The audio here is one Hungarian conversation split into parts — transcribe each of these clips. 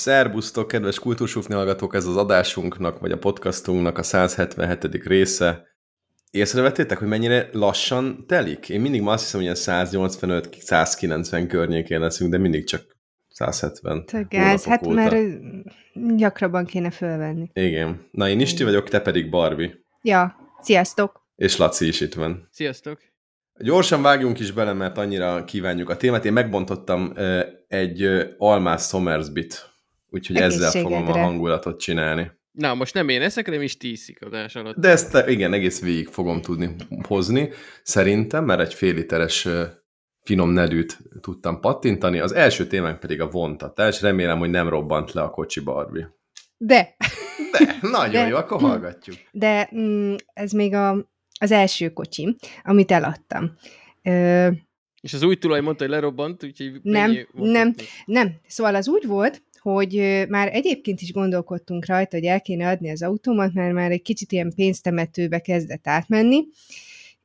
Szerbusztok, kedves kultúrsúfni hallgatók, ez az adásunknak, vagy a podcastunknak a 177. része. Észrevettétek, hogy mennyire lassan telik? Én mindig ma azt hiszem, hogy ilyen 185-190 környékén leszünk, de mindig csak 170. Te gáz, hát óta. már gyakrabban kéne fölvenni. Igen. Na, én Isti vagyok, te pedig Barbie. Ja, sziasztok! És Laci is itt van. Sziasztok! Gyorsan vágjunk is bele, mert annyira kívánjuk a témát. Én megbontottam egy almás Somersbit úgyhogy ezzel fogom a hangulatot csinálni. Na, most nem én eszek, hanem is tízszik adás alatt. De ezt igen, egész végig fogom tudni hozni, szerintem, mert egy fél literes finom nedűt tudtam pattintani. Az első témánk pedig a vontatás. Remélem, hogy nem robbant le a kocsi Barbie. De. De, nagyon De. jó, akkor hallgatjuk. De mm, ez még a, az első kocsi, amit eladtam. Ö, és az új tulaj mondta, hogy lerobbant, úgyhogy nem, nem, nem. Szóval az úgy volt, hogy már egyébként is gondolkodtunk rajta, hogy el kéne adni az autómat, mert már egy kicsit ilyen pénztemetőbe kezdett átmenni,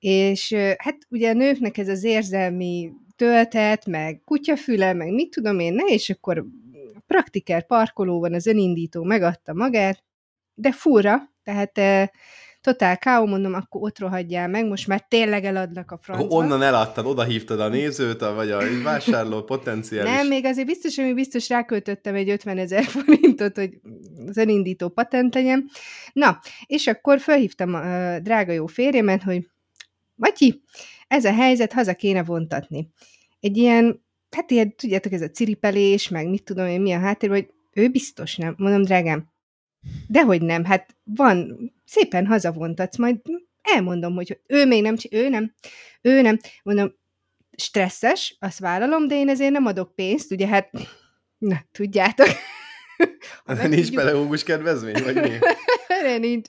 és hát ugye a nőknek ez az érzelmi töltet, meg kutyafüle, meg mit tudom én, ne, és akkor praktiker parkolóban az önindító megadta magát, de fura, tehát totál káó, mondom, akkor ott rohadjál meg, most már tényleg eladnak a francba. Onnan eladtad, oda hívtad a nézőt, vagy a vásárló potenciális. Nem, még azért biztos, hogy biztos ráköltöttem egy 50 ezer forintot, hogy az elindító patent legyen. Na, és akkor felhívtam a drága jó férjemet, hogy Matyi, ez a helyzet, haza kéne vontatni. Egy ilyen, hát ilyen, tudjátok, ez a ciripelés, meg mit tudom én, mi a háttér, hogy ő biztos nem. Mondom, drágám, Dehogy nem, hát van, szépen hazavontatsz, majd elmondom, hogy ő még nem, ő nem, ő nem. Mondom, stresszes, azt vállalom, de én ezért nem adok pénzt, ugye hát, na, tudjátok. nincs pedagógus kedvezmény, vagy mi? nincs.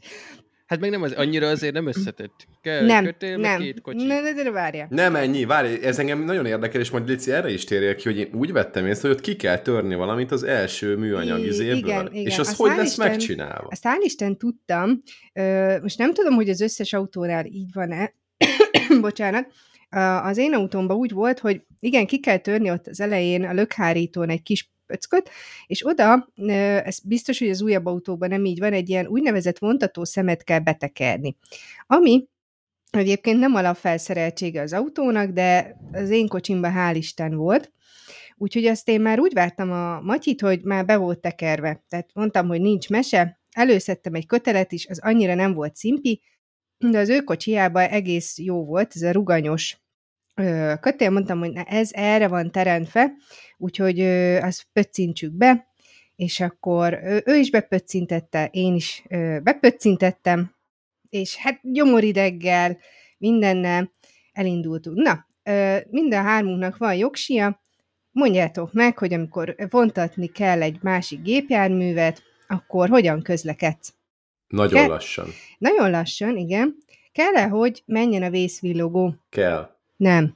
Hát meg nem az, annyira azért nem összetett. Kell nem, kötél, nem. két kocsi. Ne, ne, ne, várjál. Nem ennyi, várj, ez engem nagyon érdekel, és majd Lici erre is térjél ki, hogy én úgy vettem észre, hogy ott ki kell törni valamit az első műanyag izéből. Igen, igen. És az azt hogy lesz Isten, megcsinálva? Azt hál' Isten tudtam. Most nem tudom, hogy az összes autónál így van-e. Bocsánat. Az én autómban úgy volt, hogy igen, ki kell törni ott az elején a lökhárítón egy kis pöcköt, és oda, ez biztos, hogy az újabb autóban nem így van, egy ilyen úgynevezett vontató szemet kell betekerni. Ami egyébként nem alapfelszereltsége az autónak, de az én kocsimban hál' Isten volt, úgyhogy azt én már úgy vártam a Matyit, hogy már be volt tekerve. Tehát mondtam, hogy nincs mese, előszedtem egy kötelet is, az annyira nem volt szimpi, de az ő kocsiában egész jó volt, ez a ruganyos kötél, mondtam, hogy ez erre van teremtve, úgyhogy azt pöccintsük be, és akkor ő is bepöccintette, én is bepöccintettem, és hát gyomorideggel, mindennel elindultunk. Na, minden hármunknak van jogsia, mondjátok meg, hogy amikor vontatni kell egy másik gépjárművet, akkor hogyan közlekedsz? Nagyon Ke- lassan. Nagyon lassan, igen. Kell-e, hogy menjen a vészvillogó? Kell. Nem.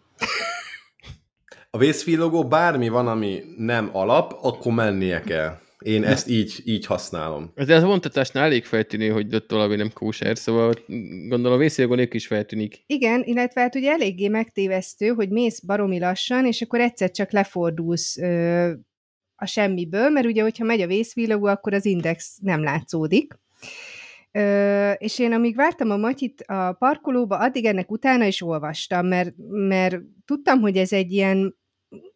A vészvillogó bármi van, ami nem alap, akkor mennie kell. Én ezt így, így használom. De az vontatásnál elég feltűnő, hogy ott valami nem kóser, szóval gondolom a vészvillogó is feltűnik. Igen, illetve hát ugye eléggé megtévesztő, hogy mész baromi lassan, és akkor egyszer csak lefordulsz ö, a semmiből, mert ugye, hogyha megy a vészvillogó, akkor az index nem látszódik. Ö, és én amíg vártam a Matyit a parkolóba, addig ennek utána is olvastam, mert, mert tudtam, hogy ez egy ilyen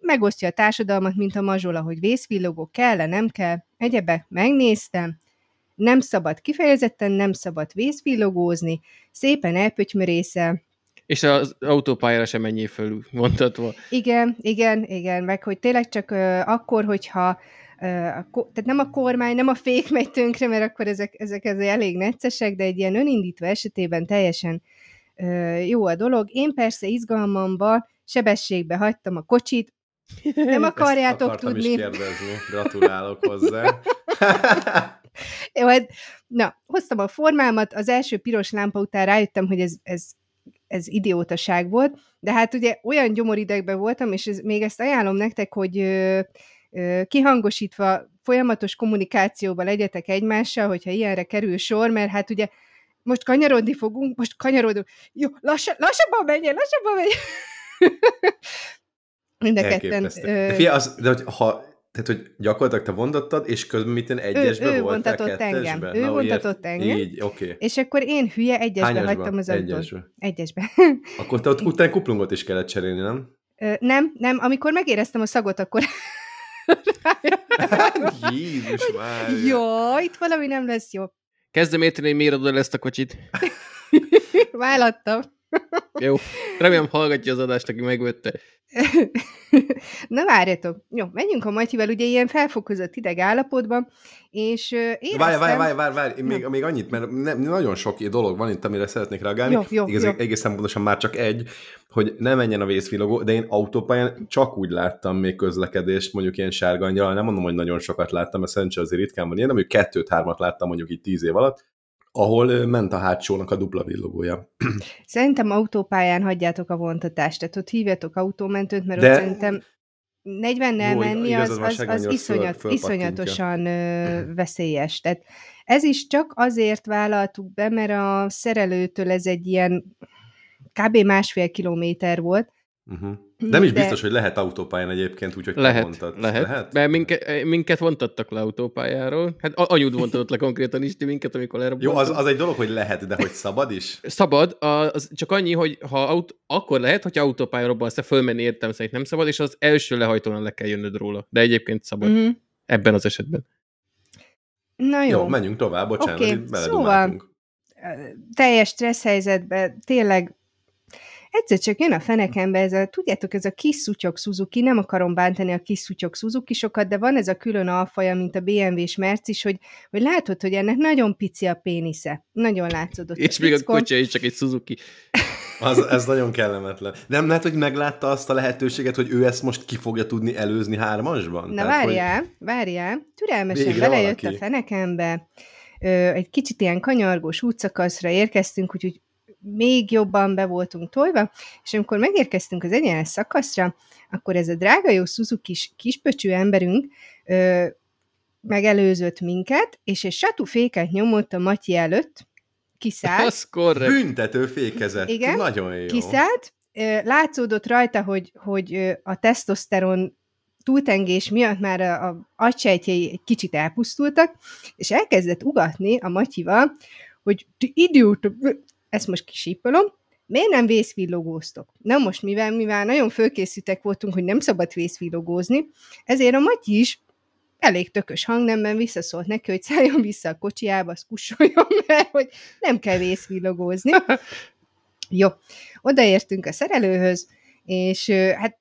megosztja a társadalmat, mint a mazsola, hogy vészvillogó kell-e, nem kell, egyebek, megnéztem, nem szabad, kifejezetten nem szabad vészvillogózni, szépen elpötymörészel, és az autópályára sem menjél föl, mondhatva. Igen, igen, igen, meg hogy tényleg csak uh, akkor, hogyha a, tehát nem a kormány, nem a fék megy tönkre, mert akkor ezek, ezek ezek elég neccesek, de egy ilyen önindítva esetében teljesen jó a dolog. Én persze izgalmamban sebességbe hagytam a kocsit, nem akarjátok Ezt tudni. is kérdezni, gratulálok hozzá. Jó, hát, na, hoztam a formámat, az első piros lámpa után rájöttem, hogy ez, ez, ez idiótaság volt, de hát ugye olyan gyomoridegben voltam, és ez, még ezt ajánlom nektek, hogy kihangosítva folyamatos kommunikációban legyetek egymással, hogyha ilyenre kerül sor, mert hát ugye most kanyarodni fogunk, most kanyarodunk. Jó, lassan, lassabban menjen, lassabban menjen. Mind a ketten. De, figyelj, az, de hogy ha, tehát, hogy gyakorlatilag te vontattad, és közben mit én egyesbe ő voltál, vontatott kettesbe? engem. Ő Na, vontatott engem. Így, oké. Okay. És akkor én hülye egyesbe Hányasba? hagytam az autót. Egyesbe. Egyesbe. Akkor te ott utána kuplungot is kellett cserélni, nem? Ö, nem, nem, amikor megéreztem a szagot, akkor Jézus már. jó, itt valami nem lesz jó. Kezdem érteni, hogy miért adod el ezt a kocsit. Vállattam. Jó. Remélem hallgatja az adást, aki megvette. Na várjatok. Jó, menjünk a Matyival, ugye ilyen felfokozott ideg állapotban, és éreztem... Várj, várj, várj, várj, várj. Még, még annyit, mert ne, nagyon sok dolog van itt, amire szeretnék reagálni. Jó, jó, Igaz, jó. Egészen pontosan már csak egy, hogy ne menjen a vészvillogó, de én autópályán csak úgy láttam még közlekedést, mondjuk ilyen sárgangyal, nem mondom, hogy nagyon sokat láttam, mert szerencsére azért ritkán van ilyen, de mondjuk kettőt-hármat láttam mondjuk így tíz év alatt, ahol ment a hátsónak a dupla villogója. Szerintem autópályán hagyjátok a vontatást, tehát ott hívjatok autómentőt, mert De- ott szerintem 40-nel Jó, menni igaz, az, az az, iszonyat, föl- iszonyatosan ö, veszélyes. Tehát ez is csak azért vállaltuk be, mert a szerelőtől ez egy ilyen kb. másfél kilométer volt. Uh-huh. Nem is De- biztos, hogy lehet autópályán egyébként, úgyhogy Lehet, mondtad. lehet. lehet. Mert minket, minket vontattak le autópályáról. Hát anyud vontatott le konkrétan is, ti minket, amikor Jó, lerobbantunk. az, az egy dolog, hogy lehet, de hogy szabad is? Szabad, az csak annyi, hogy ha aut- akkor lehet, hogy autópálya robbansz, fölmenni értem szerint nem szabad, és az első lehajtónál le kell jönnöd róla. De egyébként szabad. Mm. Uh-huh. Ebben az esetben. Na jó. Jó, jó menjünk tovább, bocsánat, Oké, okay, szóval- teljes stressz helyzetben tényleg egyszer csak jön a fenekembe ez a, tudjátok, ez a kis szutyok Suzuki, nem akarom bántani a kis szutyok Suzuki sokat, de van ez a külön alfaja, mint a BMW-s Mercis, hogy, hogy látod, hogy ennek nagyon pici a pénisze. Nagyon látszódott És még a fickon. kocsi is csak egy Suzuki. Az, ez nagyon kellemetlen. Nem lehet, hogy meglátta azt a lehetőséget, hogy ő ezt most ki fogja tudni előzni hármasban? Na Tehát, várjál, hogy... várjál, türelmesen Végre belejött valaki. a fenekembe, ö, egy kicsit ilyen kanyargós útszakaszra érkeztünk, úgyhogy még jobban be voltunk tolva, és amikor megérkeztünk az egyenes szakaszra, akkor ez a drága jó Suzuki kispöcsű emberünk ö, megelőzött minket, és egy satuféket nyomott a Matyi előtt, kiszállt, Az korrekt. Büntető fékezett. Igen, Nagyon jó. kiszállt, ö, látszódott rajta, hogy, hogy a tesztoszteron túltengés miatt már a, a agysejtjei egy kicsit elpusztultak, és elkezdett ugatni a Matyival, hogy ti idióta, ezt most kisípolom, miért nem vészvillogóztok? Na most, mivel, mivel nagyon fölkészítek voltunk, hogy nem szabad vészvillogózni, ezért a Matyi is elég tökös hangnemben visszaszólt neki, hogy szálljon vissza a kocsiába, az kussoljon, mert hogy nem kell vészvillogózni. Jó, odaértünk a szerelőhöz, és hát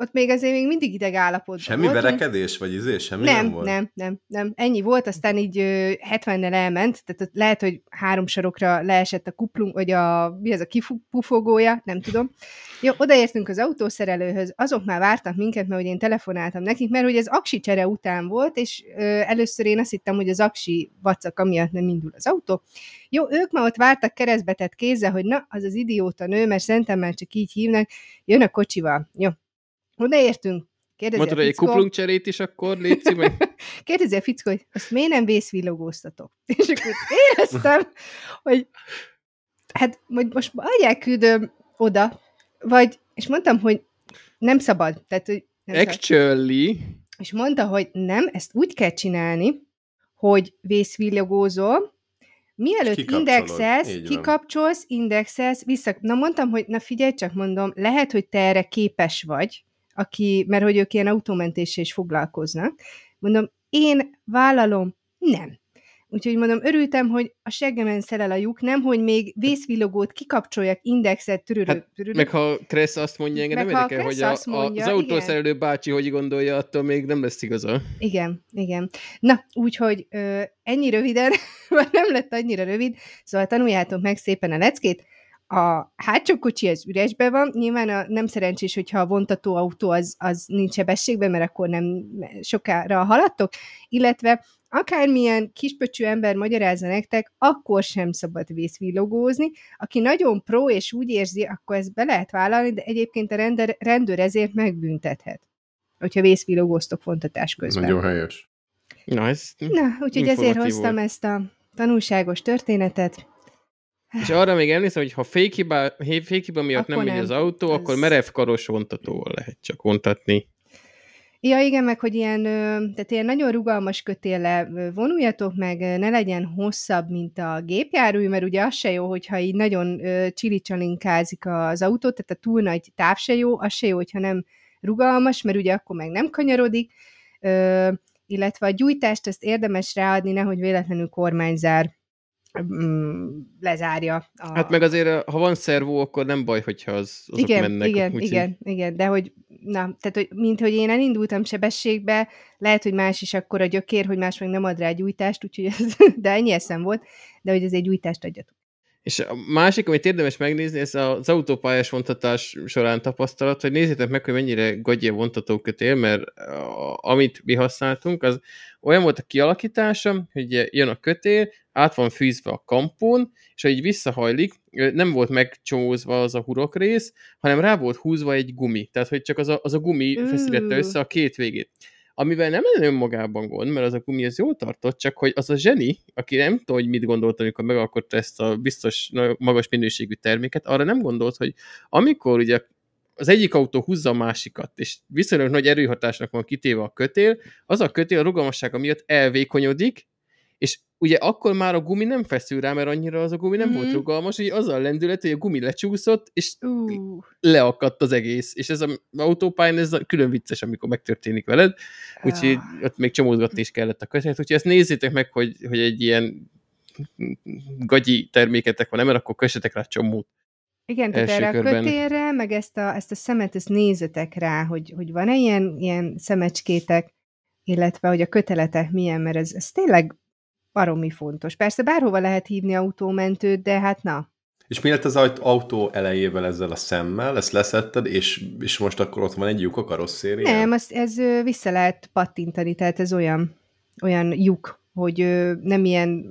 ott még azért még mindig ideg állapotban Semmi voltunk. verekedés, vagy izé? Semmi nem, Nem, volt? nem, nem, nem. Ennyi volt, aztán így ö, 70-nel elment, tehát lehet, hogy három sarokra leesett a kuplung, vagy a, mi az a kipufogója, nem tudom. Jó, odaértünk az autószerelőhöz, azok már vártak minket, mert hogy én telefonáltam nekik, mert hogy ez aksi csere után volt, és ö, először én azt hittem, hogy az aksi vacak miatt nem indul az autó. Jó, ők már ott vártak keresztbetett kézzel, hogy na, az az idióta nő, mert szerintem már csak így hívnak, jön a kocsival. Jó, odaértünk, kérdezi Mondtad, hogy egy kuplungcserét is akkor létszik meg. kérdezi a fickó, hogy azt miért nem vészvillogóztatok? És akkor éreztem, hogy hát hogy most adják küldöm oda, vagy, és mondtam, hogy nem szabad. Tehát, hogy nem szabad. Actually, És mondta, hogy nem, ezt úgy kell csinálni, hogy vészvillogózol, mielőtt indexelsz, kikapcsolsz, indexelsz, vissza. Na mondtam, hogy na figyelj csak, mondom, lehet, hogy te erre képes vagy, aki, mert hogy ők ilyen autómentéssel is foglalkoznak. Mondom, én vállalom, nem. Úgyhogy mondom, örültem, hogy a seggemen szelel a lyuk, nem, hogy még vészvillogót kikapcsoljak, indexet, türülő, Hát, meg ha Kressz azt mondja, engem nem Meg érdekel, hogy a, mondja, az autószerelő bácsi hogy gondolja, attól még nem lesz igaza. Igen, igen. Na, úgyhogy ö, ennyi röviden, vagy nem lett annyira rövid, szóval tanuljátok meg szépen a leckét. A hátsó kocsi az üresbe van, nyilván a, nem szerencsés, hogyha a vontató autó az, az nincs sebességben, mert akkor nem sokára haladtok, illetve akármilyen kispöcsű ember magyarázza nektek, akkor sem szabad vészvillogózni. Aki nagyon pro és úgy érzi, akkor ezt be lehet vállalni, de egyébként a rendőr, rendőr ezért megbüntethet, hogyha vészvillogóztok vontatás közben. Nagyon helyes. Na, ez Na, úgyhogy ezért hoztam volt. ezt a tanulságos történetet. És arra még emlékszem, hogy ha fékhiba, fékhiba miatt Akkor nem megy nem. az autó, akkor Az- merev karos vontatóval lehet csak vontatni. Ja, igen, meg hogy ilyen, tehát ilyen nagyon rugalmas kötélle ö, vonuljatok, meg ne legyen hosszabb, mint a gépjármű, mert ugye az se jó, hogyha így nagyon ö, csilicsalinkázik az autó, tehát a túl nagy táv se jó, az se jó, hogyha nem rugalmas, mert ugye akkor meg nem kanyarodik, illetve a gyújtást ezt érdemes ráadni, nehogy véletlenül kormányzár lezárja. A... Hát meg azért, ha van szervó, akkor nem baj, hogyha az, azok igen, mennek. igen, úgyhogy- igen, igen, de hogy, na, tehát, hogy mint hogy én elindultam sebességbe, lehet, hogy más is akkor a gyökér, hogy más meg nem ad rá gyújtást, úgyhogy ez, de ennyi eszem volt, de hogy ezért gyújtást adjatok. És a másik, amit érdemes megnézni, ez az autópályás vontatás során tapasztalat, hogy nézzétek meg, hogy mennyire gagyi a vontatókötél, mert a, amit mi használtunk, az olyan volt a kialakítása, hogy jön a kötél, át van fűzve a kampón, és ha így visszahajlik, nem volt megcsomózva az a hurok rész, hanem rá volt húzva egy gumi. Tehát, hogy csak az a, az a gumi Ú. feszítette össze a két végét. Amivel nem lenne önmagában gond, mert az a gumi az jól tartott, csak hogy az a zseni, aki nem tudom, hogy mit gondolt, amikor megalkotta ezt a biztos magas minőségű terméket, arra nem gondolt, hogy amikor ugye az egyik autó húzza a másikat, és viszonylag nagy erőhatásnak van kitéve a kötél, az a kötél a rugalmassága miatt elvékonyodik, és ugye akkor már a gumi nem feszül rá, mert annyira az a gumi nem Mhm. volt rugalmas, hogy az a lendület, hogy a gumi lecsúszott, és Uh, leakadt az egész, és ez az autópályán ez külön vicces, amikor megtörténik veled, úgyhogy Ah. ott még csomózgatni is kellett a kötelet, úgyhogy ezt nézzétek meg, hogy, hogy egy ilyen gagyi terméketek van, mert akkor kössetek rá csomót. igen, tehát erre a körben. kötélre, meg ezt a, ezt a szemet, ezt nézzetek rá, hogy, hogy van-e ilyen, ilyen szemecskétek, illetve hogy a köteletek milyen, mert ez, ez tényleg baromi fontos. Persze bárhova lehet hívni autómentőt, de hát na, És mi lett az aut- autó elejével ezzel a szemmel? Ezt leszetted, és, és most akkor ott van egy lyuk a karosszérián? Nem, azt, ez vissza lehet pattintani, tehát ez olyan, olyan lyuk, hogy nem ilyen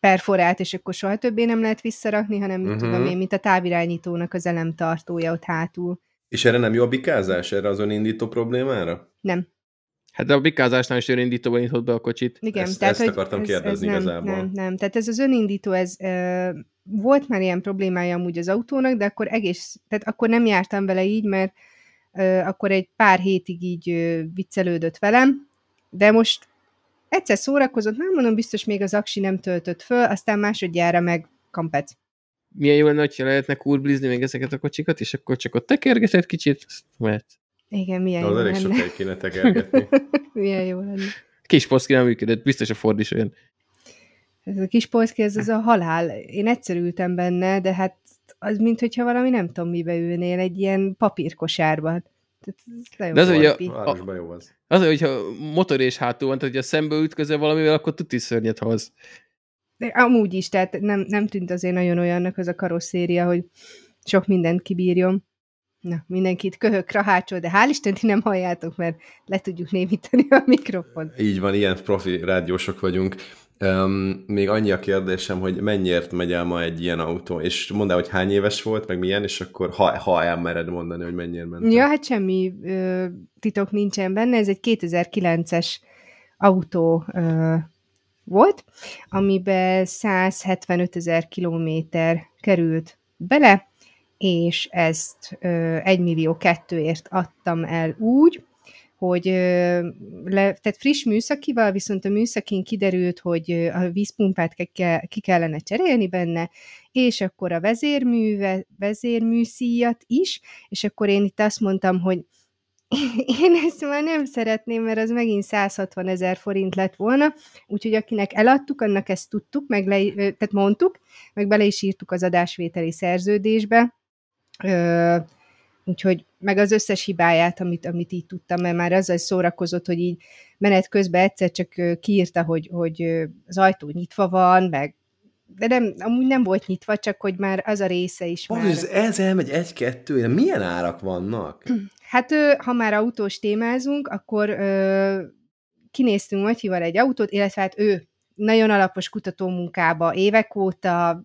perforát, és akkor soha többé nem lehet visszarakni, hanem Mhm. tudom én, mint a távirányítónak az elemtartója ott hátul. És erre nem jó a bikázás? Erre az önindító problémára? Nem. Hát de a bikázásnál is önindítóban nyitott be a kocsit. Igen, Ezt- tehát, ezt hogy akartam ez, kérdezni ez nem, igazából. Nem, nem, tehát ez az önindító, ez ö, volt már ilyen problémája amúgy az autónak, de akkor egész, tehát akkor nem jártam vele így, mert ö, akkor egy pár hétig így ö, viccelődött velem, de most egyszer szórakozott, nem mondom, biztos még az aksi nem töltött föl, aztán másodjára meg kampec. Milyen jó lenne, ha lehetne kurblizni még ezeket a kocsikat, és akkor csak ott tekergeted kicsit, mehet. Igen, milyen Az jó elég lenne. sokáig kéne tekergetni. milyen jó lenne. Kis poszki nem működött, biztos a Ford is olyan. Ez a kis polszki, ez az a halál. Én egyszer ültem benne, de hát az, mint hogyha valami nem tudom mibe ülnél, egy ilyen papírkosárban. Tehát ez nagyon De az, hogy a-. Városban jó az. Az, hogyha motor és hátul van, tehát hogyha szembe ütközel valamivel, akkor tuti szörnyet hoz. De amúgy is, tehát nem, nem tűnt azért nagyon olyannak az a karosszéria, hogy sok mindent kibírjon. Na, mindenkit köhög, rahácsol, de hál' Isten, ti nem halljátok, mert le tudjuk némítani a mikrofont. Így van, ilyen profi rádiósok vagyunk. Um, még annyi a kérdésem, hogy mennyiért megy el ma egy ilyen autó, és mondd el, hogy hány éves volt, meg milyen, és akkor ha, ha elmered mondani, hogy mennyiért ment. Ja, hát semmi ö, titok nincsen benne, ez egy 2009-es autó ö, volt, amiben 175 ezer kilométer került bele, és ezt ö, 1 millió kettőért adtam el úgy, hogy le, tehát friss műszakival, viszont a műszakin kiderült, hogy a vízpumpát ke, ki kellene cserélni benne, és akkor a vezérműve, vezérműszíjat is, és akkor én itt azt mondtam, hogy én ezt már nem szeretném, mert az megint 160 ezer forint lett volna, úgyhogy akinek eladtuk, annak ezt tudtuk, meg le, tehát mondtuk, meg bele is írtuk az adásvételi szerződésbe, Ö, úgyhogy meg az összes hibáját, amit, amit így tudtam, mert már azzal szórakozott, hogy így menet közben egyszer csak kiírta, hogy, hogy az ajtó nyitva van, meg de nem, amúgy nem volt nyitva, csak hogy már az a része is már... ez, ez elmegy egy-kettő, de milyen árak vannak? Hát, ha már autós témázunk, akkor ö, kinéztünk Matyival egy autót, illetve hát ő nagyon alapos kutatómunkába évek óta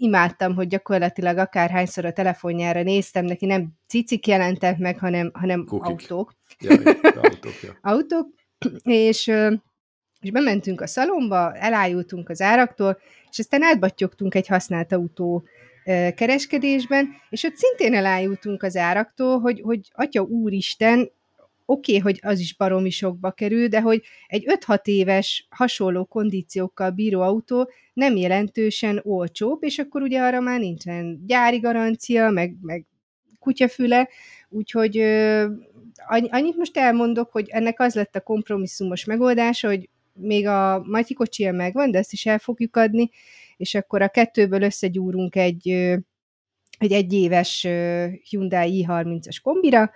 imádtam, hogy gyakorlatilag akárhányszor a telefonjára néztem, neki nem cicik jelentek meg, hanem, hanem Kukik. autók. Jaj, autók, ja. autók, és És bementünk a szalomba, elájultunk az áraktól, és aztán átbattyogtunk egy használt autó kereskedésben, és ott szintén elájultunk az áraktól, hogy, hogy atya úristen, oké, okay, hogy az is baromi sokba kerül, de hogy egy 5-6 éves hasonló kondíciókkal bíró autó nem jelentősen olcsóbb, és akkor ugye arra már nincsen gyári garancia, meg, meg kutyafüle, úgyhogy annyit most elmondok, hogy ennek az lett a kompromisszumos megoldása, hogy még a Matyi kocsia megvan, de ezt is el fogjuk adni, és akkor a kettőből összegyúrunk egy, egy egyéves Hyundai i30-as kombira,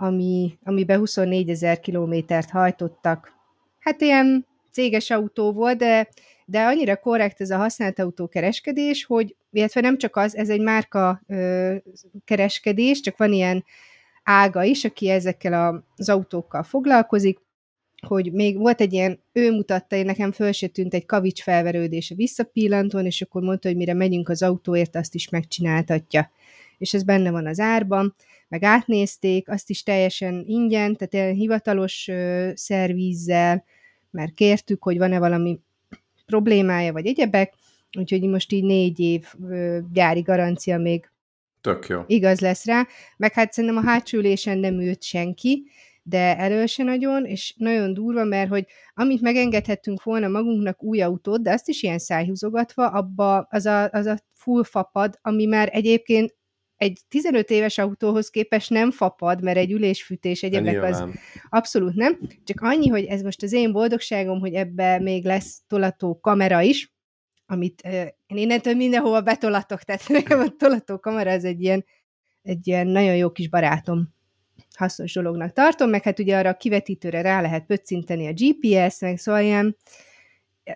ami, amiben 24 ezer kilométert hajtottak. Hát ilyen céges autó volt, de, de annyira korrekt ez a használt autó kereskedés, hogy, illetve nem csak az, ez egy márka ö, kereskedés, csak van ilyen ága is, aki ezekkel az autókkal foglalkozik, hogy még volt egy ilyen, ő mutatta, én nekem föl se tűnt egy kavics felverődése visszapillantón, és akkor mondta, hogy mire megyünk az autóért, azt is megcsináltatja. És ez benne van az árban, meg átnézték, azt is teljesen ingyen, tehát ilyen hivatalos ö, szervízzel, mert kértük, hogy van-e valami problémája, vagy egyebek, úgyhogy most így négy év ö, gyári garancia még Tök jó. igaz lesz rá, meg hát szerintem a hátsó nem ült senki, de elő se nagyon, és nagyon durva, mert hogy amit megengedhettünk volna magunknak új autót, de azt is ilyen szájhúzogatva, abba az a, az a full fapad, ami már egyébként egy 15 éves autóhoz képest nem fapad, mert egy ülésfűtés egyebek az abszolút nem. Csak annyi, hogy ez most az én boldogságom, hogy ebbe még lesz tolató kamera is, amit uh, én innentől mindenhova betolatok, tehát nekem a tolató kamera ez egy ilyen, egy ilyen nagyon jó kis barátom hasznos dolognak tartom, meg hát ugye arra a kivetítőre rá lehet pöccinteni a GPS, meg szóval ilyen,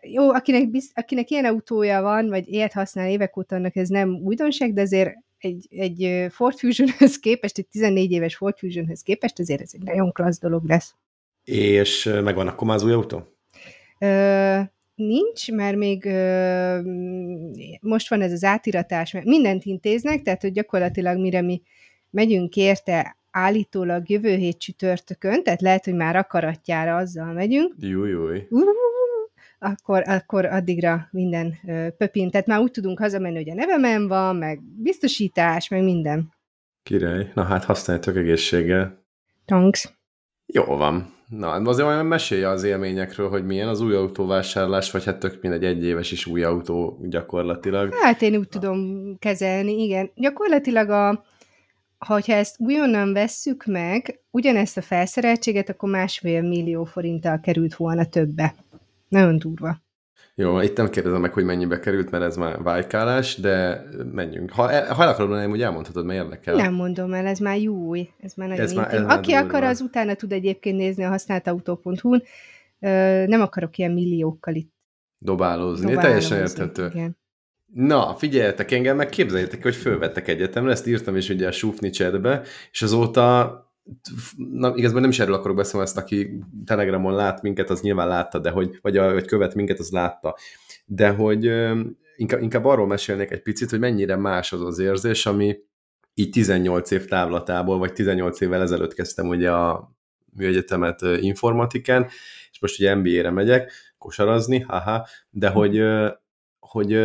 jó, akinek, akinek ilyen autója van, vagy ilyet használ évek óta, annak ez nem újdonság, de azért egy, egy Ford Fusionhöz képest, egy 14 éves Ford Fusionhöz képest, azért ez egy nagyon klassz dolog lesz. És megvan akkor már az új autó? Ö, nincs, mert még ö, most van ez az átiratás, mert mindent intéznek, tehát hogy gyakorlatilag mire mi megyünk érte állítólag jövő hét csütörtökön, tehát lehet, hogy már akaratjára azzal megyünk. Jó. Uh, akkor, akkor addigra minden pöpin. Tehát már úgy tudunk hazamenni, hogy a nevemen van, meg biztosítás, meg minden. Király. Na hát használjátok egészséggel. Thanks. Jó van. Na, azért majd mesélje az élményekről, hogy milyen az új autóvásárlás, vagy hát tök mindegy egy éves is új autó gyakorlatilag. Hát én úgy tudom kezelni, igen. Gyakorlatilag a, ha ezt újonnan vesszük meg, ugyanezt a felszereltséget, akkor másfél millió forinttal került volna többe. Nagyon durva. Jó, itt nem kérdezem meg, hogy mennyibe került, mert ez már vájkálás, de menjünk. Ha, ha el akarod mondani, hogy elmondhatod, mert érdekel. Nem mondom el, ez már jó, ez már nagyon ez már, ez Aki akar, az utána tud egyébként nézni a használtautó.hu-n. Nem akarok ilyen milliókkal itt dobálózni. dobálózni. Teljesen érthető. Igen. Na, figyeljetek engem, meg képzeljétek, hogy fölvettek egyetemre, ezt írtam is ugye a Sufni chatbe, és azóta na, igazából nem is erről akarok beszélni, ezt aki Telegramon lát minket, az nyilván látta, de hogy, vagy, vagy követ minket, az látta. De hogy inkább, inkább arról mesélnék egy picit, hogy mennyire más az az érzés, ami így 18 év távlatából, vagy 18 évvel ezelőtt kezdtem ugye a műegyetemet informatikán, és most ugye MBA-re megyek, kosarazni, haha, de hogy hogy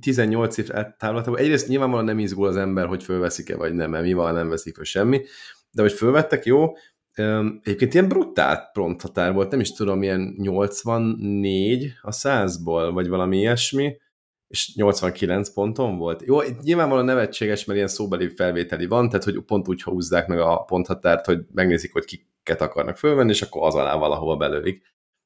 18 év távlatában egyrészt nyilvánvalóan nem izgul az ember, hogy fölveszik-e vagy nem, mert mi van, nem veszik föl semmi, de hogy fölvettek, jó, Egyébként ilyen brutál pronthatár volt, nem is tudom, ilyen 84 a 100-ból, vagy valami ilyesmi, és 89 ponton volt. Jó, nyilvánvalóan nevetséges, mert ilyen szóbeli felvételi van, tehát hogy pont úgy húzzák meg a ponthatárt, hogy megnézik, hogy kiket akarnak fölvenni, és akkor az alá valahova belőlik.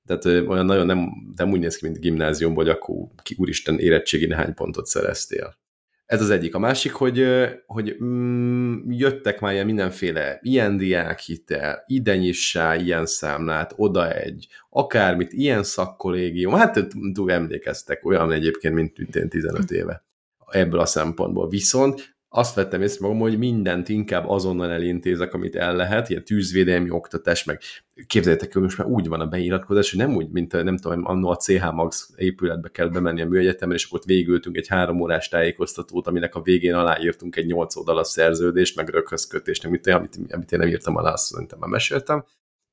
Tehát olyan nagyon nem, nem úgy néz ki, mint gimnáziumból, hogy akkor ki úristen érettségi néhány pontot szereztél. Ez az egyik. A másik, hogy, hogy mm, jöttek már ilyen mindenféle ilyen diákhitel, ide nyissá ilyen számlát, oda egy, akármit, ilyen szakkollégium, hát túl emlékeztek, olyan egyébként, mint 15 éve ebből a szempontból. Viszont azt vettem észre magam, hogy mindent inkább azonnal elintézek, amit el lehet, ilyen tűzvédelmi oktatás, meg képzeljétek, hogy most már úgy van a beiratkozás, hogy nem úgy, mint nem tudom, annó a CH Max épületbe kell bemenni a műegyetemre, és akkor ott végültünk egy három órás tájékoztatót, aminek a végén aláírtunk egy nyolc oldalas szerződést, meg röghözkötést, amit, amit, amit én nem írtam alá, azt szerintem már meséltem.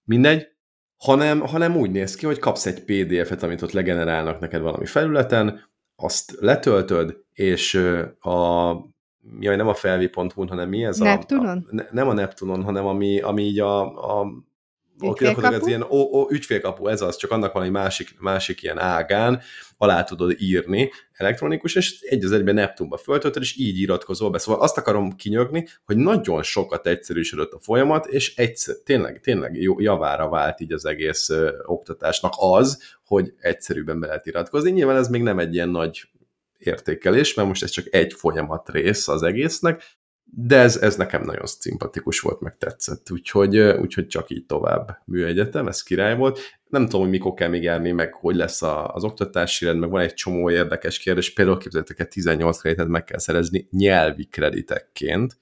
Mindegy, hanem, hanem úgy néz ki, hogy kapsz egy PDF-et, amit ott legenerálnak neked valami felületen, azt letöltöd, és a jaj, nem a felvi.hu, hanem mi ez Neptunon? a... a ne, nem a Neptunon, hanem ami, ami így a, a Ügyfélkapu? ez ilyen ó, ó, ügyfélkapu, ez az, csak annak valami másik, másik ilyen ágán alá tudod írni elektronikus, és egy az egyben Neptunba föltöltöd, és így iratkozol be. Szóval azt akarom kinyögni, hogy nagyon sokat egyszerűsödött a folyamat, és egyszer, tényleg, tényleg jó, javára vált így az egész ö, oktatásnak az, hogy egyszerűbben be lehet iratkozni. Nyilván ez még nem egy ilyen nagy értékelés, mert most ez csak egy folyamat rész az egésznek, de ez, ez nekem nagyon szimpatikus volt, meg tetszett, úgyhogy, úgyhogy csak így tovább. Műegyetem, ez király volt. Nem tudom, hogy mikor kell még járni, meg hogy lesz a, az oktatási rend, meg van egy csomó érdekes kérdés, például képzeljétek el, 18 kreditet meg kell szerezni nyelvi kreditekként,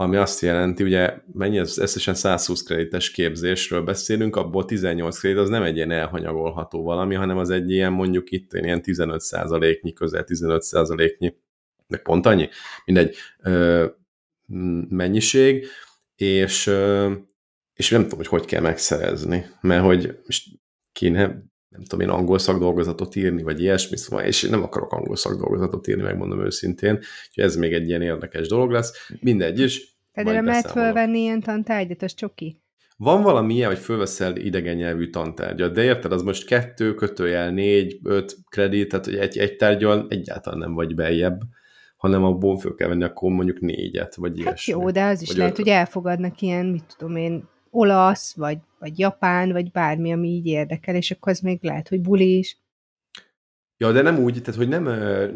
ami azt jelenti, ugye mennyi ez összesen 120 kredites képzésről beszélünk, abból 18 kredit az nem egy ilyen elhanyagolható valami, hanem az egy ilyen mondjuk itt ilyen 15 százaléknyi, közel 15 százaléknyi, meg pont annyi, mindegy, ö, mennyiség, és, ö, és nem tudom, hogy hogy kell megszerezni, mert hogy kéne, nem tudom én, angol szakdolgozatot írni, vagy ilyesmi, szóval, és nem akarok angol szakdolgozatot írni, megmondom őszintén, úgyhogy ez még egy ilyen érdekes dolog lesz. Mindegy is, Nem majd lehet fölvenni ilyen tantárgyat, az csoki. Van valami ilyen, hogy fölveszel idegen nyelvű tantárgyat, de érted, az most kettő, kötőjel négy, öt kredit, tehát hogy egy, egy tárgyal egyáltalán nem vagy beljebb, hanem abból föl kell venni akkor mondjuk négyet, vagy Hát ilyesmi. jó, de az is Vagy lehet, ötöt. hogy elfogadnak ilyen, mit tudom én, olasz, vagy, vagy japán, vagy bármi, ami így érdekel, és akkor az még lehet, hogy buli is. Ja, de nem úgy, tehát hogy nem,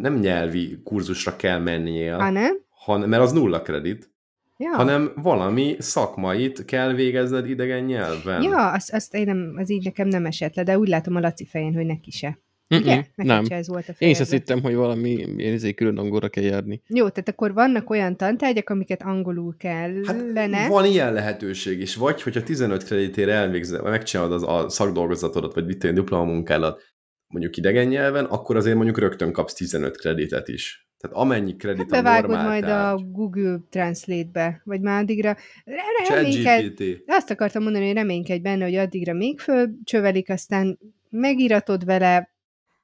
nem nyelvi kurzusra kell mennie, Ha nem? han, mert az nulla kredit, Ja. hanem valami szakmait kell végezned idegen nyelven. Ja, azt, azt én nem, az így nekem nem esett le, de úgy látom a Laci fején, hogy neki se. Mm-mm, Ugye? Neked nem. ez volt a Én is azt hittem, hogy valami ilyen izé külön angolra kell járni. Jó, tehát akkor vannak olyan tantárgyak, amiket angolul kellene. Hát van ilyen lehetőség is, vagy hogyha 15 kreditére elvégzel, vagy megcsinálod az, a szakdolgozatodat, vagy vittél diplomamunkádat mondjuk idegen nyelven, akkor azért mondjuk rögtön kapsz 15 kreditet is. Tehát amennyi kredit Hát a normál majd a tárgy. Google Translate-be, vagy már addigra. Re- Reménykedj, ChatGPT. azt akartam mondani, hogy reménykedj benne, hogy addigra még fölcsövelik, aztán megiratod vele,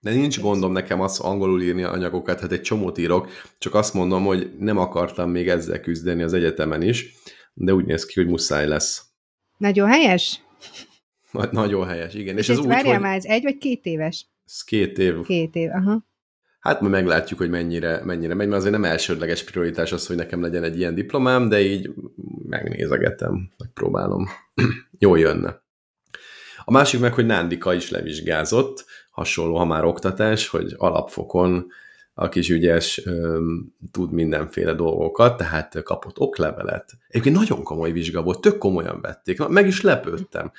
De nincs gondom nekem az angolul írni anyagokat, hát egy csomót írok, csak azt mondom, hogy nem akartam még ezzel küzdeni az egyetemen is, de úgy néz ki, hogy muszáj lesz. nagyon helyes. Nagy- Nagyon helyes, igen. És, És, ez úgy, várjál hogy már, ez egy vagy két éves? ez két év. Két év, aha. Hát majd meglátjuk, hogy mennyire, mennyire megy, mert azért nem elsődleges prioritás az, hogy nekem legyen egy ilyen diplomám, de így megnézegetem, megpróbálom. Jól jönne. A másik meg, hogy Nándika is levizsgázott, hasonló, ha már oktatás, hogy alapfokon a kis ügyes tud mindenféle dolgokat, tehát kapott oklevelet. Egyébként nagyon komoly vizsga volt, tök komolyan vették, meg is lepődtem.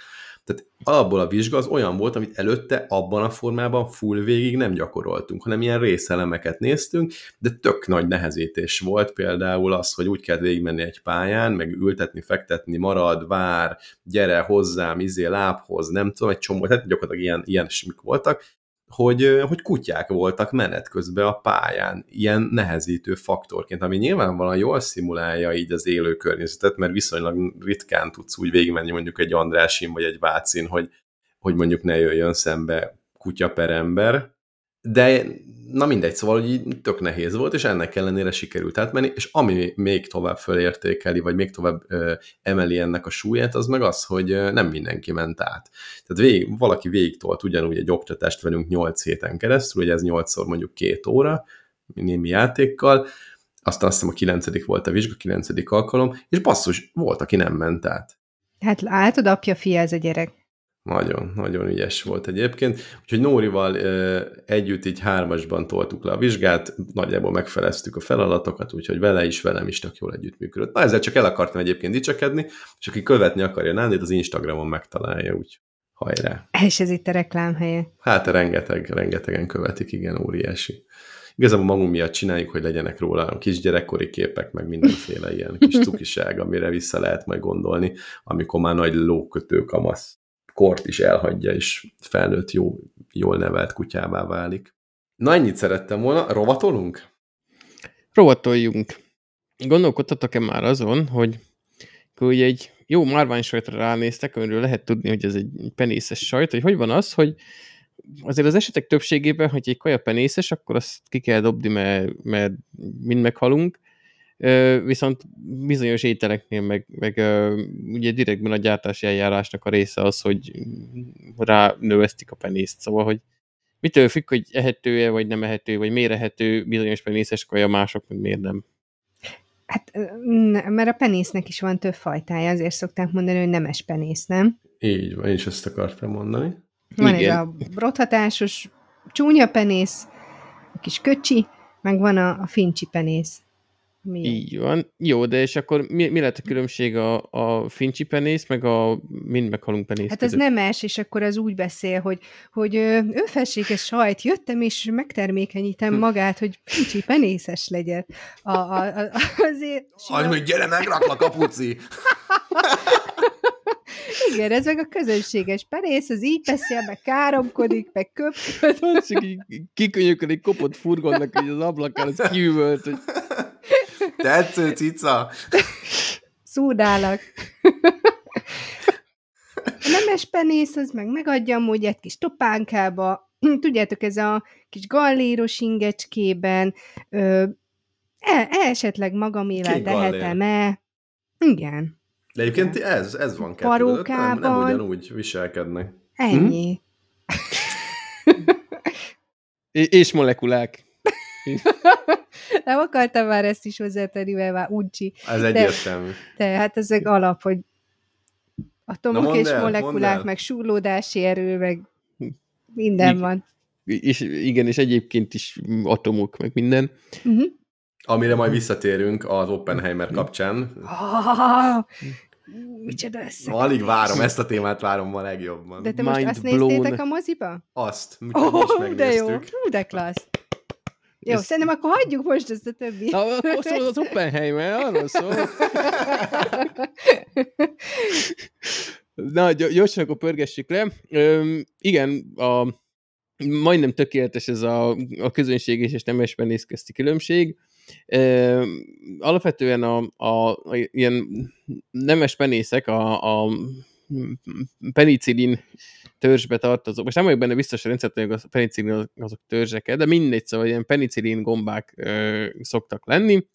Tehát alapból a vizsga az olyan volt, amit előtte abban a formában full végig nem gyakoroltunk, hanem ilyen részelemeket néztünk, de tök nagy nehezítés volt például az, hogy úgy kell végigmenni egy pályán, meg ültetni, fektetni, marad, vár, gyere hozzám, izé, lábhoz, nem tudom, egy csomó, tehát gyakorlatilag ilyen, ilyen simik voltak, hogy, hogy kutyák voltak menet közben a pályán, ilyen nehezítő faktorként, ami nyilvánvalóan jól szimulálja így az élő környezetet, mert viszonylag ritkán tudsz úgy végigmenni mondjuk egy Andrásin vagy egy Vácin, hogy, hogy mondjuk ne jöjjön szembe kutya per ember, de na mindegy, szóval hogy így tök nehéz volt, és ennek ellenére sikerült átmenni, és ami még tovább fölértékeli, vagy még tovább ö, emeli ennek a súlyát, az meg az, hogy ö, nem mindenki ment át. Tehát végig, valaki végigtolt ugyanúgy egy oktatást velünk 8 héten keresztül, ugye ez 8-szor mondjuk két óra, némi játékkal, aztán azt hiszem a 9. volt a vizsga, 9. alkalom, és basszus, volt, aki nem ment át. Hát látod, apja, fia ez a gyerek. Nagyon, nagyon ügyes volt egyébként. Úgyhogy Nórival ö, együtt így hármasban toltuk le a vizsgát, nagyjából megfeleztük a feladatokat, úgyhogy vele is, velem is tök jól együttműködött. Na ezzel csak el akartam egyébként dicsekedni, és aki követni akarja Nándit, az Instagramon megtalálja, úgy hajrá. És ez itt a reklám helye. Hát rengeteg, rengetegen követik, igen, óriási. Igazából magunk miatt csináljuk, hogy legyenek róla kisgyerekkori képek, meg mindenféle ilyen kis cukiság, amire vissza lehet majd gondolni, amikor már nagy lókötő kamasz kort is elhagyja, és felnőtt jó, jól nevelt kutyává válik. Na, ennyit szerettem volna. Rovatolunk? Rovatoljunk. Gondolkodtatok-e már azon, hogy ugye egy jó márvány sajtra ránéztek, amiről lehet tudni, hogy ez egy penészes sajt, hogy hogy van az, hogy azért az esetek többségében, hogy egy kaja penészes, akkor azt ki kell dobni, mert, mert mind meghalunk, viszont bizonyos ételeknél meg, meg ugye direktben a gyártási eljárásnak a része az, hogy rá növesztik a penészt, szóval, hogy mitől függ, hogy ehető-e, vagy nem ehető, vagy miért ehető bizonyos penészes kaja, mások meg miért nem. Hát, mert a penésznek is van több fajtája, azért szokták mondani, hogy nemes penész, nem? Így van, én is ezt akartam mondani. Van Igen. ez a rothatásos csúnya penész, a kis köcsi, meg van a, a fincsi penész. Mi? Így van. Jó, de és akkor mi, mi lett a különbség a, a fincsi penész, meg a mind meghalunk penész Hát között? ez es, és akkor az úgy beszél, hogy, hogy önfelséges sajt, jöttem és megtermékenyítem hm. magát, hogy fincsi penészes legyen. A, a, a, azért... Annyi, hogy gyere, megraklak a puci! Igen, ez meg a közönséges perész, az így beszél, meg káromkodik, meg köpköd. Csak kikönyöködik, kopott furgonnak, hogy az ablakán az kiüvölt, hogy Tetsző cica. Szúrnálak. A nemes penész, az meg megadja amúgy egy kis topánkába, tudjátok, ez a kis galléros ingecskében, ö, e, esetleg magamével tehetem-e. Igen. De egyébként ez, ez van kettő, nem, nem ugyanúgy viselkednek. Ennyi. Hm? és molekulák. Nem akartam már ezt is hozzátenni, mert már uncsi. Ez egyértelmű. De, hát ezek alap, hogy atomok és el, molekulák, meg súrlódási erő, meg minden I- van. És igen, és egyébként is atomok, meg minden. Uh-huh. Amire majd visszatérünk az Oppenheimer kapcsán. Oh, micsoda össze. Alig várom, ezt a témát várom ma legjobban. De te Mind most azt blown. néztétek a moziba? Azt, oh, de jó, de klassz. Jó, Ez... szerintem akkor hagyjuk most ezt a többi. Na, szól az Oppenheimer, arról szól. Na, gyorsan akkor pörgessük le. Üm, igen, a, majdnem tökéletes ez a, a közönség és nemes penész közti különbség. Üm, alapvetően a, a, a ilyen nemes penészek a, a penicillin törzsbe tartozó, most nem vagyok benne biztos, hogy rendszerűen a penicillin azok törzsek, de mindegy, szóval ilyen penicillin gombák ö, szoktak lenni,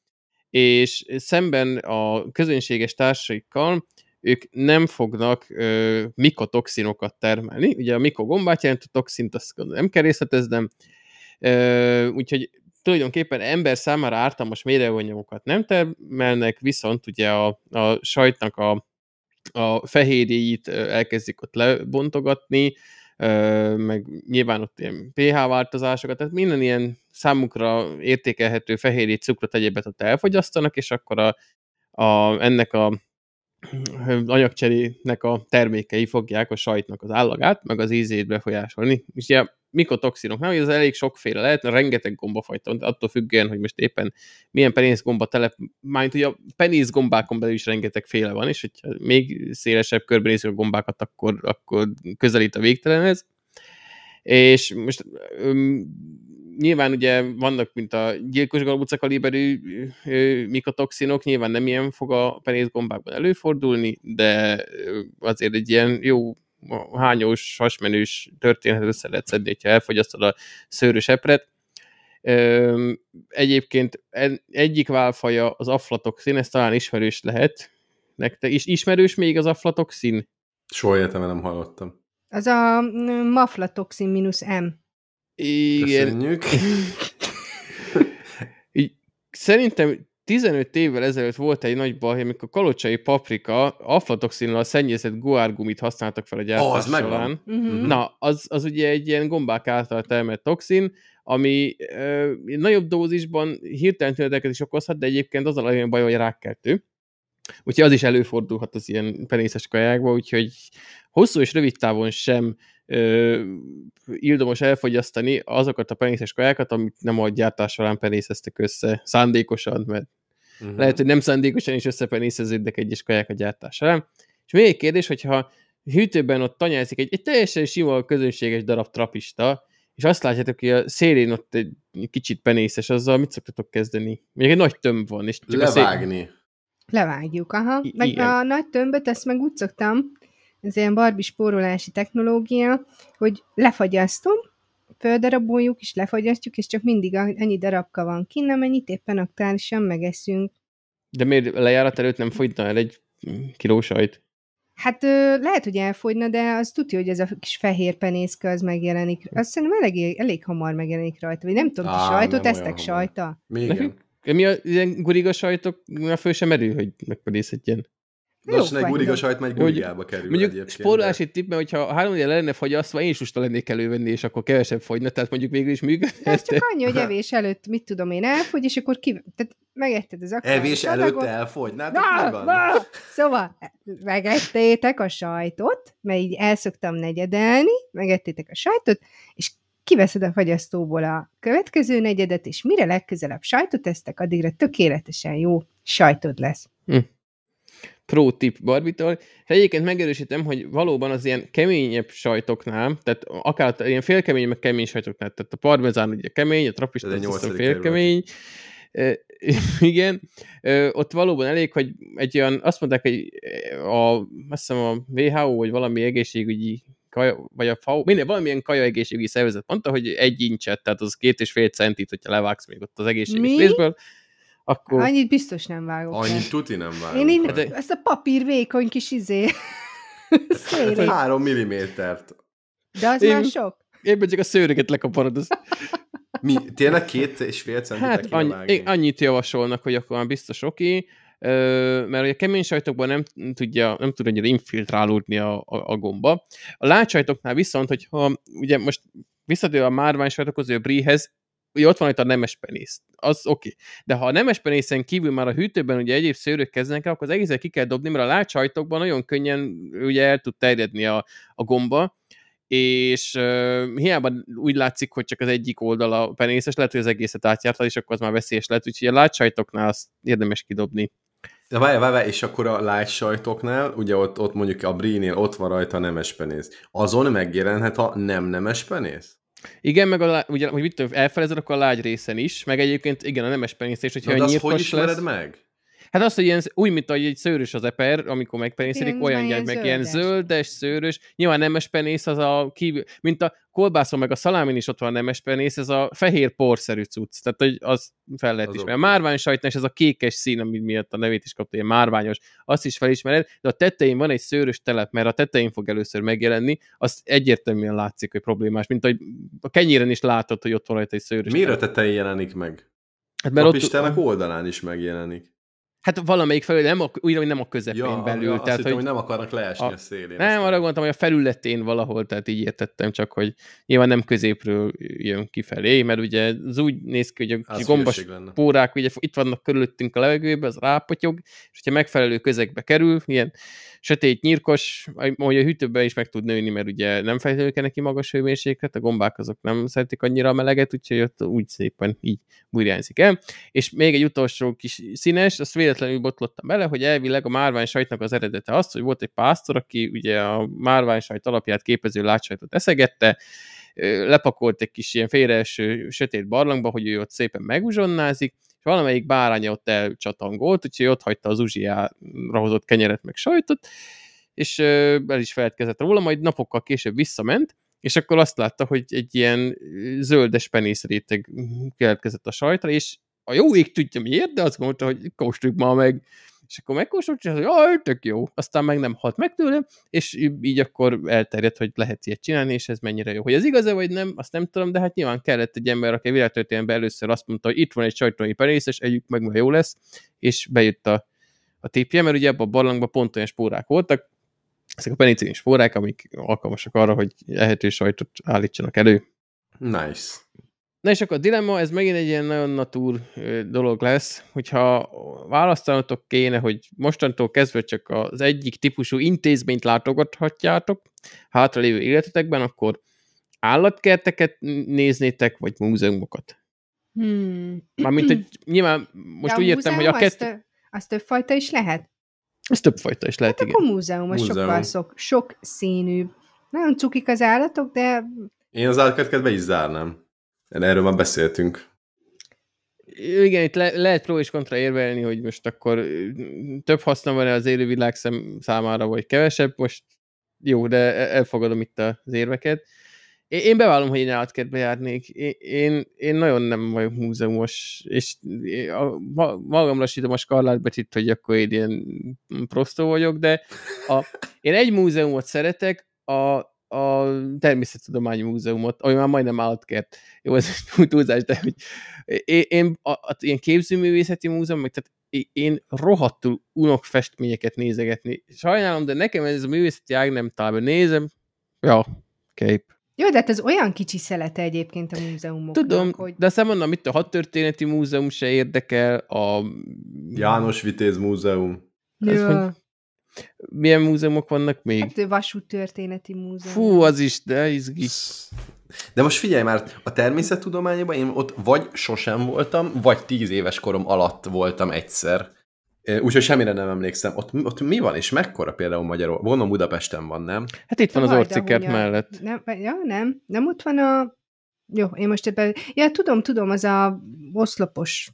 és szemben a közönséges társaikkal ők nem fognak ö, mikotoxinokat termelni. Ugye a mikogombát jelent a toxint, azt nem kell részleteznem, ö, úgyhogy tulajdonképpen ember számára ártalmas mérőanyagokat nem termelnek, viszont ugye a, a sajtnak a a fehérjét elkezdik ott lebontogatni, meg nyilván ott ilyen pH változásokat, tehát minden ilyen számukra értékelhető fehérjét, cukrot, egyébet ott elfogyasztanak, és akkor a, a, ennek a anyagcserének a termékei fogják a sajtnak az állagát, meg az ízét befolyásolni. És ugye mikotoxinok, nem, ez elég sokféle lehet, rengeteg gombafajta, attól függően, hogy most éppen milyen penészgomba telep, majd ugye a penészgombákon belül is rengeteg féle van, és hogyha még szélesebb körben nézzük a gombákat, akkor, akkor közelít a végtelenhez. És most nyilván ugye vannak, mint a gyilkos galbuca kaliberű mikotoxinok, nyilván nem ilyen fog a penészgombákban előfordulni, de azért egy ilyen jó hányós, hasmenős történetet össze lehet szedni, hogyha elfogyasztod a szőrös epret. Egyébként egyik válfaja az aflatoxin, ez talán ismerős lehet. Nektek is ismerős még az aflatoxin? Soha életemben nem hallottam. Az a maflatoxin mínusz M. Igen. Köszönjük. Szerintem 15 évvel ezelőtt volt egy nagy baj, amikor kalocsai paprika aflatoxinnal szennyezett guárgumit használtak fel a gyártás oh, az során. Uh-huh. Na, az, az ugye egy ilyen gombák által termelt toxin, ami ö, nagyobb dózisban hirtelen tüneteket is okozhat, de egyébként az a olyan baj, hogy rákkeltő. Úgyhogy az is előfordulhat az ilyen penészes kajákba, úgyhogy hosszú és rövid távon sem ö, ildomos elfogyasztani azokat a penészes kajákat, amit nem a gyártás során penészeztek össze szándékosan, mert uh-huh. lehet, hogy nem szándékosan is összepenészeződnek egyes kaják a gyártás során. És még egy kérdés, hogyha hűtőben ott tanyázik egy, egy teljesen sima, közönséges darab trapista, és azt látjátok, hogy a szélén ott egy kicsit penészes, azzal mit szoktatok kezdeni? Még egy nagy tömb van. És csak Levágni. A szél... Levágjuk, aha. I- Meg igen. a nagy tömböt, ezt meg úgy szoktam, ez ilyen barbi spórolási technológia, hogy lefagyasztom, földaraboljuk, és lefagyasztjuk, és csak mindig a- annyi darabka van kinn, amennyit éppen aktuálisan megeszünk. De miért lejárat előtt nem fogyna el egy kiló sajt? Hát ö, lehet, hogy elfogyna, de az tudja, hogy ez a kis fehér penészke az megjelenik. Azt szerintem elég, elég hamar megjelenik rajta. Vagy nem tudom, ti Á, sajtot nem esztek sajta? Még Nekünk? Mi a ilyen guriga sajtok, már föl sem merül, hogy megpenészedjen. Lassan egy guriga sajt megy gurigába kerül Mondjuk egyébként. spórolási tipp, mert hogyha három éve lenne fagyasztva, én is lusta lennék elővenni, és akkor kevesebb fogyna, tehát mondjuk végül is De ez működhet. csak annyi, hogy evés előtt, mit tudom én, elfogy, és akkor ki... Tehát megetted az de aktuális Evés adagot. előtt elfogynátok, mi Na, van? na! Szóval megettétek a sajtot, mert így el szoktam negyedelni, megettétek a sajtot, és kiveszed a fagyasztóból a következő negyedet, és mire legközelebb sajtot esztek, addigra tökéletesen jó sajtod lesz. Pro tip Barbitól. Egyébként megerősítem, hogy valóban az ilyen keményebb sajtoknál, tehát akár a ilyen félkemény, meg kemény sajtoknál, tehát a parmezán ugye kemény, a trapista nyolcadik félkemény, igen, ott valóban elég, hogy egy olyan, azt mondták, hogy a, azt hiszem a WHO, vagy valami egészségügyi kaja, vagy a FAO, minden, valamilyen kaja egészségügyi szervezet mondta, hogy egy incset, tehát az két és fél centit, hogyha levágsz még ott az egészséges Mi? részből, akkor... Annyit biztos nem vágok. Annyit tuti nem vágok. Én így, Hát de- ezt a papír vékony kis izé. Szélét. Három millimétert. De az Én- már sok. Éppen csak a szőröket lekaparod, az Mi, tényleg két és fél centit Hát annyi, annyit javasolnak, hogy akkor már biztos oké, ö, mert a kemény sajtokban nem tudja, nem tud annyira infiltrálódni a, a, a gomba. A látsajtoknál viszont, hogyha ugye most visszatérve a márvány sajtokhoz, a bríhez, ugye ott van itt a nemes penész, az oké. De ha a nemes penészen kívül már a hűtőben ugye egyéb szőrök kezdenek el, akkor az egészet ki kell dobni, mert a látsajtokban nagyon könnyen ugye el tud terjedni a, a gomba, és uh, hiába úgy látszik, hogy csak az egyik oldal a penészes, lehet, hogy az egészet átjárta, és akkor az már veszélyes lehet, úgyhogy a látsajtoknál azt érdemes kidobni. De várj, várj, és akkor a sajtoknál, ugye ott, ott mondjuk a brínél ott van rajta a nemes penész. Azon megjelenhet a nem nemes penész? Igen, meg a, lá- ugye, hogy mit tudom, elfelezed, akkor a lágy részen is, meg egyébként igen, a nemes penész is, hogyha Na, de azt hogy ismered lesz. meg? Hát azt, hogy ilyen, úgy, mint ahogy egy szőrös az eper, amikor megpenészedik, Igen, olyan gyert ilyen meg, ilyen zöldes. szőrös. Nyilván nemes penész az a kívül, mint a kolbászon meg a szalámin is ott van a nemes penész, ez a fehér porszerű cucc. Tehát, hogy az fel lehet Az ismerni. A márvány sajtnál is ez a kékes szín, ami miatt a nevét is kapta, ilyen márványos, azt is felismered, de a tetején van egy szőrös telep, mert a tetején fog először megjelenni, az egyértelműen látszik, hogy problémás, mint hogy a kenyéren is látod, hogy ott van rajta egy szőrös Miért a telep. tetején jelenik meg? Hát, Mert a ott, oldalán is megjelenik. Hát valamelyik felül, nem a, úgy, hogy nem a közepén Ja, belül. azt tehát, hittem, hogy, hogy nem akarnak leesni a, a- szélén. Nem, arra gondoltam, hogy a felületén valahol, tehát így értettem csak, hogy nyilván nem középről jön kifelé, mert ugye az úgy néz ki, hogy a Az kis gombas pórák ugye itt vannak körülöttünk a levegőben, az rápotyog, és hogyha megfelelő közegbe kerül, ilyen sötét, nyírkos, ahogy a hűtőben is meg tud nőni, mert ugye nem feltétlenül kell neki magas hőmérséklet, a gombák azok nem szeretik annyira a meleget, úgyhogy ott úgy szépen így burjánzik el. És még egy utolsó kis színes, azt véletlenül botlottam bele, hogy elvileg a márvány sajtnak az eredete az, hogy volt egy pásztor, aki ugye a márvány sajt alapját képező látsajtot eszegette, lepakolt egy kis ilyen félreeső sötét barlangba, hogy ő ott szépen meguzsonnázik, és valamelyik báránya ott elcsatangolt, úgyhogy ott hagyta az uzsijára hozott kenyeret meg sajtot, és el is feledkezett róla, majd napokkal később visszament, és akkor azt látta, hogy egy ilyen zöldes penészréteg keletkezett a sajtra, és a jó ég tudja miért, de azt mondta, hogy kóstoljuk már meg. És akkor megkóstolt, és azt mondja, jaj, tök jó. Aztán meg nem halt meg tőle, és így akkor elterjedt, hogy lehet ilyet csinálni, és ez mennyire jó. Hogy ez igaz-e, vagy nem, azt nem tudom, de hát nyilván kellett egy ember, aki a világtörténelemben először azt mondta, hogy itt van egy sajtói penész, együk meg, mert jó lesz, és bejött a, a tipje, mert ugye abban a barlangban pont olyan spórák voltak, ezek a penicillin spórák, amik alkalmasak arra, hogy ehető sajtot állítsanak elő. Nice. Na és akkor a dilemma, ez megint egy ilyen nagyon natúr dolog lesz, hogyha választanatok kéne, hogy mostantól kezdve csak az egyik típusú intézményt látogathatjátok hátra lévő életetekben, akkor állatkerteket néznétek, vagy múzeumokat. Hmm. Mármint, hogy nyilván most De úgy értem, hogy a kettő... Az, az többfajta is lehet? Ez többfajta is lehet, Hát igen. akkor múzeum, az Múzeum. sokkal sok, sok színűbb. Nagyon cukik az állatok, de Én az állatkerteket be is zárnám. Erről már beszéltünk. Igen, itt le, lehet pro és kontra érvelni, hogy most akkor több haszna van-e az élővilág szem számára, vagy kevesebb. Most jó, de e, elfogadom itt az érveket. Én bevallom, hogy én állatkertbe járnék. Én, én nagyon nem vagyok múzeumos, és magamra sírom a skarlátbecsit, hogy akkor én ilyen prostó vagyok, de a, én egy múzeumot szeretek, a, a Természettudományi Múzeumot, ami már majdnem állatkert. Jó, ez egy túlzás, de hogy én, én a, a, ilyen képzőművészeti múzeum, meg tehát én rohadtul unok festményeket nézegetni. Sajnálom, de nekem ez a művészeti ág nem talán nézem. Ja, kép. Jó, de hát ez olyan kicsi szelete egyébként a múzeumoknak, Tudom, hogy... de aztán mondom, itt a hadtörténeti múzeum se érdekel, a... János Vitéz Múzeum. Ja. Milyen múzeumok vannak még? Hát vasúttörténeti múzeum. Fú, az is, de izgi. De most figyelj már, a természettudományban én ott vagy sosem voltam, vagy tíz éves korom alatt voltam egyszer. Úgyhogy semmire nem emlékszem. Ott, ott mi van, és mekkora például Magyarul? Gondolom Budapesten van, nem? Hát itt van az orcikert mellett. Nem, ja, nem. Nem ott van a... Jó, én most ebben... Ja, tudom, tudom, az a oszlopos.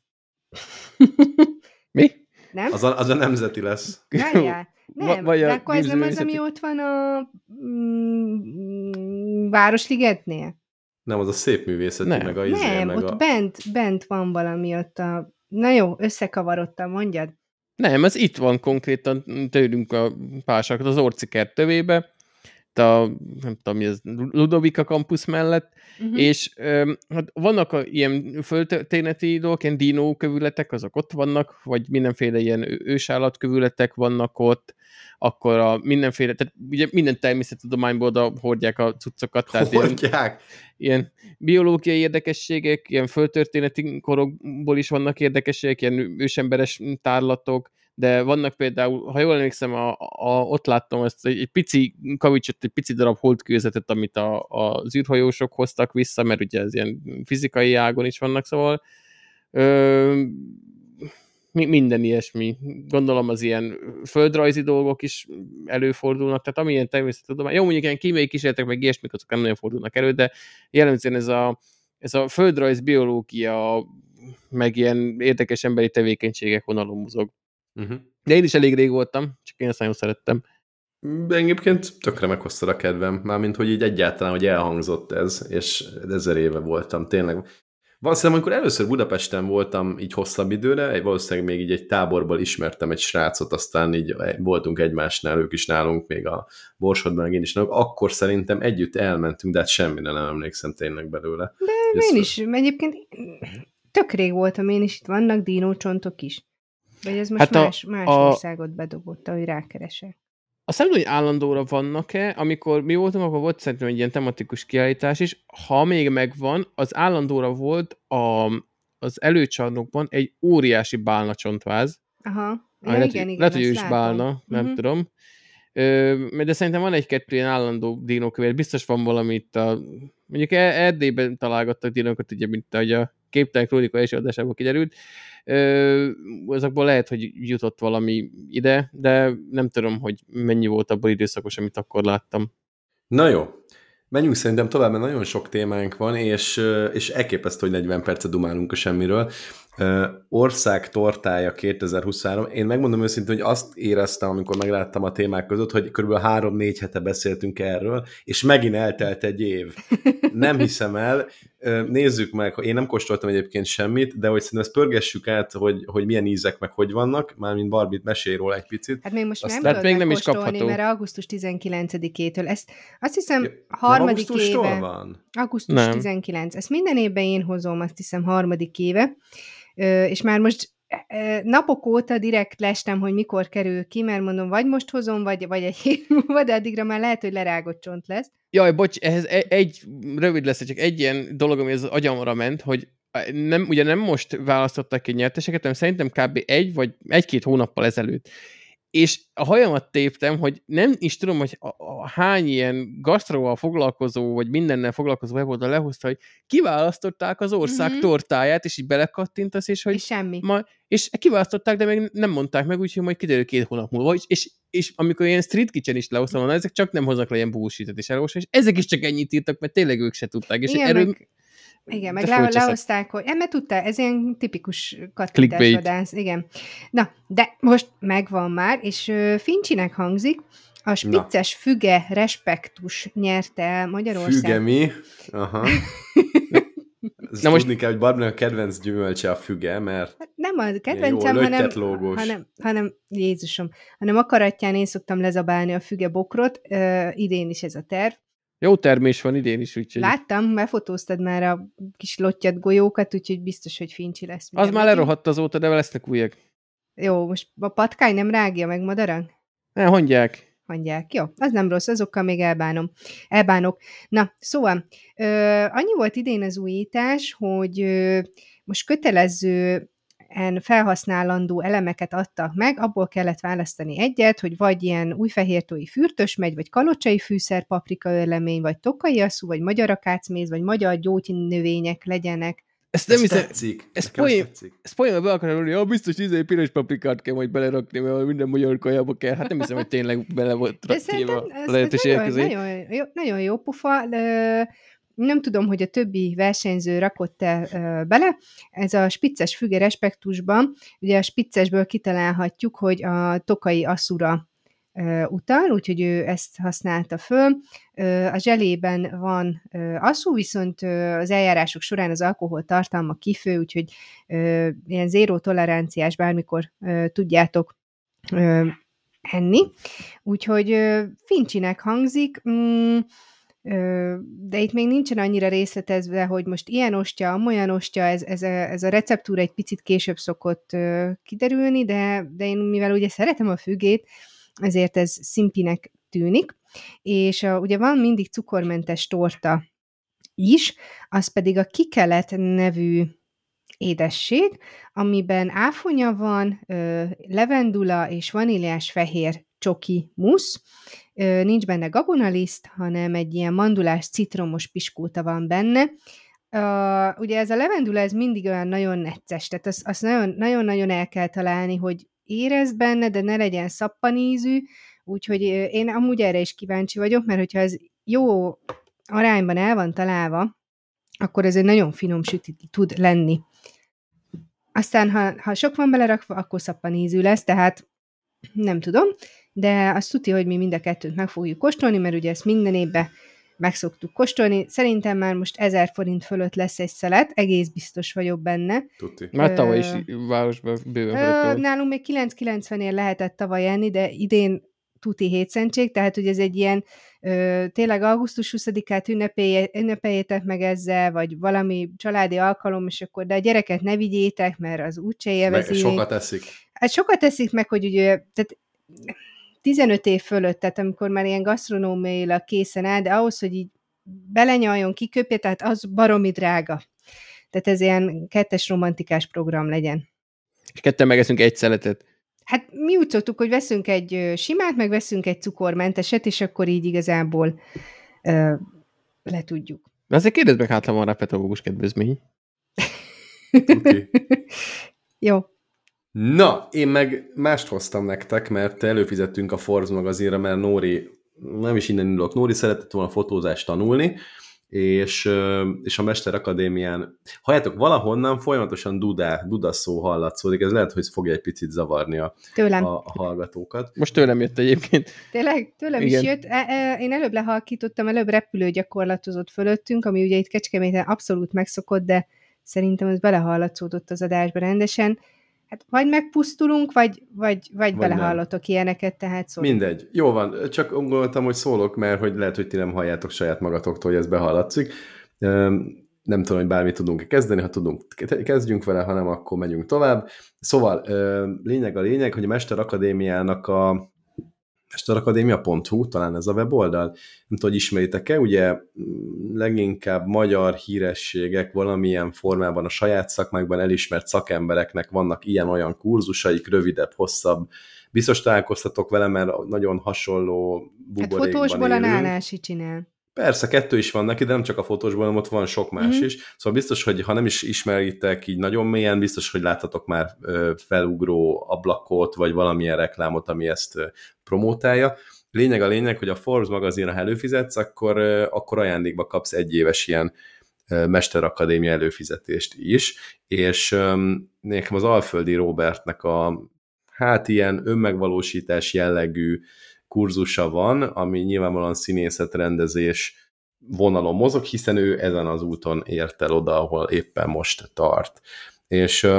mi? Nem? Az a, az a nemzeti lesz. Várjál. Nem, vagy de akkor ez nem az, ami ott van a mm, Városligetnél? Nem, az a szép művészeti, nem. meg a izé, Nem, meg ott a... bent, bent van valami ott a... Na jó, összekavarodtam, mondjad. Nem, ez itt van konkrétan tőlünk a pársakat az Orcikert tövébe, a, nem tudom, mi ez, Ludovika campus mellett, uh-huh. és ö, hát vannak a, ilyen földtörténeti dolgok, ilyen dinókövületek, azok ott vannak, vagy mindenféle ilyen ősállatkövületek vannak ott, akkor a mindenféle, tehát ugye minden természettudományból oda hordják a cuccokat. Tehát hordják? Ilyen, ilyen biológiai érdekességek, ilyen földtörténeti korokból is vannak érdekességek, ilyen ősemberes tárlatok, de vannak például, ha jól emlékszem, a, a, ott láttam ezt egy, egy pici kavicsot, egy pici darab holdkőzetet, amit a, az űrhajósok hoztak vissza, mert ugye ez ilyen fizikai ágon is vannak, szóval ö, minden ilyesmi. Gondolom az ilyen földrajzi dolgok is előfordulnak, tehát amilyen természettudomány. Jó, mondjuk ilyen kémiai kísérletek, meg ilyesmik, azok nem nagyon fordulnak elő, de jellemzően ez a, ez a földrajz, biológia, meg ilyen érdekes emberi tevékenységek vonalon mozog. Uh-huh. De én is elég rég voltam, csak én ezt nagyon szerettem. De egyébként tökre meghozta a kedvem, mármint, hogy így egyáltalán, hogy elhangzott ez, és ezer éve voltam, tényleg. Valószínűleg, amikor először Budapesten voltam így hosszabb időre, egy valószínűleg még így egy táborból ismertem egy srácot, aztán így voltunk egymásnál, ők is nálunk, még a Borsodban, meg én is nálunk, akkor szerintem együtt elmentünk, de hát semmire nem emlékszem tényleg belőle. De én is, egyébként tök rég voltam én is, itt vannak dinócsontok is. Vagy ez most hát a, más, más a, országot bedobott, ahogy rákeresek. Azt nem hogy állandóra vannak-e, amikor mi voltunk, akkor volt szerintem egy ilyen tematikus kiállítás is. Ha még megvan, az állandóra volt a, az előcsarnokban egy óriási bálna csontváz. Aha. Ja, lehet, igen, igen, lehet, hogy ő is bálna, nem uh-huh. tudom. Ö, de szerintem van egy-kettő ilyen állandó dinókövér. Biztos van valami itt a... Mondjuk e- Erdélyben találgattak dinókat, ugye, mint ahogy a képtelen krónika első adásában kiderült. Ö, azokból lehet, hogy jutott valami ide, de nem tudom, hogy mennyi volt abból időszakos, amit akkor láttam. Na jó, Menjünk szerintem tovább, mert nagyon sok témánk van, és, és elképesztő, hogy 40 percet dumálunk a semmiről. Ország tortája 2023. Én megmondom őszintén, hogy azt éreztem, amikor megláttam a témák között, hogy kb. 3-4 hete beszéltünk erről, és megint eltelt egy év. Nem hiszem el. Nézzük meg, én nem kóstoltam egyébként semmit, de hogy szerintem ezt pörgessük át, hogy, hogy milyen ízek meg hogy vannak, mármint Barbit mesél róla egy picit. Hát még most azt nem tudod még nem is kapható. mert augusztus 19-től. Ezt azt hiszem ja, harmadik éve. van? Augusztus nem. 19. Ezt minden évben én hozom, azt hiszem harmadik éve és már most napok óta direkt lestem, hogy mikor kerül ki, mert mondom, vagy most hozom, vagy, vagy egy hét múlva, de addigra már lehet, hogy lerágott csont lesz. Jaj, bocs, ehhez e, egy, rövid lesz, csak egy ilyen dolog, ami az agyamra ment, hogy nem, ugye nem most választottak ki nyerteseket, hanem szerintem kb. egy vagy egy-két hónappal ezelőtt és a hajamat téptem, hogy nem is tudom, hogy a, a hány ilyen gasztroval foglalkozó, vagy mindennel foglalkozó weboldal lehozta, hogy kiválasztották az ország mm-hmm. tortáját, és így belekattintasz, és hogy... És semmi. Ma, és kiválasztották, de még nem mondták meg, úgyhogy majd kiderül két hónap múlva. És, és, és amikor ilyen street kitchen is lehoztam, ezek csak nem hoznak le ilyen bullshit és elolvasni, és ezek is csak ennyit írtak, mert tényleg ők se tudták. És Igen, erről, meg Igen, meg le, lehozták, hogy... Nem, mert tudtál, ez ilyen tipikus Clickbait. kattintásvadász. Igen. Na, de most megvan már, és ö, Fincsinek hangzik, a spicces füge respektus nyerte el Magyarország. Fügemi. Aha. Ezt Na most- tudni kell, hogy Barbinak a kedvenc gyümölcse a füge, mert Hát Nem a kedvencem, jó, hanem, hanem, hanem, Jézusom, hanem akaratján én szoktam lezabálni a füge bokrot, ö, idén is ez a terv. Jó termés van idén is, úgyhogy Láttam, befotóztad már a kis lottyat golyókat, úgyhogy biztos, hogy Fincsi lesz. az már lerohadt azóta, de lesznek újak. Jó, most a patkány nem rágja meg madaran? Ne, mondják. Mondják. Jó, az nem rossz, azokkal még elbánom. Elbánok. Na, szóval, ö, annyi volt idén az újítás, hogy ö, most kötelező felhasználandó elemeket adtak meg, abból kellett választani egyet, hogy vagy ilyen újfehértói fürtös megy, vagy kalocsai fűszer, paprika örlemény, vagy tokai asszú, vagy magyar akácméz, vagy magyar gyógynövények legyenek. Ezt nem ez hiszem, tetszik. ez Nekem ez poén- be akarom mondani, ja, biztos izé piros paprikát kell majd belerakni, mert minden magyar kajába kell. Hát nem hiszem, hogy tényleg bele volt De a ez, ez lehetőségek nagyon, nagyon, jó, nagyon jó pufa. Nem tudom, hogy a többi versenyző rakott-e bele. Ez a spicces füge respektusban, ugye a spiccesből kitalálhatjuk, hogy a tokai asszura utal, úgyhogy ő ezt használta föl. A zselében van asszú, viszont az eljárások során az alkohol tartalma kifő, úgyhogy ilyen zéró toleranciás bármikor tudjátok enni. Úgyhogy fincsinek hangzik, mm, de itt még nincsen annyira részletezve, hogy most ilyen ostya, amolyan ostya, ez, ez, a, ez a receptúra egy picit később szokott kiderülni, de, de én mivel ugye szeretem a fügét, ezért ez szimpinek tűnik. És a, ugye van mindig cukormentes torta is, az pedig a kikelet nevű édesség, amiben áfonya van, levendula és vaníliás fehér csoki musz, nincs benne gabonaliszt, hanem egy ilyen mandulás citromos piskóta van benne. Ugye ez a levendula, ez mindig olyan nagyon necces, tehát azt, azt nagyon, nagyon-nagyon el kell találni, hogy érezd benne, de ne legyen szappanízű, úgyhogy én amúgy erre is kíváncsi vagyok, mert hogyha ez jó arányban el van találva, akkor ez egy nagyon finom süti tud lenni. Aztán, ha, ha sok van belerakva, akkor szappanízű lesz, tehát nem tudom, de azt tudja, hogy mi mind a kettőt meg fogjuk kóstolni, mert ugye ezt minden évben meg szoktuk kóstolni. Szerintem már most 1000 forint fölött lesz egy szelet, egész biztos vagyok benne. Tuti. Már tavaly is városban bőven Ö, nálunk még 990-ér lehetett tavaly enni, de idén tuti hétszentség, tehát hogy ez egy ilyen ö, tényleg augusztus 20-át ünnepelje, ünnepeljétek meg ezzel, vagy valami családi alkalom, és akkor, de a gyereket ne vigyétek, mert az úgyse élvezi. sokat eszik. Hát sokat teszik meg, hogy ugye, tehát 15 év fölött, tehát amikor már ilyen gasztronómiailag készen áll, de ahhoz, hogy így belenyaljon, kiköpje, tehát az baromi drága. Tehát ez ilyen kettes romantikás program legyen. És ketten megeszünk egy szeletet. Hát mi úgy szoktuk, hogy veszünk egy simát, meg veszünk egy cukormenteset, és akkor így igazából ö, le tudjuk. De azért kérdezd meg, hát ha van rá pedagógus kedvezmény. Tuti. Jó. Na, én meg mást hoztam nektek, mert előfizettünk a Forbes magazinra, mert Nóri, nem is innen indulok, Nóri szeretett volna fotózást tanulni, és, és a Mester Akadémián, halljátok, valahonnan folyamatosan dudá, dudaszó hallatszódik, ez lehet, hogy fogja egy picit zavarni a, Tőlem. a, a hallgatókat. Most tőlem jött egyébként. Tényleg, tőlem Igen. is jött. E, e, én előbb lehalkítottam, előbb repülő gyakorlatozott fölöttünk, ami ugye itt Kecskeméten abszolút megszokott, de szerintem ez belehallatszódott az adásba rendesen. Hát vagy megpusztulunk, vagy, vagy, vagy, nem. belehallotok ilyeneket, tehát szó. Mindegy. Jó van, csak gondoltam, hogy szólok, mert hogy lehet, hogy ti nem halljátok saját magatoktól, hogy ez behallatszik. Nem tudom, hogy bármit tudunk kezdeni, ha tudunk, kezdjünk vele, ha nem, akkor megyünk tovább. Szóval lényeg a lényeg, hogy a Mester Akadémiának a mesterakadémia.hu, talán ez a weboldal, nem tudom, hogy ismeritek-e, ugye mm, leginkább magyar hírességek valamilyen formában a saját szakmákban elismert szakembereknek vannak ilyen-olyan kurzusaik, rövidebb, hosszabb. Biztos találkoztatok vele, mert nagyon hasonló Hát buborékban fotósból a élünk. nánási csinál. Persze, kettő is van neki, de nem csak a fotósból, hanem ott van sok más Mhm. is. Szóval biztos, hogy ha nem is ismeritek így nagyon mélyen, biztos, hogy láttatok már felugró ablakot, vagy valamilyen reklámot, ami ezt promótálja. Lényeg a lényeg, hogy a Forbes magazinra, előfizetsz, akkor, akkor ajándékba kapsz egy éves ilyen Mesterakadémia előfizetést is, és nekem az Alföldi Robertnek a hát ilyen önmegvalósítás jellegű kurzusa van, ami nyilvánvalóan színészetrendezés vonalon mozog, hiszen ő ezen az úton ért el oda, ahol éppen most tart. És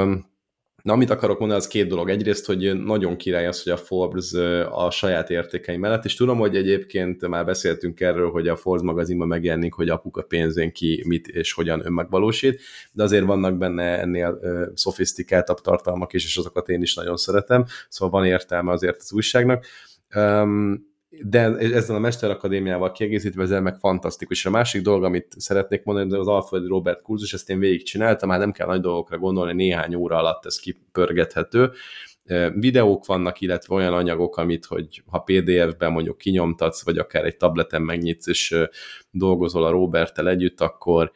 Na, amit akarok mondani, az két dolog. Egyrészt, hogy nagyon király az, hogy a Forbes a saját értékei mellett, és tudom, hogy egyébként már beszéltünk erről, hogy a Forbes magazinban megjelenik, hogy apuka pénzén ki mit és hogyan önmegvalósít, de azért vannak benne ennél szofisztikáltabb tartalmak is, és azokat én is nagyon szeretem, szóval van értelme azért az újságnak. De ezzel a Mesterakadémiával kiegészítve ezzel meg fantasztikus. És a másik dolog, amit szeretnék mondani, az Alföldi Robert kurzus, ezt én végigcsináltam, már nem kell nagy dolgokra gondolni, néhány óra alatt ez kipörgethető. Videók vannak, illetve olyan anyagok, amit, hogy ha PDF-ben mondjuk kinyomtatsz, vagy akár egy tableten megnyitsz, és dolgozol a Roberttel együtt, akkor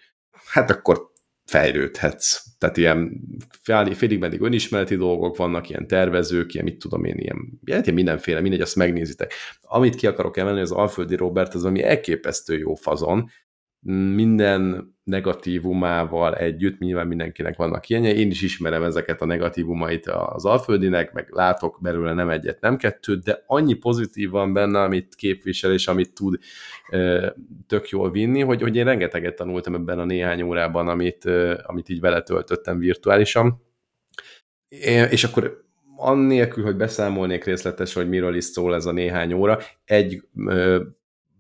hát akkor fejlődhetsz. Tehát ilyen félig meddig önismereti dolgok vannak, ilyen tervezők, ilyen mit tudom én, ilyen, ilyen mindenféle, mindegy, azt megnézitek. Amit ki akarok emelni, az Alföldi Robert, az ami elképesztő jó fazon, minden negatívumával együtt, nyilván mindenkinek vannak ilyenje, én is ismerem ezeket a negatívumait az Alföldinek, meg látok belőle nem egyet, nem kettőt, de annyi pozitív van benne, amit képvisel, és amit tud tök jól vinni, hogy, hogy én rengeteget tanultam ebben a néhány órában, amit, amit így vele töltöttem virtuálisan. És akkor annélkül, hogy beszámolnék részletes, hogy miről is szól ez a néhány óra, egy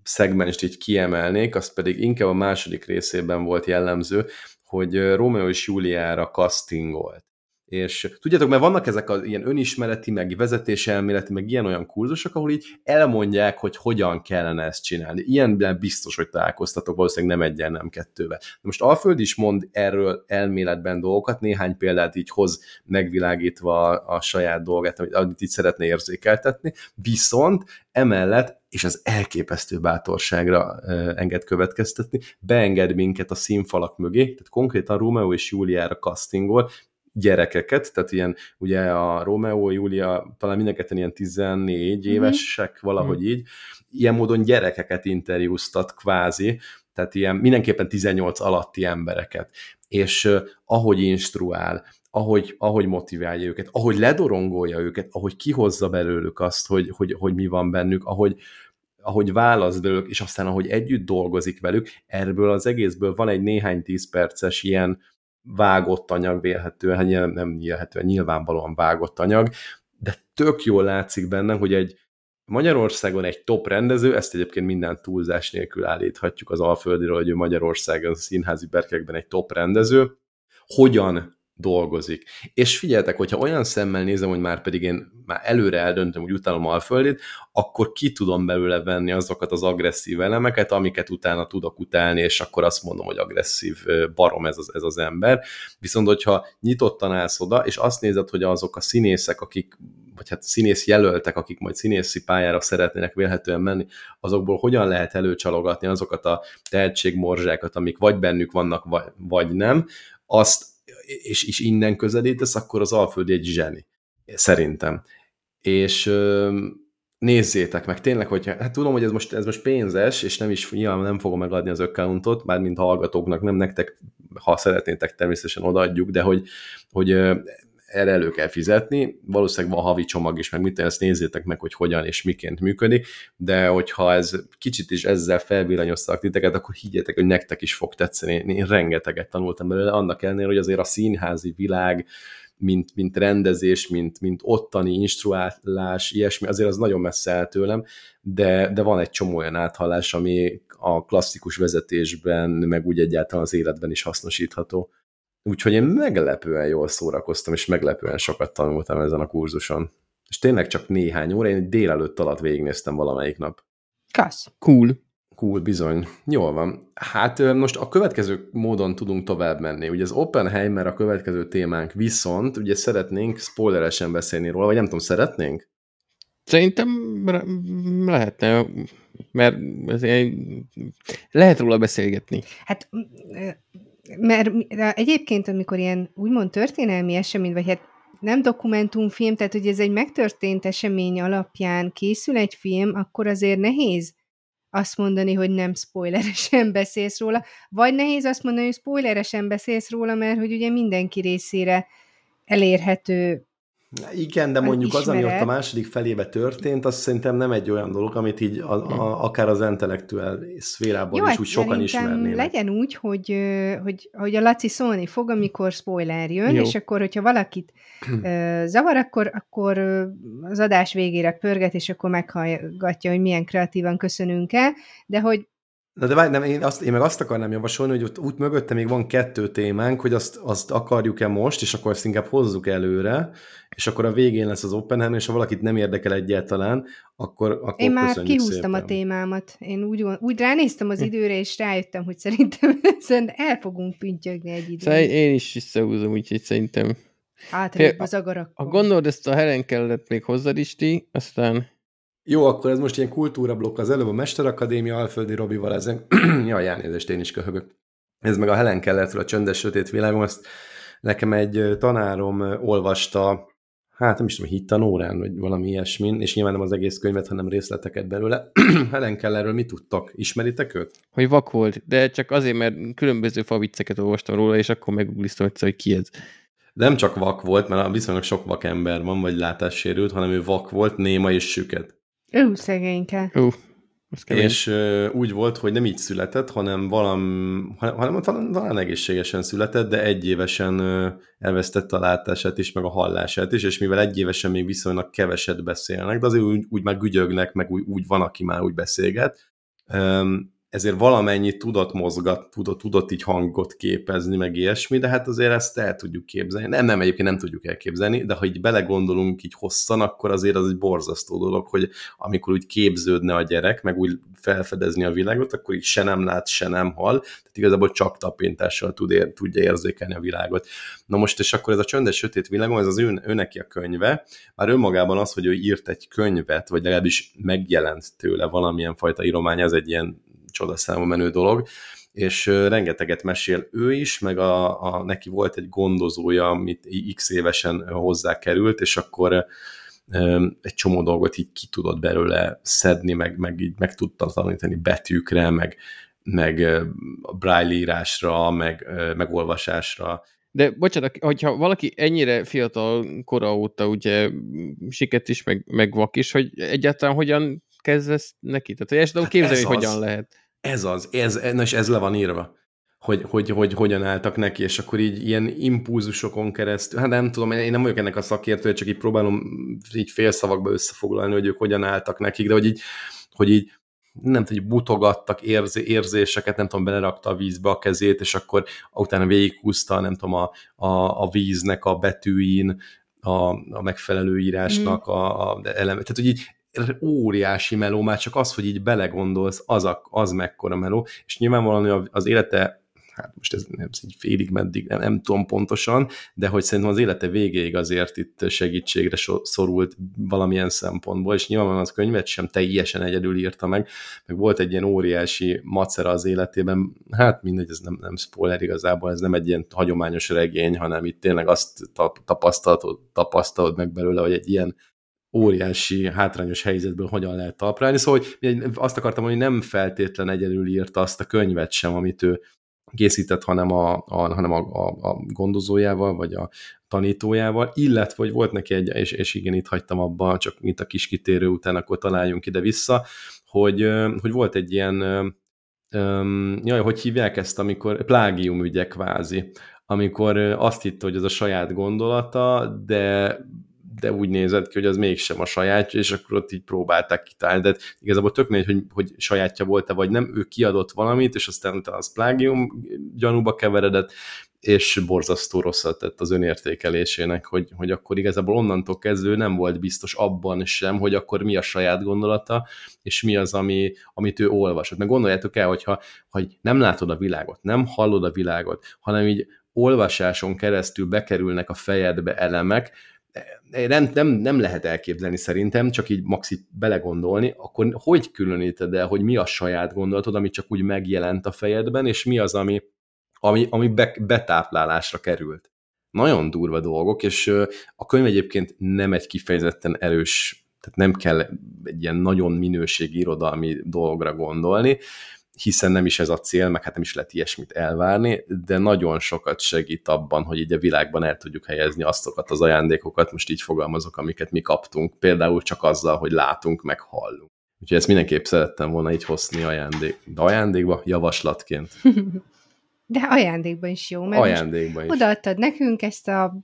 szegmenst így kiemelnék, az pedig inkább a második részében volt jellemző, hogy Romeo és Juliára castingolt. És tudjátok, mert vannak ezek az ilyen önismereti, meg vezetéselméleti, meg ilyen-olyan kurzusok, ahol így elmondják, hogy hogyan kellene ezt csinálni. Ilyen biztos, hogy találkoztatok, valószínűleg nem egyen, nem kettővel. Most Alföld is mond erről elméletben dolgokat, néhány példát így hoz megvilágítva a, saját dolgát, amit, amit így szeretne érzékeltetni, viszont emellett és az elképesztő bátorságra enged következtetni, beenged minket a színfalak mögé, tehát konkrétan Romeo és Júliára castingol, gyerekeket, tehát ilyen ugye a Romeo, Júlia, talán mindenketten ilyen 14 mm-hmm. évesek, valahogy mm. így, ilyen módon gyerekeket interjúztat kvázi, tehát ilyen mindenképpen 18 alatti embereket, és uh, ahogy instruál, ahogy, ahogy motiválja őket, ahogy ledorongolja őket, ahogy kihozza belőlük azt, hogy, hogy, hogy mi van bennük, ahogy, ahogy válasz belőlük, és aztán ahogy együtt dolgozik velük, erből az egészből van egy néhány tíz perces ilyen vágott anyag vélhetően, hát nem nyilhetően, nyilvánvalóan vágott anyag, de tök jól látszik benne, hogy egy Magyarországon egy top rendező, ezt egyébként minden túlzás nélkül állíthatjuk az Alföldiről, hogy ő Magyarországon színházi berkekben egy top rendező, hogyan dolgozik. És figyeltek, hogyha olyan szemmel nézem, hogy már pedig én már előre eldöntöm, hogy utálom Alföldit, akkor ki tudom belőle venni azokat az agresszív elemeket, amiket utána tudok utálni, és akkor azt mondom, hogy agresszív barom ez az, ez az ember. Viszont, hogyha nyitottan állsz oda, és azt nézed, hogy azok a színészek, akik vagy hát színész jelöltek, akik majd színészi pályára szeretnének vélhetően menni, azokból hogyan lehet előcsalogatni azokat a tehetségmorzsákat, amik vagy bennük vannak, vagy nem, azt és, és innen közelítesz, akkor az Alföldi egy zseni. Szerintem. És nézzétek meg, tényleg, hogy hát tudom, hogy ez most, ez most pénzes, és nem is, nyilván nem fogom megadni az accountot, mármint hallgatóknak, nem nektek, ha szeretnétek, természetesen odaadjuk, de hogy, hogy erre elő kell fizetni, valószínűleg van havi csomag is, meg mit ezt nézzétek meg, hogy hogyan és miként működik, de hogyha ez kicsit is ezzel felvillanyoztak titeket, akkor higgyetek, hogy nektek is fog tetszeni. Én rengeteget tanultam belőle, annak ellenére, hogy azért a színházi világ, mint, mint rendezés, mint, mint ottani instruálás, ilyesmi, azért az nagyon messze el tőlem, de, de van egy csomó olyan áthallás, ami a klasszikus vezetésben, meg úgy egyáltalán az életben is hasznosítható. Úgyhogy én meglepően jól szórakoztam, és meglepően sokat tanultam ezen a kurzuson. És tényleg csak néhány óra, én délelőtt alatt végignéztem valamelyik nap. Kasz. Cool. Cool, bizony. Jól van. Hát most a következő módon tudunk tovább menni. Ugye az Oppenheimer a következő témánk, viszont ugye szeretnénk spoileresen beszélni róla, vagy nem tudom, szeretnénk? Szerintem lehetne, mert lehet róla beszélgetni. Hát mert egyébként, amikor ilyen úgymond történelmi esemény, vagy hát nem dokumentumfilm, tehát hogy ez egy megtörtént esemény alapján készül egy film, akkor azért nehéz azt mondani, hogy nem spoileresen beszélsz róla, vagy nehéz azt mondani, hogy spoileresen beszélsz róla, mert hogy ugye mindenki részére elérhető igen, de mondjuk az, ami ott a második felébe történt, az szerintem nem egy olyan dolog, amit így a, a, akár az intellektuál szférában Jó, is hát úgy sokan ismernének. legyen úgy, hogy, hogy, hogy a Laci szólni fog, amikor spoiler jön, Jó. és akkor, hogyha valakit zavar, akkor, akkor az adás végére pörget, és akkor meghallgatja, hogy milyen kreatívan köszönünk el, de hogy Na de várj, nem, én, azt, én meg azt akarnám javasolni, hogy ott út mögötte még van kettő témánk, hogy azt, azt akarjuk-e most, és akkor ezt inkább hozzuk előre, és akkor a végén lesz az Oppenheimer, és ha valakit nem érdekel egyáltalán, akkor, akkor Én már kihúztam szépen. a témámat. Én úgy, úgy ránéztem az hm. időre, és rájöttem, hogy szerintem ezen el fogunk püntyögni egy időt. Szóval én is visszahúzom, úgyhogy szerintem... Hát, az agarakkor. Ha gondolod, ezt a Helen kellett még hozzadisti, aztán jó, akkor ez most ilyen kultúrablokk az előbb a Mesterakadémia Alföldi Robival ezen. Jaj, elnézést, én is köhögök. Ez meg a Helen Kellertől a Csöndes Sötét Világom, azt nekem egy tanárom olvasta, hát nem is tudom, hittanórán, vagy valami ilyesmin, és nyilván nem az egész könyvet, hanem részleteket belőle. Helen Kellerről mit tudtak? Ismeritek őt? Hogy vak volt, de csak azért, mert különböző favicceket olvastam róla, és akkor meguglisztam hogy ki ez. Nem csak vak volt, mert viszonylag sok vak ember van, vagy látássérült, hanem ő vak volt, néma és süket. Ő szegényke. Ú, és uh, úgy volt, hogy nem így született, hanem valam, hanem talán, talán egészségesen született, de egyévesen uh, elvesztette a látását is, meg a hallását is, és mivel egyévesen még viszonylag keveset beszélnek, de azért úgy, úgy már gügyögnek, meg úgy, úgy van, aki már úgy beszélget, um, ezért valamennyi tudott mozgat, tudott, tudott így hangot képezni, meg ilyesmi, de hát azért ezt el tudjuk képzelni. Nem, nem, egyébként nem tudjuk elképzelni, de ha így belegondolunk így hosszan, akkor azért az egy borzasztó dolog, hogy amikor úgy képződne a gyerek, meg úgy felfedezni a világot, akkor így se nem lát, se nem hall, tehát igazából csak tapintással tud ér, tudja érzékelni a világot. Na most, és akkor ez a csöndes sötét világom, ez az ő, ő neki a könyve, már önmagában az, hogy ő írt egy könyvet, vagy legalábbis megjelent tőle valamilyen fajta íromány, ez egy ilyen csodaszámú menő dolog, és rengeteget mesél ő is, meg a, a, neki volt egy gondozója, amit x évesen hozzá került, és akkor egy csomó dolgot így ki tudott belőle szedni, meg, meg így meg tudta tanítani betűkre, meg, meg a braille írásra, meg megolvasásra. De bocsánat, hogyha valaki ennyire fiatal kora óta ugye siket is, meg, meg vak is, hogy egyáltalán hogyan kezdesz neki? Tehát, hogy tudom hát képzelni, hogy hogyan lehet. Ez az, ez, na és ez le van írva, hogy, hogy, hogy hogyan álltak neki, és akkor így ilyen impulzusokon keresztül, hát nem tudom, én nem vagyok ennek a szakértője, csak így próbálom így félszavakba összefoglalni, hogy ők hogyan álltak nekik, de hogy így, hogy így nem tudom, hogy butogattak érzé, érzéseket, nem tudom, belerakta a vízbe a kezét, és akkor utána végighúzta, nem tudom, a, a, a víznek a betűin, a, a megfelelő írásnak mm. a, a eleme. Tehát, hogy így óriási meló, már csak az, hogy így belegondolsz, az, a, az mekkora meló, és nyilvánvalóan az élete hát most ez nem így félig meddig, nem, nem tudom pontosan, de hogy szerintem az élete végéig azért itt segítségre szorult valamilyen szempontból, és nyilvánvalóan az könyvet sem teljesen egyedül írta meg, meg volt egy ilyen óriási macera az életében, hát mindegy, ez nem, nem spoiler igazából, ez nem egy ilyen hagyományos regény, hanem itt tényleg azt tapasztalod, tapasztalod meg belőle, hogy egy ilyen óriási hátrányos helyzetből hogyan lehet talprálni. Szóval hogy azt akartam, hogy nem feltétlen egyedül írta azt a könyvet sem, amit ő készített, hanem a, a, hanem a, a, a gondozójával, vagy a tanítójával, illetve, hogy volt neki egy, és, és igen, itt hagytam abba, csak itt a kis kitérő után, akkor találjunk ide-vissza, hogy, hogy volt egy ilyen, um, jaj, hogy hívják ezt, amikor plágium ügye kvázi, amikor azt hitte, hogy ez a saját gondolata, de de úgy nézett ki, hogy az mégsem a sajátja, és akkor ott így próbálták kitálni. De igazából tök nehéz, hogy, hogy sajátja volt-e vagy nem, ő kiadott valamit, és aztán az plágium gyanúba keveredett, és borzasztó rosszat tett az önértékelésének, hogy, hogy akkor igazából onnantól kezdő nem volt biztos abban sem, hogy akkor mi a saját gondolata, és mi az, ami, amit ő olvasott. Meg gondoljátok el, hogyha hogy nem látod a világot, nem hallod a világot, hanem így olvasáson keresztül bekerülnek a fejedbe elemek, nem, nem, nem lehet elképzelni szerintem, csak így maxi belegondolni, akkor hogy különíted el, hogy mi a saját gondolatod, ami csak úgy megjelent a fejedben, és mi az, ami, ami, ami be, betáplálásra került. Nagyon durva dolgok, és a könyv egyébként nem egy kifejezetten erős Tehát nem kell egy ilyen nagyon minőségi irodalmi dologra gondolni, hiszen nem is ez a cél, meg hát nem is lehet ilyesmit elvárni, de nagyon sokat segít abban, hogy így a világban el tudjuk helyezni azokat az ajándékokat, most így fogalmazok, amiket mi kaptunk, például csak azzal, hogy látunk, meg hallunk. Úgyhogy ezt mindenképp szerettem volna így hozni ajándék, de ajándékba, javaslatként. De ajándékban is jó, mert ajándékban is. odaadtad nekünk ezt a...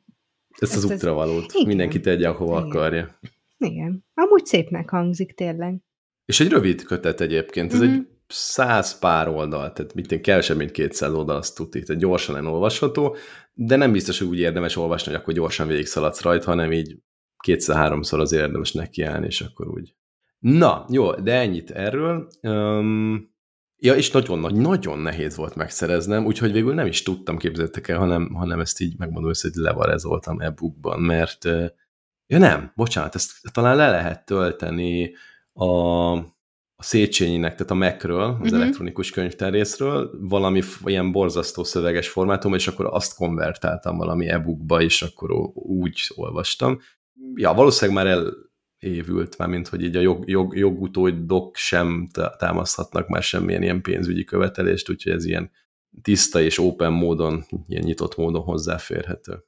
Ezt, ezt az útravalót. Igen. Mindenki tegye, ahova Igen. akarja. Igen. Amúgy szépnek hangzik tényleg. És egy rövid kötet egyébként. Ez mm-hmm. egy száz pár oldal, tehát mit kevesebb, mint 200 oldal, azt tudni, tehát gyorsan elolvasható, de nem biztos, hogy úgy érdemes olvasni, hogy akkor gyorsan végigszaladsz rajta, hanem így kétszer-háromszor az érdemes nekiállni, és akkor úgy. Na, jó, de ennyit erről. Um, ja, és nagyon, nagy, nagyon nehéz volt megszereznem, úgyhogy végül nem is tudtam, képzeltek el, hanem, hanem ezt így megmondom, hogy levarezoltam e-bookban, mert ja nem, bocsánat, ezt talán le lehet tölteni a a Széchenyinek, tehát a Mac-ről, az uh-huh. elektronikus könyvtárrészről, valami ilyen borzasztó szöveges formátum, és akkor azt konvertáltam valami e-bookba, és akkor úgy olvastam. Ja, valószínűleg már elévült, már mint hogy így a jog, jog, jogutódok sem támaszthatnak már semmilyen ilyen pénzügyi követelést, úgyhogy ez ilyen tiszta és open módon, ilyen nyitott módon hozzáférhető.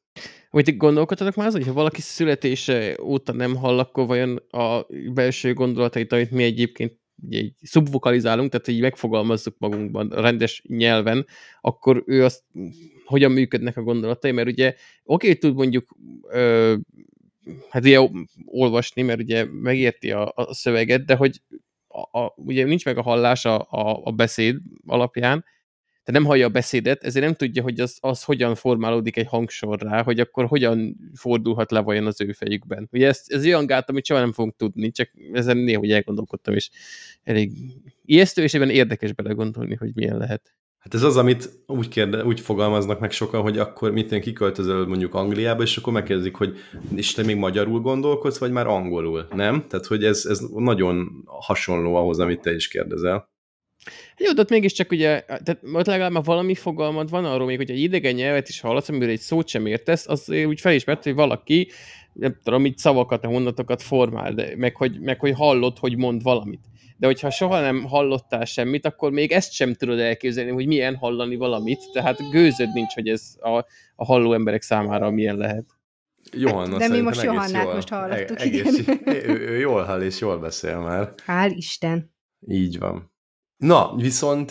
Vagy gondolkodtatok már azon, hogy ha valaki születése óta nem hall, akkor vajon a belső gondolatait, amit mi egyébként ugye így szubvokalizálunk, tehát így megfogalmazzuk magunkban rendes nyelven, akkor ő azt hogyan működnek a gondolatai, mert ugye oké, tud mondjuk ö, hát ugye olvasni, mert ugye megérti a, a szöveget, de hogy a, a, ugye nincs meg a hallás a, a, a beszéd alapján, tehát nem hallja a beszédet, ezért nem tudja, hogy az, az hogyan formálódik egy hangsorrá, hogy akkor hogyan fordulhat le vajon az ő fejükben. Ugye ez, ez olyan gát, amit soha nem fogunk tudni, csak ezen néha hogy elgondolkodtam, és elég ijesztő, és ebben érdekes belegondolni, hogy milyen lehet. Hát ez az, amit úgy, kérde, úgy fogalmaznak meg sokan, hogy akkor mit kiköltözöl mondjuk Angliába, és akkor megkérdezik, hogy és te még magyarul gondolkodsz, vagy már angolul, nem? Tehát, hogy ez, ez nagyon hasonló ahhoz, amit te is kérdezel. Jó, de ott mégiscsak ugye, tehát ott legalább már valami fogalmad van arról még, hogy egy idegen nyelvet is hallasz, amiből egy szót sem értesz, az úgy felismert, hogy valaki, nem tudom, itt szavakat, a mondatokat formál, de meg hogy, meg hogy hallod, hogy mond valamit. De hogyha soha nem hallottál semmit, akkor még ezt sem tudod elképzelni, hogy milyen hallani valamit, tehát gőzöd nincs, hogy ez a, a halló emberek számára milyen lehet. Johanna, De mi most Johannát jól, most hallottuk, egész, igen. Ő, ő jól hall és jól beszél már. Hál' Isten. Így van. Na, viszont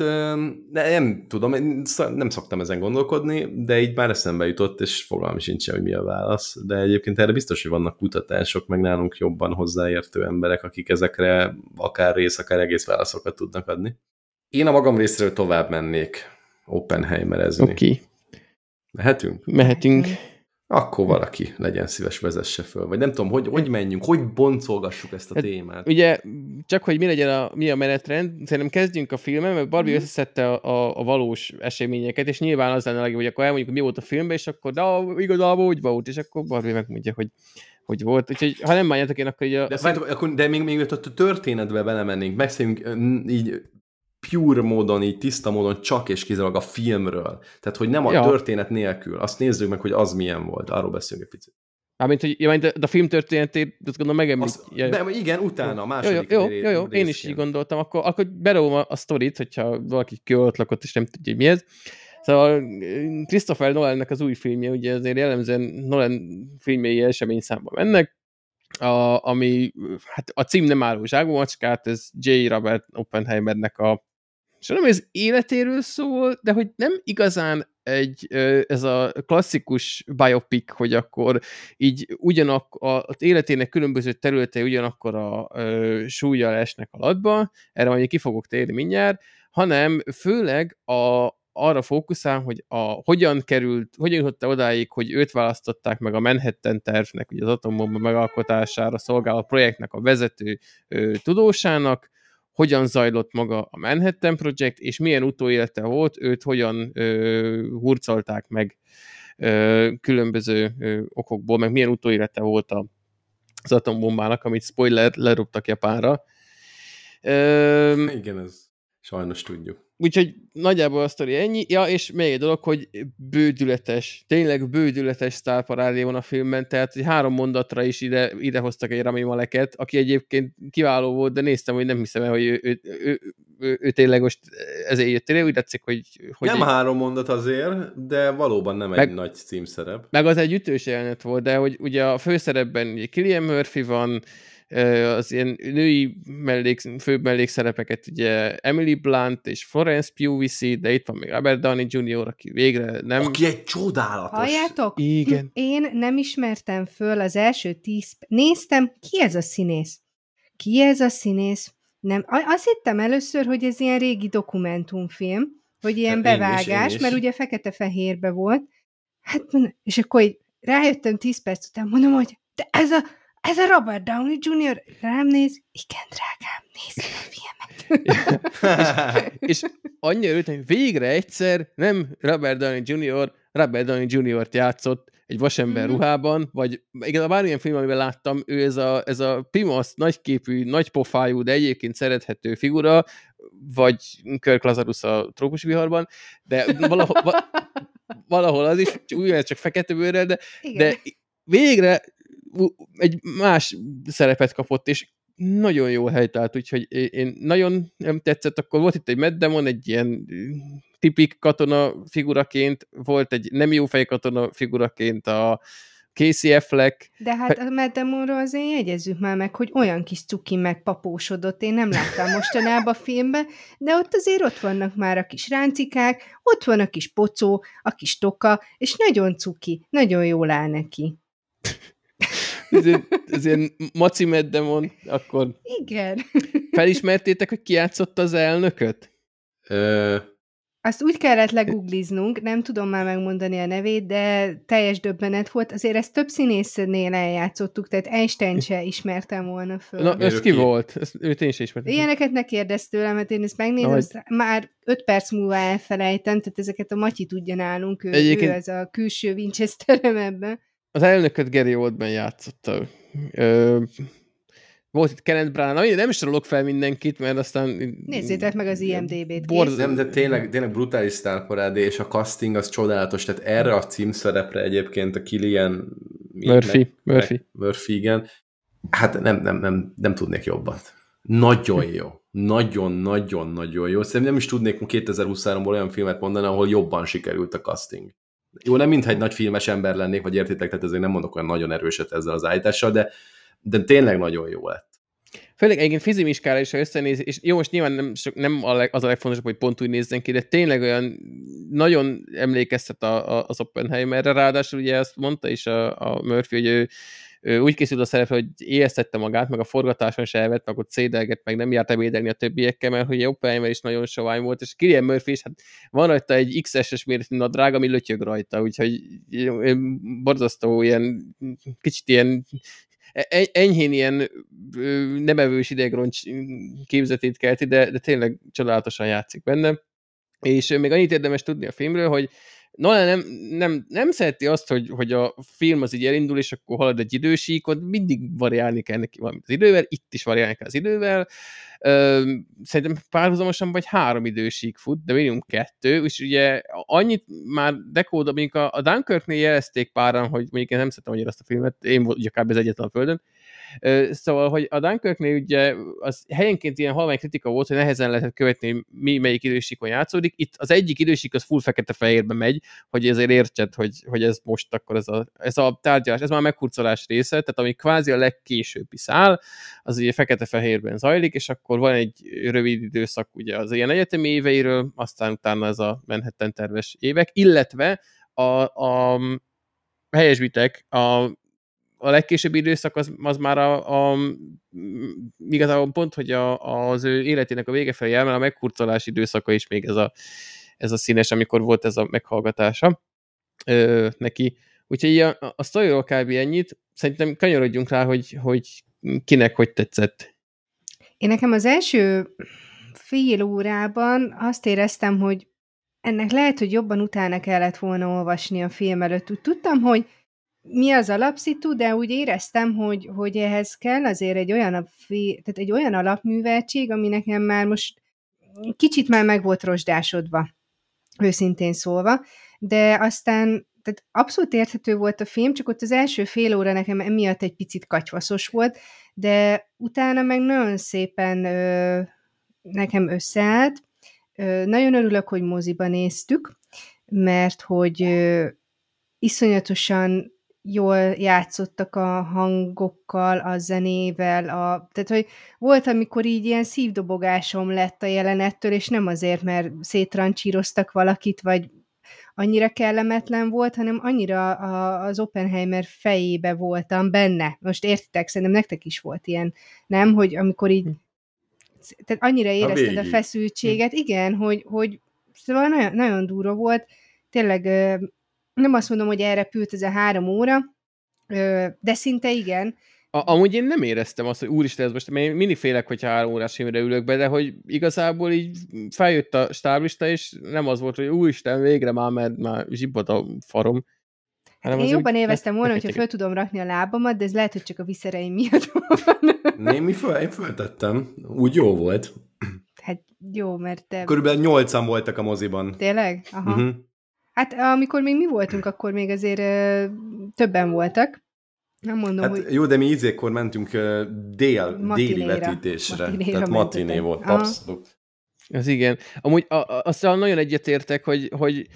nem tudom, én nem szoktam ezen gondolkodni, de így már eszembe jutott, és fogalmi sincs, hogy mi a válasz. De egyébként erre biztos, hogy vannak kutatások, meg nálunk jobban hozzáértő emberek, akik ezekre akár rész, akár egész válaszokat tudnak adni. Én a magam részéről tovább mennék Oppenheimerezni. Oké. Okay. Mehetünk? Mehetünk akkor valaki legyen szíves, vezesse föl. Vagy nem tudom, hogy, hogy menjünk, hogy boncolgassuk ezt a hát, témát. Ugye, csak hogy mi legyen a, mi a menetrend, szerintem kezdjünk a filmen, mert Barbie mm. összeszedte a, a, a, valós eseményeket, és nyilván az lenne legjobb, hogy akkor elmondjuk, hogy mi volt a filmben, és akkor, de igazából úgy volt, és akkor Barbie megmondja, hogy hogy volt. Úgyhogy ha nem bánjátok én, akkor így a... De, szín... akkor, de még, még a történetbe belemennénk, beszéljünk így pure módon, így tiszta módon csak és kizárólag a filmről. Tehát, hogy nem a ja. történet nélkül. Azt nézzük meg, hogy az milyen volt. Arról beszélünk egy picit. Mármint, hogy ja, de a film történetét, azt gondolom megemlít. Ja, de igen, utána, a második Jó, jó, jó, jó, én is így gondoltam. Akkor, akkor berom a, a sztorit, hogyha valaki kiölt lakott, és nem tudja, hogy mi ez. Szóval Christopher Nolannek az új filmje, ugye azért jellemzően Nolan filmjei esemény számba mennek, a, ami, hát a cím nem álló zsákmacskát, ez J. Robert Oppenheimernek a és nem ez életéről szól, de hogy nem igazán egy, ez a klasszikus biopic, hogy akkor így ugyanak az életének különböző területei ugyanakkor a súlyjal esnek alatba, erre majd ki fogok térni mindjárt, hanem főleg a, arra fókuszál, hogy a, hogyan került, hogyan jutott odáig, hogy őt választották meg a Manhattan tervnek, ugye az atombomba megalkotására szolgáló projektnek a vezető ö, tudósának, hogyan zajlott maga a Manhattan Project, és milyen utóélete volt, őt hogyan ö, hurcolták meg ö, különböző ö, okokból, meg milyen utóélete volt a, az atombombának, amit spoiler, lerúgtak Japánra. Ö, Igen, ez sajnos tudjuk. Úgyhogy nagyjából a sztori ennyi. Ja, és még egy dolog, hogy bődületes, tényleg bődületes sztárparádé van a filmben, tehát hogy három mondatra is ide, ide hoztak egy Rami Maleket, aki egyébként kiváló volt, de néztem, hogy nem hiszem el, hogy ő, ő, ő, ő, ő tényleg most ezért jött ide, úgy tetszik, hogy... hogy nem egy, három mondat azért, de valóban nem Meg- egy nagy címszerep. meg az egy ütős jelenet volt, de hogy ugye a főszerepben Killian Murphy van, az ilyen női mellék, főbb mellékszerepeket ugye Emily Blunt és Florence Pugh viszi, de itt van még Robert Downey Jr., aki végre nem... Aki egy csodálatos. Halljátok? Igen. Én nem ismertem föl az első tíz... Néztem, ki ez a színész? Ki ez a színész? Nem, azt hittem először, hogy ez ilyen régi dokumentumfilm, hogy ilyen Én is, én bevágás, is. mert ugye fekete-fehérbe volt. Hát, és akkor így rájöttem tíz perc után, mondom, hogy de ez a, ez a Robert Downey Jr. Rám néz, igen, drágám, nézd a filmet. És annyira örültem, hogy végre egyszer nem Robert Downey Jr. Robert Downey Jr.-t játszott egy vasember Mhm. ruhában, vagy igen, bármilyen film, amiben láttam, ő ez a, ez a pimasz, nagyképű, nagypofájú, de egyébként szerethető figura, vagy Kirk Lazarus a trópus viharban, de valahol, va, valahol az is, úgy csak fekete bőrrel, de Igen. de végre egy más szerepet kapott, és nagyon jó helytált, úgyhogy én- nagyon nem tetszett, akkor volt itt egy Matt Damon, egy ilyen tipik katona figuraként, volt egy nem jó fej katona figuraként a Casey Affleck, De hát a Matt Damonról azért jegyezzük már meg, hogy olyan kis cuki megpapósodott, én nem láttam mostanában a filmben, de ott azért ott vannak már a kis ráncikák, ott van a kis pocó, a kis toka, és nagyon cuki, nagyon jól áll neki. Ez, ilyen- ez ilyen Maci Matt Damon, akkor Igen. felismertétek, hogy ki játszotta az elnököt? Ö, Azt úgy kellett legugliznunk, nem tudom már megmondani a nevét, de teljes döbbenet volt. Azért ezt több színésznél eljátszottuk, tehát Einstein se ismertem volna föl. Na, ez ki volt? Ezt, őt én is ismertem. Ilyeneket ne kérdezz tőlem, mert én ezt megnézem, azt már öt perc múlva elfelejtem, tehát ezeket a Matyi tudja nálunk, ő, Egyébként- ő az a külső Winchesterem ebben. Az elnököt Gary Oldman játszotta. Ö, volt itt Kenneth Branagh, Na, nem sorolok fel mindenkit, mert aztán... Nézzétek meg az IMDb-t, Borz- nem, de tényleg, tényleg brutális sztárparádé, és a casting az csodálatos, tehát erre a címszerepre egyébként a Killian Murphy, Murphy. Murphy, igen. Hát nem, nem, nem, nem tudnék jobbat. Nagyon jó. Nagyon-nagyon-nagyon jó. Szerintem nem is tudnék 2023-ból olyan filmet mondani, ahol jobban sikerült a casting. Jó, nem mintha egy nagy filmes ember lennék, vagy értitek, tehát azért nem mondok olyan nagyon erőset ezzel az állítással, de, de tényleg nagyon jó lett. Főleg egyébként fizimiskára is, ha összenéz, és jó, most nyilván nem, sok, nem az a legfontosabb, hogy pont úgy nézzen ki, de tényleg olyan nagyon emlékeztet a, a, az Oppenheimerre, ráadásul ugye azt mondta is a, a Murphy, hogy ő, úgy készült a szerepre, hogy éheztette magát, meg a forgatáson se evett, meg ott szédelget, meg nem járt ebédelni a többiekkel, mert hogy Oppenheimer is nagyon sovány volt, és Killian Murphy is, hát van rajta egy XS-es méretű nadrág, ami lötyög rajta, úgyhogy borzasztó ilyen, kicsit ilyen e- enyhén ilyen nem evős idegroncs képzetét kelti, de, de tényleg csodálatosan játszik benne. És még annyit érdemes tudni a filmről, hogy Nolan nem, nem, nem szereti azt, hogy, hogy a film az így elindul, és akkor halad egy idősíkot, mindig variálni kell neki valamit az idővel, itt is variálni kell az idővel. Szerintem párhuzamosan vagy három idősík fut, de minimum kettő, és ugye annyit már dekóda, mondjuk a, a Dunkirknél jelezték páran, hogy mondjuk én nem szeretem annyira azt a filmet, én volt ugye az egyetlen a földön, Szóval, hogy a Dunkirknél ugye az helyenként ilyen halvány kritika volt, hogy nehezen lehetett követni, mi melyik idősíkon játszódik. Itt az egyik idősík az full fekete-fehérbe megy, hogy ezért értsed, hogy, hogy ez most akkor ez a, ez a tárgyalás, ez már meghurcolás része, tehát ami kvázi a legkésőbbi szál, az ugye fekete-fehérben zajlik, és akkor van egy rövid időszak ugye az ilyen egyetemi éveiről, aztán utána ez a Manhattan terves évek, illetve a, a helyesbitek, a a legkésőbbi időszak az, az már a, a igazából pont, hogy a, az ő életének a vége felé jár, mert a meghurcolás időszaka is még ez a, ez a színes, amikor volt ez a meghallgatása ö, neki. Úgyhogy a, a sztoriról kb. ennyit. Szerintem kanyarodjunk rá, hogy, hogy kinek hogy tetszett. Én nekem az első fél órában azt éreztem, hogy ennek lehet, hogy jobban utána kellett volna olvasni a film előtt. Úgy tudtam, hogy mi az alapszitu, de úgy éreztem, hogy, hogy ehhez kell azért egy olyan, tehát egy olyan alapműveltség, ami nekem már most kicsit már meg volt rozsdásodva, őszintén szólva, de aztán tehát abszolút érthető volt a film, csak ott az első fél óra nekem emiatt egy picit katyvaszos volt, de utána meg nagyon szépen ö, nekem összeállt. Ö, nagyon örülök, hogy moziba néztük, mert hogy ö, iszonyatosan jól játszottak a hangokkal, a zenével, a, tehát hogy volt, amikor így ilyen szívdobogásom lett a jelenettől, és nem azért, mert szétrancsíroztak valakit, vagy annyira kellemetlen volt, hanem annyira a, az Oppenheimer fejébe voltam benne. Most értitek, szerintem nektek is volt ilyen, nem? Hogy amikor így tehát annyira érezted a, a feszültséget, igen, hogy, hogy szóval nagyon, nagyon durva volt, tényleg nem azt mondom, hogy elrepült ez a három óra, de szinte igen. A, amúgy én nem éreztem azt, hogy úristen, ez most, mert én mindig félek, hogyha három órás filmre ülök be, de hogy igazából így feljött a stáblista, és nem az volt, hogy úristen, végre már, mert már zsibbad a farom. Hát én jobban élveztem volna, hogyha föl tudom rakni a lábamat, de ez lehet, hogy csak a viszereim miatt van. Én mi föl, én föltettem. Úgy jó volt. Hát jó, mert te... Körülbelül nyolcan voltak a moziban. Tényleg? Aha. Uh-huh. Hát amikor még mi voltunk, akkor még azért ö, többen voltak. Nem mondom, hát, hogy... Jó, de mi ízékkor mentünk uh, dél, déli vetítésre. Matinéra tehát matiné volt, abszolút. Az igen. Amúgy a, a, aztán nagyon egyetértek, hogy, hogy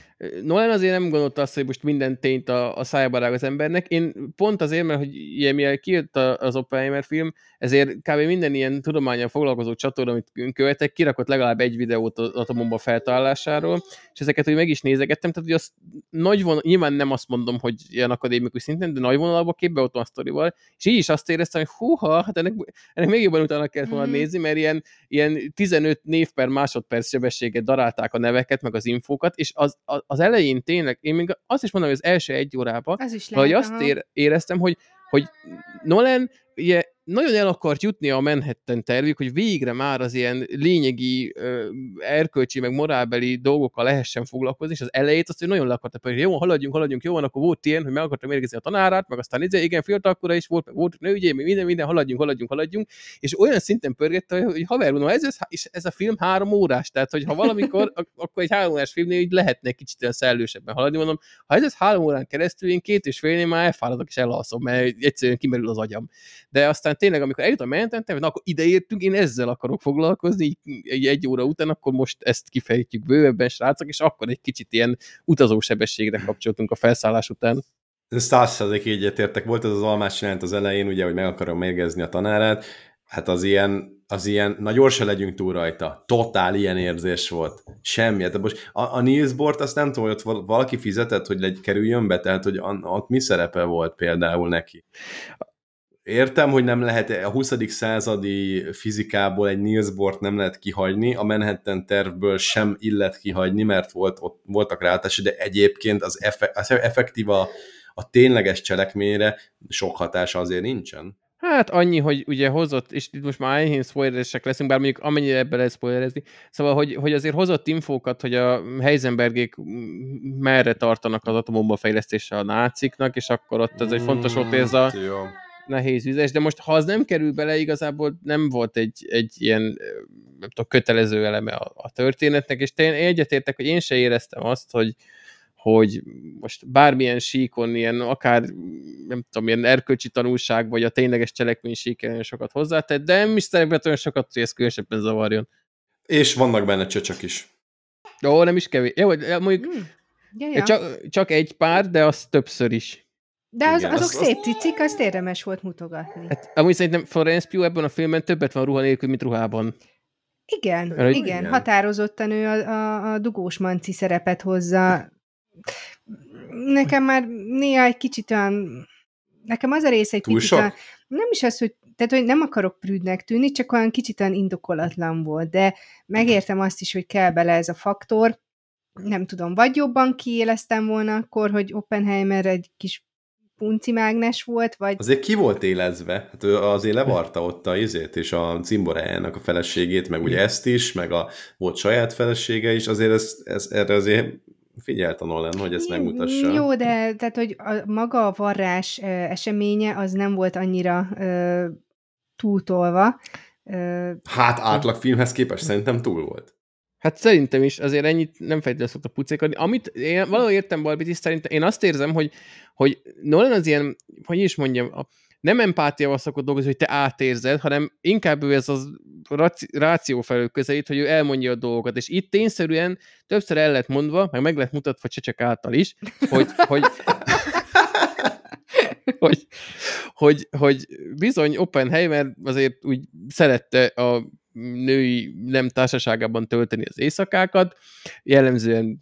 Nolan azért nem gondolta azt, hogy most minden tényt a, a szájába rág az embernek. Én pont azért, mert hogy ilyen, mivel kijött az Oppenheimer film, ezért kb. minden ilyen tudományal foglalkozó csatorna, amit követek, kirakott legalább egy videót az atombomba feltalállásáról, és ezeket hogy meg is nézegettem, tehát hogy az nagy vonal, nyilván nem azt mondom, hogy ilyen akadémikus szinten, de nagy vonalban képbe ott van a sztorival, és így is azt éreztem, hogy húha, hát ennek, ennek még jobban utána kellett volna mm. nézni, mert ilyen, ilyen 15 név per másodperc sebességet darálták a neveket, meg az infókat, és az, az, az elején tényleg, én még azt is mondom, hogy az első egy órában, az is lehet, hogy azt ér, éreztem, hogy, hogy Nolan ugye nagyon el akart jutni a Manhattan tervük, hogy végre már az ilyen lényegi, erkölcsi, meg morálbeli dolgokkal lehessen foglalkozni, és az elejét azt, hogy nagyon le akarta, hogy jó, haladjunk, haladjunk, jó van, akkor volt ilyen, hogy meg akartam mérgezni a tanárát, meg aztán izé, igen, fiatalkora is volt, meg volt nőügyé, meg minden, minden, haladjunk, haladjunk, haladjunk, és olyan szinten pörgette, hogy haver, mondom, ez, ez, ez a film három órás, tehát hogy ha valamikor, akkor egy három órás filmnél így lehetne kicsit olyan szellősebben haladni, mondom, ha ez, ez három órán keresztül, én két és félnél már elfáradok és elalszom, mert egyszerűen kimerül az agyam. De aztán tényleg, amikor eljut a menetentem, na akkor ideértünk, én ezzel akarok foglalkozni, egy, egy óra után, akkor most ezt kifejtjük bővebben, srácok, és akkor egy kicsit ilyen utazósebességre kapcsoltunk a felszállás után. Százszerzék egyetértek. Volt ez az almás jelent az elején, ugye, hogy meg akarom mérgezni a tanárát, hát az ilyen, az ilyen, na gyorsan legyünk túl rajta. Totál ilyen érzés volt. Semmi. Hát most a, a Niels Bort azt nem tudom, hogy ott valaki fizetett, hogy legy, kerüljön be, tehát hogy ott mi szerepe volt például neki. Értem, hogy nem lehet a 20. századi fizikából egy Niels Bohr nem lehet kihagyni, a Manhattan tervből sem illet kihagyni, mert volt, ott voltak rálátások, de egyébként az, effe, az effektív a, tényleges cselekményre sok hatása azért nincsen. Hát annyi, hogy ugye hozott, és itt most már enyhén spoileresek leszünk, bár mondjuk amennyire ebbe lehet spoilerezni, szóval, hogy, hogy azért hozott infókat, hogy a Heisenbergék merre tartanak az atombomba fejlesztése a náciknak, és akkor ott ez egy fontos hogy ez a, mm, jó nehéz vizes, de most ha az nem kerül bele, igazából nem volt egy, egy ilyen nem tudom, kötelező eleme a, a történetnek, és én egyetértek, hogy én se éreztem azt, hogy, hogy most bármilyen síkon, ilyen akár, nem tudom, ilyen erkölcsi tanulság, vagy a tényleges cselekmény síken sokat hozzátett, de nem is szeretek olyan sokat, hogy ez különösebben zavarjon. És vannak benne csöcsök is. Jó, nem is kevés. Jó, mondjuk mm. ja, ja. Csak, csak egy pár, de az többször is. De az, Igen, azok az, szép cicik, azt érdemes volt mutogatni. Hát, amúgy szerintem Florence Pugh ebben a filmben többet van ruha nélkül, mint ruhában. Igen, Mert, igen, igen, határozottan ő a, a, a dugós manci szerepet hozza. Nekem már néha egy kicsit olyan, nekem az a része egy Túl picit olyan, nem is az, hogy tehát, hogy nem akarok prűdnek tűnni, csak olyan kicsit olyan indokolatlan volt, de megértem azt is, hogy kell bele ez a faktor, nem tudom, vagy jobban kiéleztem volna akkor, hogy Oppenheimer egy kis punci mágnes volt, vagy... Azért ki volt élezve? Hát ő azért levarta ott a izét, és a cimborájának a feleségét, meg ugye ezt is, meg a volt saját felesége is, azért ez, ez, erre azért figyelt a Nolan, hogy ezt megmutassa. Jó, de tehát, hogy a, maga a varrás eseménye az nem volt annyira ö, túltolva. Ö, hát átlag filmhez képest szerintem túl volt. Hát szerintem is, azért ennyit nem feltétlenül szokta pucékodni. Amit én valahol értem Barbit is, szerintem én azt érzem, hogy, hogy Nolan az ilyen, hogy is mondjam, a, nem empátiával szokott dolgozni, hogy te átérzed, hanem inkább ő ez az ráció felől közelít, hogy ő elmondja a dolgokat, és itt tényszerűen többször el lett mondva, meg meg lett mutatva Csecsek által is, hogy, hogy, hogy, hogy, hogy bizony Oppenheimer azért úgy szerette a női nem társaságában tölteni az éjszakákat, jellemzően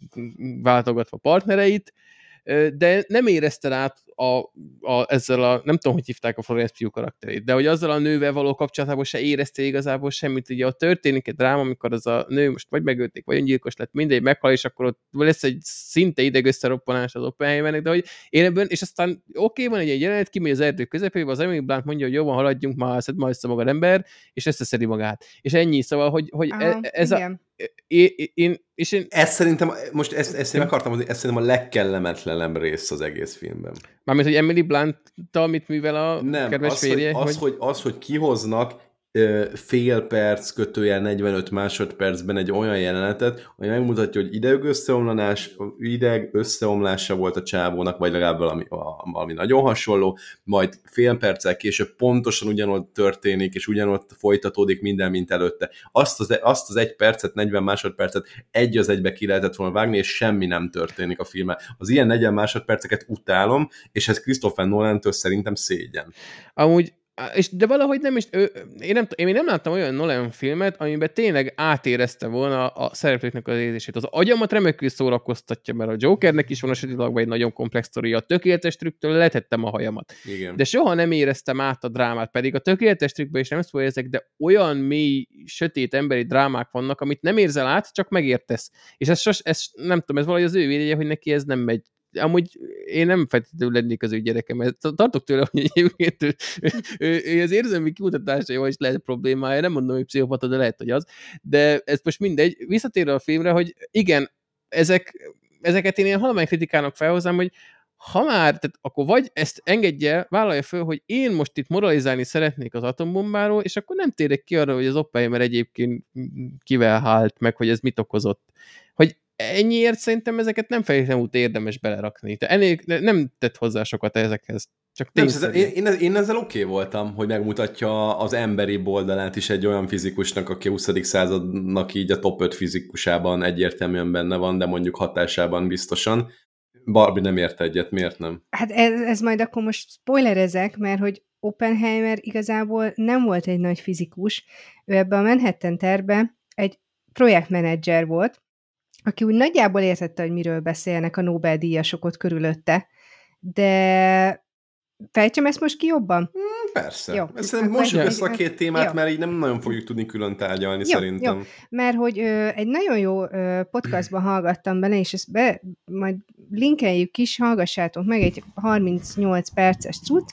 váltogatva partnereit, de nem érezte át a, a, ezzel a, nem tudom, hogy hívták a Florence Pugh karakterét, de hogy azzal a nővel való kapcsolatában se érezte igazából semmit. Ugye a történik egy dráma, amikor az a nő most vagy megölték, vagy öngyilkos lett, mindegy, meghal, és akkor ott lesz egy szinte idegösszeroppanás az Oppenheimernek, de hogy én ebben, és aztán oké, okay, van egy, egy jelenet, kimegy az erdő közepébe, az Emily Blunt mondja, hogy jó van, haladjunk, már szed majd maga ember, és összeszedi magát. És ennyi, szóval, hogy, hogy Aha, e, ez igen. a, én, én, és én... Ez szerintem, most ezt, ezt én akartam mondani, ez szerintem a legkellemetlenebb rész az egész filmben. Mármint, hogy Emily blunt mit művel a Nem, kedves az, férje? Hogy, az, hogy... Hogy, az, hogy kihoznak fél perc, kötőjel 45 másodpercben egy olyan jelenetet, ami megmutatja, hogy ideg összeomlanás, ideg összeomlása volt a csávónak, vagy legalább valami, valami nagyon hasonló, majd fél perccel később pontosan ugyanott történik, és ugyanott folytatódik minden, mint előtte. Azt az, azt az egy percet, 40 másodpercet egy az egybe ki lehetett volna vágni, és semmi nem történik a filmen. Az ilyen 40 másodperceket utálom, és ez Christopher Nolan-től szerintem szégyen. Amúgy és de valahogy nem is, ő, én, nem, én nem láttam olyan Nolan filmet, amiben tényleg átérezte volna a szereplőknek az érzését. Az agyamat remekül szórakoztatja, mert a Jokernek is van a sötétlagban egy nagyon komplex sztoria. A tökéletes trükktől letettem a hajamat. Igen. De soha nem éreztem át a drámát, pedig a tökéletes trükkben is nem szól ezek, de olyan mély, sötét emberi drámák vannak, amit nem érzel át, csak megértesz. És ez, sos, ez nem tudom, ez valahogy az ő védje, hogy neki ez nem megy amúgy én nem feltétlenül lennék az ő gyerekem, mert tartok tőle, hogy egyébként ő, ő, ő az érzelmi jó, is lehet problémája, nem mondom, hogy pszichopata, de lehet, hogy az, de ez most mindegy. Visszatérve a filmre, hogy igen, ezek, ezeket én ilyen halmány kritikának felhozom, hogy ha már, tehát akkor vagy ezt engedje, vállalja föl, hogy én most itt moralizálni szeretnék az atombombáról, és akkor nem térek ki arra, hogy az Oppenheimer egyébként kivel hált, meg hogy ez mit okozott. Hogy ennyiért szerintem ezeket nem feltétlenül út érdemes belerakni. De ennél nem tett hozzá sokat ezekhez. Csak nem, én, én, én ezzel oké okay voltam, hogy megmutatja az emberi boldalát is egy olyan fizikusnak, aki a 20. századnak így a top 5 fizikusában egyértelműen benne van, de mondjuk hatásában biztosan. Barbie nem ért egyet, miért nem? Hát ez, ez majd akkor most spoilerezek, mert hogy Oppenheimer igazából nem volt egy nagy fizikus. Ő ebbe a Manhattan terbe egy projektmenedzser volt, aki úgy nagyjából értette, hogy miről beszélnek a Nobel-díjasok ott körülötte, de fejtsem ezt most ki jobban? Hmm, persze. Jó, Szerintem mossuk össze a két témát, jó. mert így nem nagyon fogjuk tudni külön tárgyalni jó, szerintem. Jó. Mert hogy ö, egy nagyon jó ö, podcastban hallgattam bele, és ezt be, majd linkeljük is, hallgassátok meg, egy 38 perces cucc,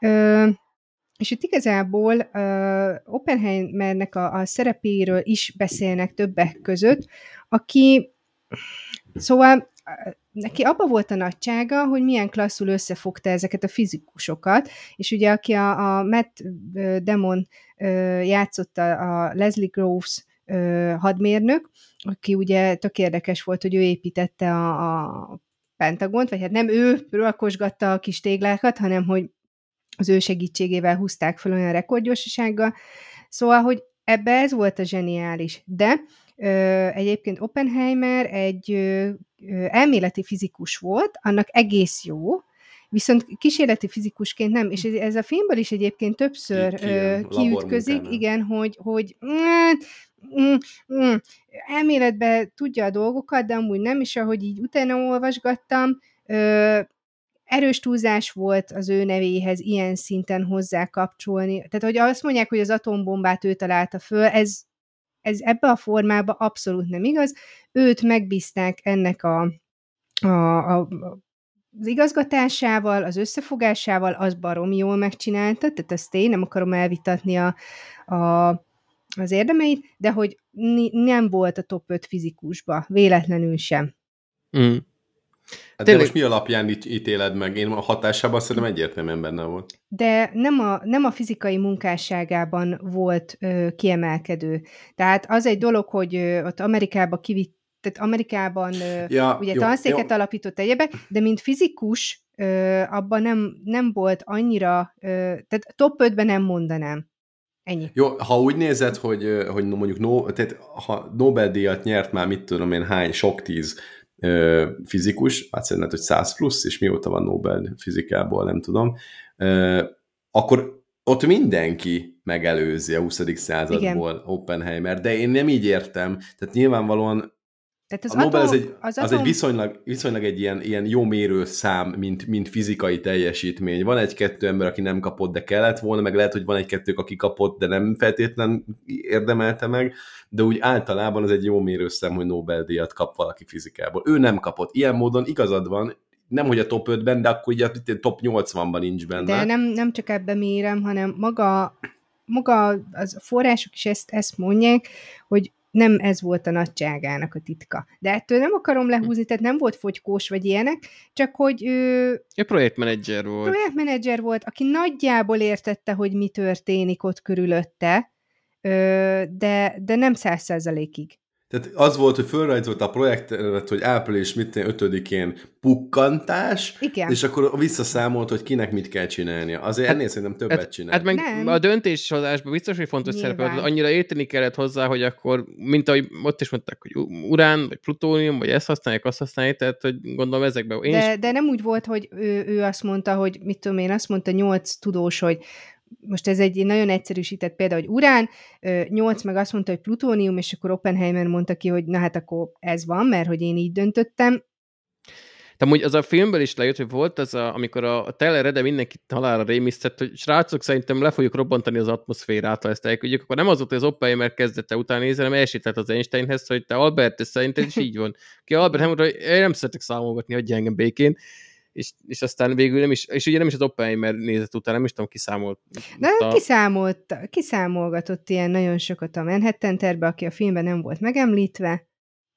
ö, és itt igazából uh, Oppenheimernek a, a szerepéről is beszélnek többek között, aki, szóval neki abba volt a nagysága, hogy milyen klasszul összefogta ezeket a fizikusokat, és ugye aki a, a Matt Damon játszotta a Leslie Groves hadmérnök, aki ugye tök érdekes volt, hogy ő építette a, a Pentagont, vagy hát nem ő rakosgatta a kis téglákat, hanem hogy az ő segítségével húzták fel olyan rekordgyorsasággal. Szóval, hogy ebbe ez volt a zseniális. De ö, egyébként Oppenheimer egy ö, elméleti fizikus volt, annak egész jó, viszont kísérleti fizikusként nem, és ez a filmből is egyébként többször Ki, ö, kiütközik, igen, hogy, hogy mm, mm, mm, elméletben tudja a dolgokat, de amúgy nem, és ahogy így utána olvasgattam, ö, erős túlzás volt az ő nevéhez ilyen szinten hozzá kapcsolni. Tehát, hogy azt mondják, hogy az atombombát ő találta föl, ez, ez ebbe a formába abszolút nem igaz. Őt megbízták ennek a, a, a, az igazgatásával, az összefogásával, az baromi jól megcsinálta, tehát ezt én nem akarom elvitatni a, a, az érdemeit, de hogy nem volt a top 5 fizikusba, véletlenül sem. Mm. Hát de most mi alapján itt ítéled meg? Én a hatásában szerintem egyértelműen benne volt. De nem a, nem a fizikai munkásságában volt ö, kiemelkedő. Tehát az egy dolog, hogy ö, ott Amerikába kivitt tehát Amerikában ja, ugye jó, tanszéket jó. alapított egyebek, de mint fizikus abban nem, nem volt annyira, tehát top 5-ben nem mondanám. Ennyi. Jó, ha úgy nézed, hogy, hogy mondjuk no, tehát ha Nobel-díjat nyert már, mit tudom én, hány, sok tíz ö, fizikus, hát szerintem, hogy 100 plusz, és mióta van Nobel fizikából, nem tudom, akkor ott mindenki megelőzi a 20. századból Igen. Oppenheimer, de én nem így értem. Tehát nyilvánvalóan tehát az a Nobel atom, az egy, az, az egy viszonylag, viszonylag egy ilyen, ilyen jó mérőszám, mint, mint fizikai teljesítmény. Van egy-kettő ember, aki nem kapott, de kellett volna, meg lehet, hogy van egy-kettő, aki kapott, de nem feltétlen érdemelte meg, de úgy általában az egy jó mérőszám, hogy Nobel-díjat kap valaki fizikából. Ő nem kapott. Ilyen módon igazad van, nem hogy a top 5-ben, de akkor ugye a top 80-ban nincs benne. De nem, nem csak ebben mérem, hanem maga, maga az források is ezt, ezt mondják, hogy nem ez volt a nagyságának a titka. De ettől nem akarom lehúzni, tehát nem volt fogykós vagy ilyenek, csak hogy ő... Egy projektmenedzser volt. Projektmenedzser volt, aki nagyjából értette, hogy mi történik ott körülötte, de, de nem száz százalékig. Tehát az volt, hogy fölrajzolt a projektet, hogy április 5-én pukkantás, Igen. és akkor visszaszámolt, hogy kinek mit kell csinálnia. Azért hát, ennél szerintem többet hát, csinál. Hát meg Nem. a döntéshozásban biztos, hogy fontos szerepet, annyira érteni kellett hozzá, hogy akkor, mint ahogy ott is mondták, hogy urán, vagy plutónium, vagy ezt használják, azt használják, tehát hogy gondolom ezekben. Én de, is... de nem úgy volt, hogy ő, ő azt mondta, hogy mit tudom én, azt mondta nyolc tudós, hogy most ez egy nagyon egyszerűsített példa, hogy urán, 8 meg azt mondta, hogy plutónium, és akkor Oppenheimer mondta ki, hogy na hát akkor ez van, mert hogy én így döntöttem. De amúgy az a filmből is lejött, hogy volt az, a, amikor a, a Teller de mindenkit halára rémisztett, hogy srácok, szerintem le fogjuk robbantani az atmoszférát, ha ezt elküldjük, akkor nem az volt, hogy az Oppenheimer kezdete után nézni, hanem elsételt az Einsteinhez, hogy te Albert, ez szerinted is így van. Ki Albert nem mondta, hogy én nem szeretek számolgatni, hagyja engem békén és, és aztán végül nem is, és ugye nem is az Oppenheimer nézett után, nem is tudom, kiszámolt. De a... kiszámolt, kiszámolgatott ilyen nagyon sokat a Manhattan terbe, aki a filmben nem volt megemlítve.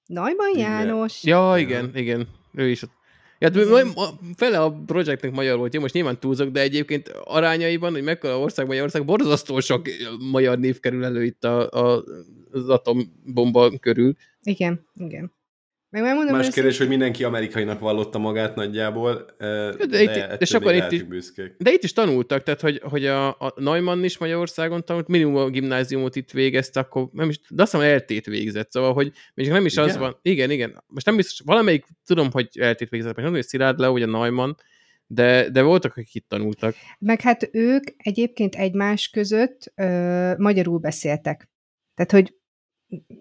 Igen. János. Ja, igen, igen, ő is ott. Ja, hát fele a projektnek magyar volt, jó, most nyilván túlzok, de egyébként arányaiban, hogy mekkora ország Magyarország, borzasztó sok magyar név kerül elő itt a, a, az atombomba körül. Igen, igen. Meg már mondom, Más kérdés, hogy mindenki amerikainak vallotta magát nagyjából, de, de, itt, és akkor itt is, büszkék. De itt is tanultak, tehát hogy, hogy a, a Neumann is Magyarországon tanult, minimum a gimnáziumot itt végezte, akkor nem is, de azt hiszem eltét végzett, szóval, hogy még nem is igen? az van, igen, igen, most nem biztos, valamelyik tudom, hogy eltét végzett, most nem hogy Szilárd le, vagy a Neumann, de, de voltak, akik itt tanultak. Meg hát ők egyébként egymás között ö, magyarul beszéltek. Tehát, hogy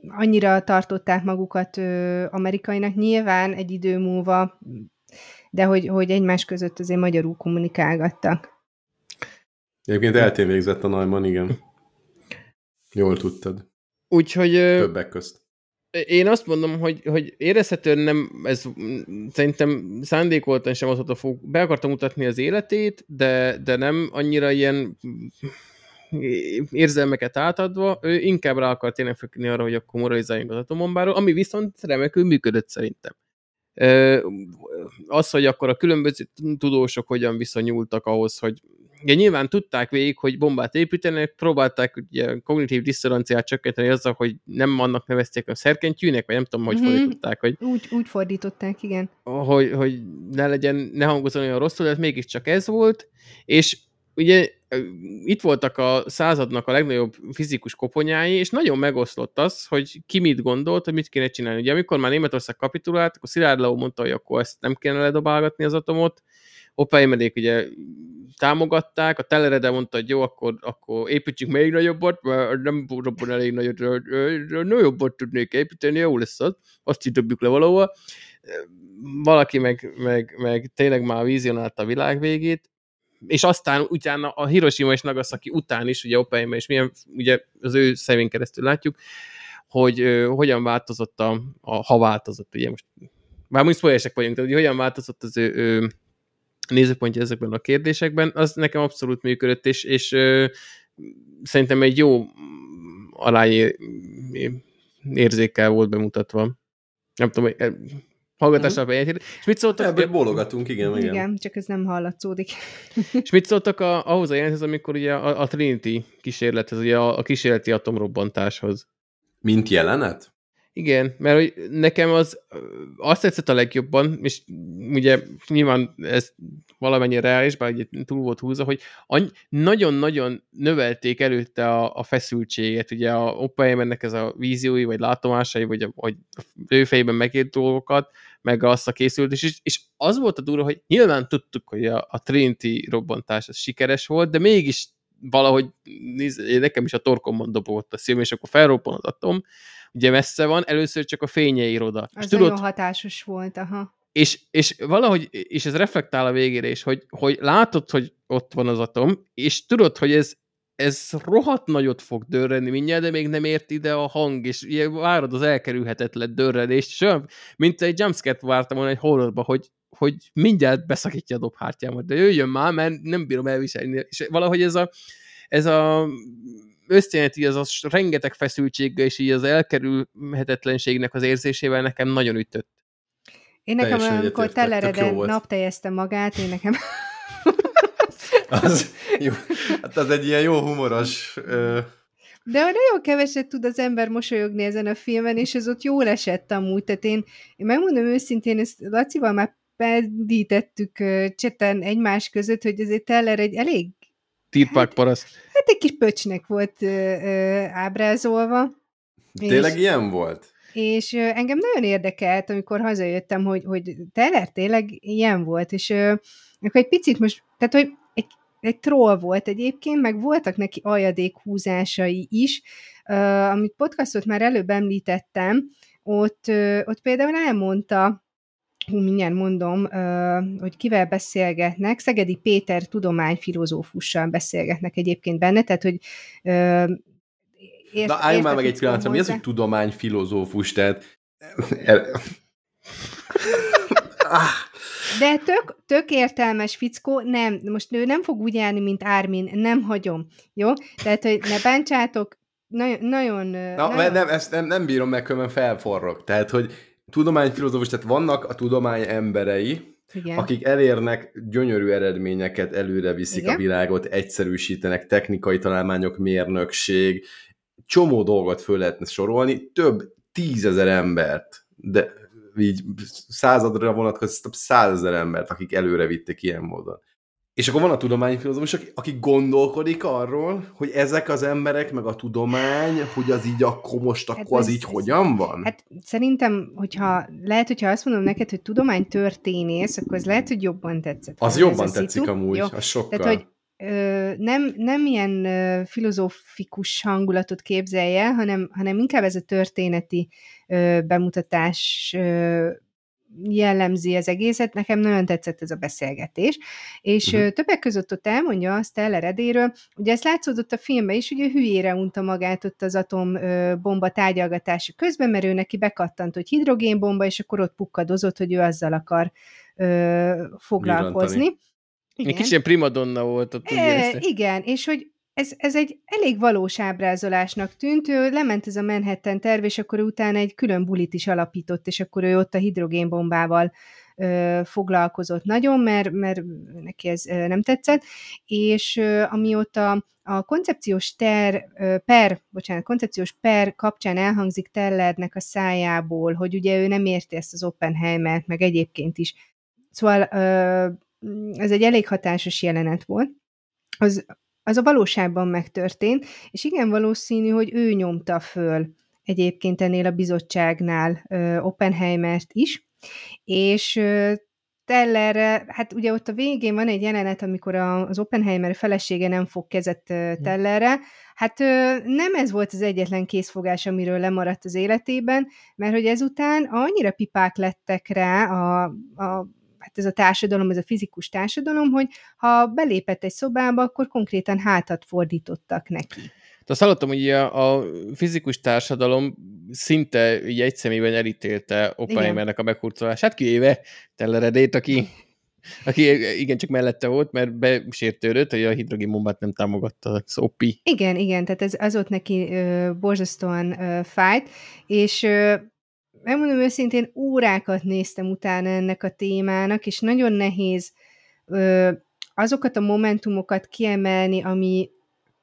annyira tartották magukat ö, amerikainak, nyilván egy idő múlva, de hogy, hogy egymás között azért magyarul kommunikálgattak. Egyébként eltén végzett a Neumann, igen. Jól tudtad. Úgyhogy... Többek közt. Én azt mondom, hogy, hogy érezhetően nem, ez szerintem szándékoltan sem az a fog, be akartam mutatni az életét, de, de nem annyira ilyen érzelmeket átadva, ő inkább rá akar tényleg feküdni arra, hogy akkor moralizáljunk az atomombáról, ami viszont remekül működött szerintem. Az, hogy akkor a különböző tudósok hogyan viszonyultak ahhoz, hogy ugye nyilván tudták végig, hogy bombát építenek, próbálták ugye kognitív diszonanciát csökkenteni azzal, hogy nem annak nevezték a szerkentyűnek, vagy nem tudom, hogy mm-hmm. fordították. Hogy, úgy, úgy fordították, igen. Hogy, hogy ne legyen, ne hangozzon olyan rosszul, de mégiscsak ez volt, és ugye itt voltak a századnak a legnagyobb fizikus koponyái, és nagyon megoszlott az, hogy ki mit gondolt, hogy mit kéne csinálni. Ugye amikor már Németország kapitulált, akkor Szilárd Leó mondta, hogy akkor ezt nem kéne ledobálgatni az atomot, Oppenheimerék ugye támogatták, a Telerede mondta, hogy jó, akkor, akkor építsük még nagyobbat, mert nem robban elég nagyot, nagyobbat tudnék építeni, jó lesz az, azt így dobjuk le valahol. Valaki meg, meg, meg tényleg már vizionálta a világ végét, és aztán utána a Hiroshima és Nagasaki után is, ugye Oppenheimer, és milyen, ugye az ő szemén keresztül látjuk, hogy ö, hogyan változott a, a, ha változott, ugye most, már most spoileresek vagyunk, tehát hogy hogyan változott az ő, ő nézőpontja ezekben a kérdésekben, az nekem abszolút működött, és, és ö, szerintem egy jó aláé érzékkel volt bemutatva. Nem tudom, Hallgatás alapján egyetértek. És mit szóltak? Ebből bólogatunk, igen, igen. Igen, csak ez nem hallatszódik. És mit szóltak a, ahhoz a jelenthez, amikor ugye a, a Trinity kísérlethez, ugye a, a kísérleti atomrobbantáshoz? Mint jelenet? Igen, mert hogy nekem az azt tetszett a legjobban, és ugye nyilván ez valamennyire reális, bár ugye túl volt húzva, hogy nagyon-nagyon növelték előtte a, a feszültséget, ugye a Oppenheimernek ez a víziói, vagy látomásai, vagy, a, vagy ő fejében megért dolgokat, meg azt a készült, és, és az volt a durva, hogy nyilván tudtuk, hogy a, a Trinity robbantás az sikeres volt, de mégis valahogy néz, nekem is a torkomon dobott a szívem, és akkor felroppan az atom, ugye messze van, először csak a fénye ír oda. Az és tudod, nagyon hatásos volt, aha. És, és valahogy, és ez reflektál a végére is, hogy, hogy látod, hogy ott van az atom, és tudod, hogy ez, ez rohadt nagyot fog dörrenni mindjárt, de még nem ért ide a hang, és ilyen várod az elkerülhetetlen dörrenést, és olyan, mint egy jumpscare vártam volna egy horrorba, hogy, hogy mindjárt beszakítja a dobhártyámat, de jöjjön már, mert nem bírom elviselni. És valahogy ez a, ez a összejelenti az a rengeteg feszültséggel és így az elkerülhetetlenségnek az érzésével nekem nagyon ütött. Én nekem, amikor Tellereden naptejezte magát, én nekem... az, jó, hát az egy ilyen jó humoros... Ö... De nagyon keveset tud az ember mosolyogni ezen a filmen, és ez ott jól esett amúgy. Tehát én, én megmondom őszintén, ezt Lacival már pedítettük cseten egymás között, hogy azért Teller egy elég Tirpák paraszt. Hát egy kis pöcsnek volt ö, ö, ábrázolva. Tényleg és, ilyen volt? És ö, engem nagyon érdekelt, amikor hazajöttem, hogy, hogy Teller tényleg ilyen volt, és ö, akkor egy picit most, tehát hogy egy, egy troll volt egyébként, meg voltak neki húzásai is, ö, amit podcastot már előbb említettem, ott, ö, ott például elmondta, hú, mindjárt mondom, hogy kivel beszélgetnek, Szegedi Péter tudományfilozófussal beszélgetnek egyébként benne, tehát, hogy ért, Na, álljunk már meg egy pillanatra, mi az, hogy tudományfilozófus, tehát De tök, tök értelmes fickó, nem, most ő nem fog úgy állni, mint Ármin, nem hagyom, jó? Tehát, hogy ne bántsátok, nagyon... nagyon Na, nagyon... Nem, ezt nem, nem bírom meg, különben felforrok. Tehát, hogy tudományfilozófus, tehát vannak a tudomány emberei, igen. akik elérnek gyönyörű eredményeket, előre viszik Igen. a világot, egyszerűsítenek, technikai találmányok, mérnökség, csomó dolgot föl lehetne sorolni, több tízezer embert, de így századra vonatkozó több százezer embert, akik előre vitték ilyen módon. És akkor van a tudományfilozófus, aki, aki gondolkodik arról, hogy ezek az emberek, meg a tudomány, hogy az így akkor most, hát akkor az így ez, hogyan van? Hát szerintem, hogyha lehet, hogyha azt mondom neked, hogy tudománytörténész, akkor az lehet, hogy jobban tetszett. Az jobban tetszik szitu. amúgy, Jó. az sokkal. Tehát, hogy ö, nem, nem ilyen ö, filozófikus hangulatot képzelje, hanem, hanem inkább ez a történeti ö, bemutatás ö, jellemzi az egészet. Nekem nagyon tetszett ez a beszélgetés. És uh-huh. többek között ott elmondja azt Teller Edéről, ugye ezt látszódott a filmben is, hogy ő hülyére unta magát ott az atombomba tárgyalgatása közben, mert ő neki bekattant, hogy hidrogénbomba, és akkor ott pukkadozott, hogy ő azzal akar ö, foglalkozni. Igen. Egy kicsit primadonna volt ott. E, igen, és hogy ez, ez egy elég valós ábrázolásnak tűnt, ő lement ez a Manhattan terv, és akkor utána egy külön bulit is alapított, és akkor ő ott a hidrogénbombával ö, foglalkozott nagyon, mert, mert neki ez ö, nem tetszett, és ö, amióta a koncepciós ter, ö, per, bocsánat, koncepciós per kapcsán elhangzik Tellernek a szájából, hogy ugye ő nem érti ezt az Oppenheimert, meg egyébként is. Szóval ö, ez egy elég hatásos jelenet volt. Az az a valóságban megtörtént, és igen valószínű, hogy ő nyomta föl egyébként ennél a bizottságnál ö, Oppenheimert is, és ö, Tellerre, hát ugye ott a végén van egy jelenet, amikor a, az Oppenheimer felesége nem fog kezet Tellerre, hát ö, nem ez volt az egyetlen készfogás, amiről lemaradt az életében, mert hogy ezután annyira pipák lettek rá a, a hát ez a társadalom, ez a fizikus társadalom, hogy ha belépett egy szobába, akkor konkrétan hátat fordítottak neki. De azt hallottam, hogy a, a fizikus társadalom szinte így egy szemében elítélte Oppenheimernek a meghurcolását, kivéve Telleredét, aki aki igen, csak mellette volt, mert besértődött, hogy a hidrogénbombát nem támogatta az OPI. Igen, igen, tehát ez az ott neki ö, borzasztóan ö, fájt, és ö, megmondom őszintén, órákat néztem utána ennek a témának, és nagyon nehéz ö, azokat a momentumokat kiemelni, ami,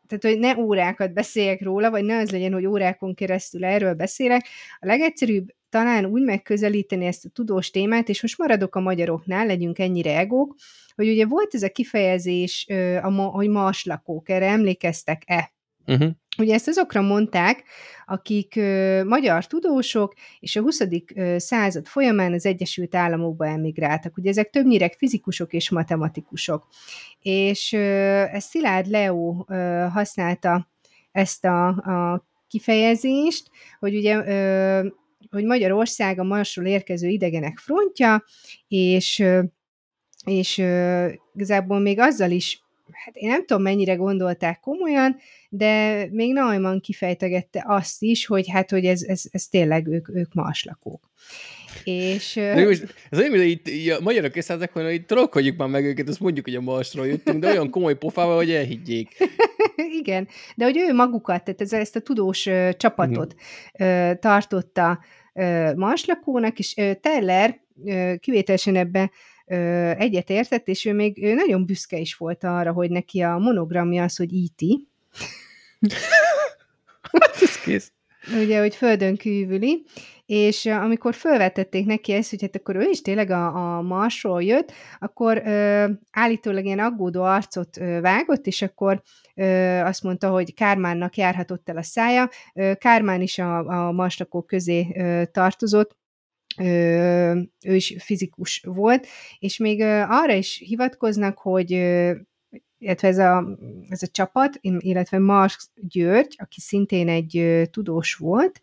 tehát hogy ne órákat beszéljek róla, vagy ne az legyen, hogy órákon keresztül erről beszélek. A legegyszerűbb talán úgy megközelíteni ezt a tudós témát, és most maradok a magyaroknál, legyünk ennyire egók, hogy ugye volt ez a kifejezés, hogy marslakók, erre emlékeztek-e? Uh-huh. Ugye ezt azokra mondták, akik ö, magyar tudósok, és a 20. Ö, század folyamán az Egyesült Államokba emigráltak. Ugye ezek többnyire fizikusok és matematikusok. És ö, ezt Szilárd Leo ö, használta ezt a, a kifejezést, hogy ugye ö, hogy Magyarország a Marsról érkező idegenek frontja, és és igazából még azzal is hát én nem tudom, mennyire gondolták komolyan, de még Neumann kifejtegette azt is, hogy hát, hogy ez, ez, ez tényleg ők, ők marslakók. És... De most, ez olyan, hogy itt a magyarok készítettek, hogy trollkodjuk már meg őket, azt mondjuk, hogy a Marsról jöttünk, de olyan komoly pofával, hogy elhiggyék. Igen, de hogy ő magukat, tehát ez, ezt a tudós uh, csapatot uh, tartotta uh, marslakónak, és uh, Teller uh, kivételesen ebbe egyet értett, és ő még ő nagyon büszke is volt arra, hogy neki a monogramja az, hogy IT. E hát ez kész. Ugye, hogy földön kívüli, és amikor felvetették neki ezt, hogy hát akkor ő is tényleg a, a Marsról jött, akkor ö, állítólag ilyen aggódó arcot ö, vágott, és akkor ö, azt mondta, hogy Kármánnak járhatott el a szája. Ö, Kármán is a, a marstakok közé ö, tartozott, ő is fizikus volt, és még arra is hivatkoznak, hogy illetve ez a, ez a csapat, illetve Marx György, aki szintén egy tudós volt,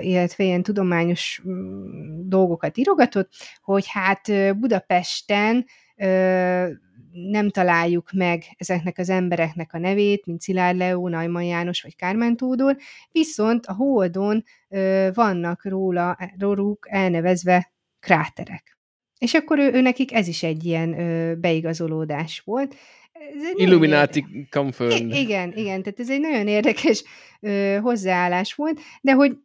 illetve ilyen tudományos mm, dolgokat írogatott, hogy hát Budapesten nem találjuk meg ezeknek az embereknek a nevét, mint Szilárd Leó, Najman János vagy Kármán Tódor, viszont a Holdon ö, vannak róla, róluk elnevezve kráterek. És akkor ő, ő nekik ez is egy ilyen ö, beigazolódás volt. Illuminati confirmed. Igen, igen, tehát ez egy nagyon érdekes ö, hozzáállás volt, de hogy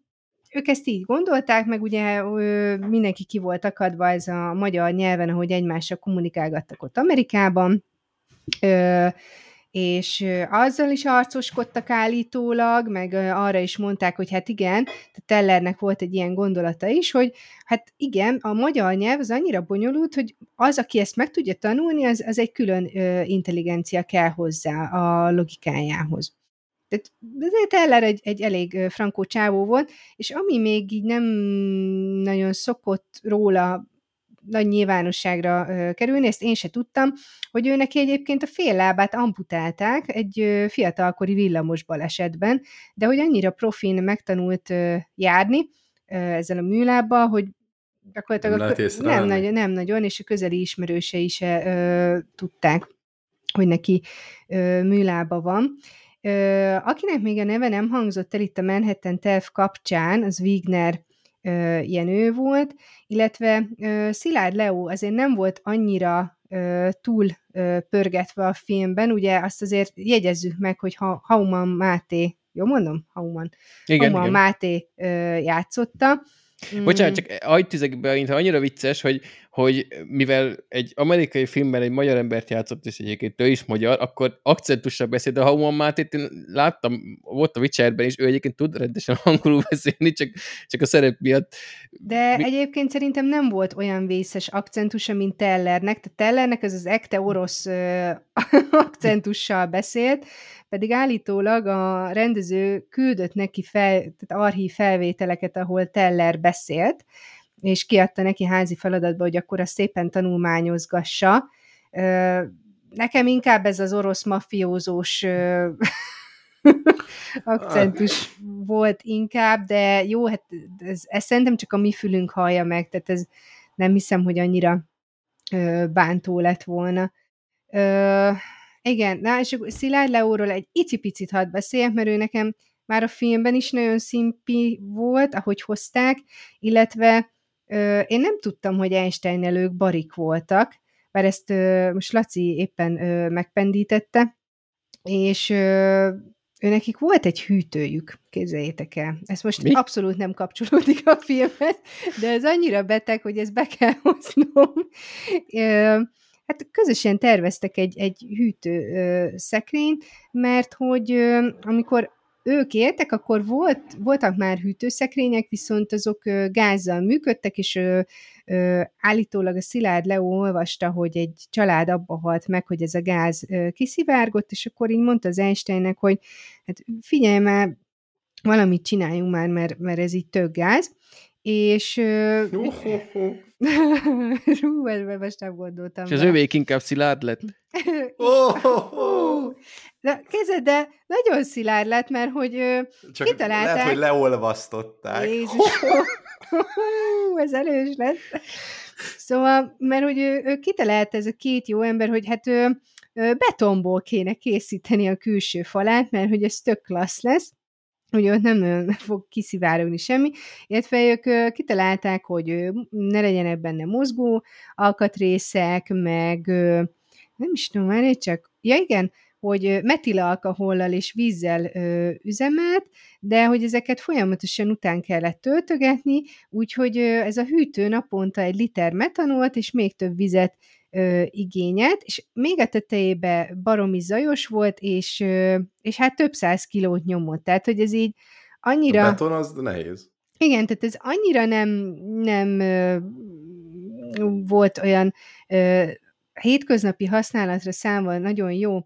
ők ezt így gondolták, meg ugye mindenki ki volt akadva ez a magyar nyelven, ahogy egymással kommunikálgattak ott Amerikában, és azzal is arcoskodtak állítólag, meg arra is mondták, hogy hát igen, Tellernek volt egy ilyen gondolata is, hogy hát igen, a magyar nyelv az annyira bonyolult, hogy az, aki ezt meg tudja tanulni, az, az egy külön intelligencia kell hozzá a logikájához. Tehát Teller egy, egy elég frankó csávó volt, és ami még így nem nagyon szokott róla nagy nyilvánosságra kerülni, ezt én se tudtam, hogy ő neki egyébként a fél lábát amputálták egy fiatalkori villamos balesetben, de hogy annyira profin megtanult járni ezzel a műlábbal, hogy gyakorlatilag nem, a, nem, nagyon, nem nagyon, és a közeli ismerősei se ö, tudták, hogy neki ö, műlába van. Akinek még a neve nem hangzott el itt a Manhattan Terv kapcsán, az Wigner Jenő volt, illetve Szilárd Leo azért nem volt annyira túl pörgetve a filmben, ugye azt azért jegyezzük meg, hogy ha Hauman Máté, jó mondom? Hauman. Igen, Hauman igen. Máté játszotta, Bocsánat, csak agytüzekben mintha annyira vicces, hogy, hogy mivel egy amerikai filmben egy magyar embert játszott, és egyébként ő is magyar, akkor akcentussal beszél, de ha Human Mátét én láttam, volt a Witcherben is, ő egyébként tud rendesen angolul beszélni, csak, csak a szerep miatt. De Mi... egyébként szerintem nem volt olyan vészes akcentusa, mint Tellernek, tehát Tellernek ez az ekte orosz ö, akcentussal beszélt, pedig állítólag a rendező küldött neki fel, tehát archív felvételeket, ahol Teller beszélt, és kiadta neki házi feladatba, hogy akkor azt szépen tanulmányozgassa. Nekem inkább ez az orosz mafiózós akcentus volt inkább, de jó, hát ez, ez szerintem csak a mi fülünk hallja meg, tehát ez nem hiszem, hogy annyira bántó lett volna. Igen, na és Szilárd Leóról egy icipicit hadd beszéljek, mert ő nekem már a filmben is nagyon szimpi volt, ahogy hozták, illetve ö, én nem tudtam, hogy Einstein elők barik voltak, bár ezt most Laci éppen megpendítette, és ö, ő nekik volt egy hűtőjük, képzeljétek el. Ez most Mi? abszolút nem kapcsolódik a filmhez, de ez annyira beteg, hogy ezt be kell hoznom. Hát közösen terveztek egy, egy hűtő ö, szekrényt, mert hogy amikor ők éltek, akkor volt, voltak már hűtőszekrények, viszont azok gázzal működtek, és állítólag a Szilárd Leó olvasta, hogy egy család abba halt meg, hogy ez a gáz kiszivárgott, és akkor így mondta az Einsteinnek, hogy hát figyelj már, valamit csináljunk már, mert, mert ez így tök gáz, és Hú, erre most nem gondoltam. És az övék inkább szilárd lett. Hú, De kézed, de nagyon szilárd lett, mert hogy Csak Kitalálták. lehet, hogy leolvasztották. Jézus, Hú, ez erős lett. Szóval, mert hogy ő, ő kitalálta ez a két jó ember, hogy hát ő, ő betonból kéne készíteni a külső falát, mert hogy ez tök klassz lesz, hogy ott nem fog kiszivárogni semmi, illetve ők kitalálták, hogy ne legyenek benne mozgó alkatrészek, meg nem is tudom, már csak, ja igen, hogy metilalkohollal és vízzel ö, üzemelt, de hogy ezeket folyamatosan után kellett töltögetni, úgyhogy ö, ez a hűtő naponta egy liter metanolt és még több vizet ö, igényelt, és még a tetejébe baromi zajos volt, és, ö, és hát több száz kilót nyomott. Tehát, hogy ez így A annyira... beton az nehéz. Igen, tehát ez annyira nem, nem ö, volt olyan ö, hétköznapi használatra számol nagyon jó.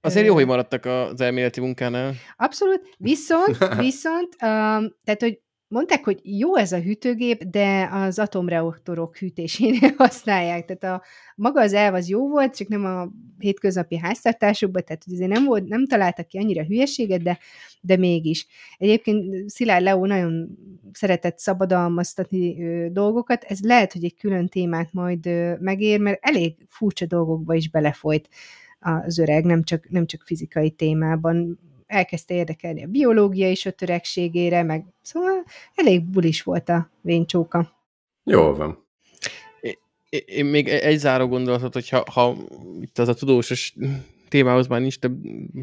Azért jó, hogy maradtak az elméleti munkánál. Abszolút, viszont, viszont, um, tehát, hogy mondták, hogy jó ez a hűtőgép, de az atomreaktorok hűtésénél használják. Tehát a, maga az elv az jó volt, csak nem a hétköznapi háztartásokban, tehát azért nem, volt, nem találtak ki annyira hülyeséget, de, de mégis. Egyébként Szilárd Leó nagyon szeretett szabadalmaztatni ö, dolgokat, ez lehet, hogy egy külön témát majd ö, megér, mert elég furcsa dolgokba is belefolyt az öreg, nem csak, nem csak fizikai témában. Elkezdte érdekelni a biológia is öregségére, meg szóval elég bulis volt a vénycsóka. Jól van. Én- Én még e- egy záró gondolatot, hogyha ha itt az a tudósos témához már nincs több...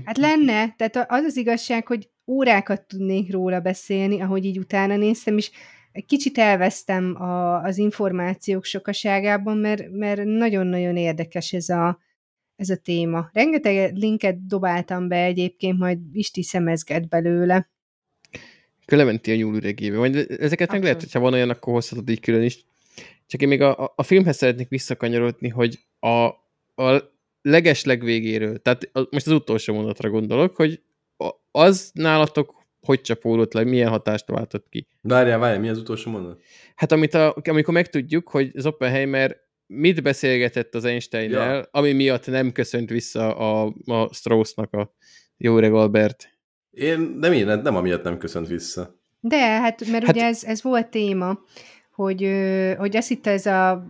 Hát lenne, tehát az az igazság, hogy órákat tudnék róla beszélni, ahogy így utána néztem, és egy kicsit elvesztem a, az információk sokaságában, mert, mert nagyon-nagyon érdekes ez a, ez a téma. Rengeteg linket dobáltam be egyébként, majd Isti szemezget belőle. Klementi a nyúlüregébe. Majd ezeket meg Abszolút. lehet, hogyha van olyan, akkor hozhatod így külön is. Csak én még a, a- filmhez szeretnék visszakanyarodni, hogy a, a leges legvégéről, tehát a, most az utolsó mondatra gondolok, hogy az nálatok hogy csapódott le, milyen hatást váltott ki. Várjál, várjál, mi az utolsó mondat? Hát amit a, amikor megtudjuk, hogy az Oppenheimer mit beszélgetett az Einsteinnel, Ja. ami miatt nem köszönt vissza a, a Straussnak a jó öreg Albert. Én nem, én, nem amiatt nem köszönt vissza. De, hát mert Hát- ugye ez, ez volt téma, hogy, hogy azt hitte ez a,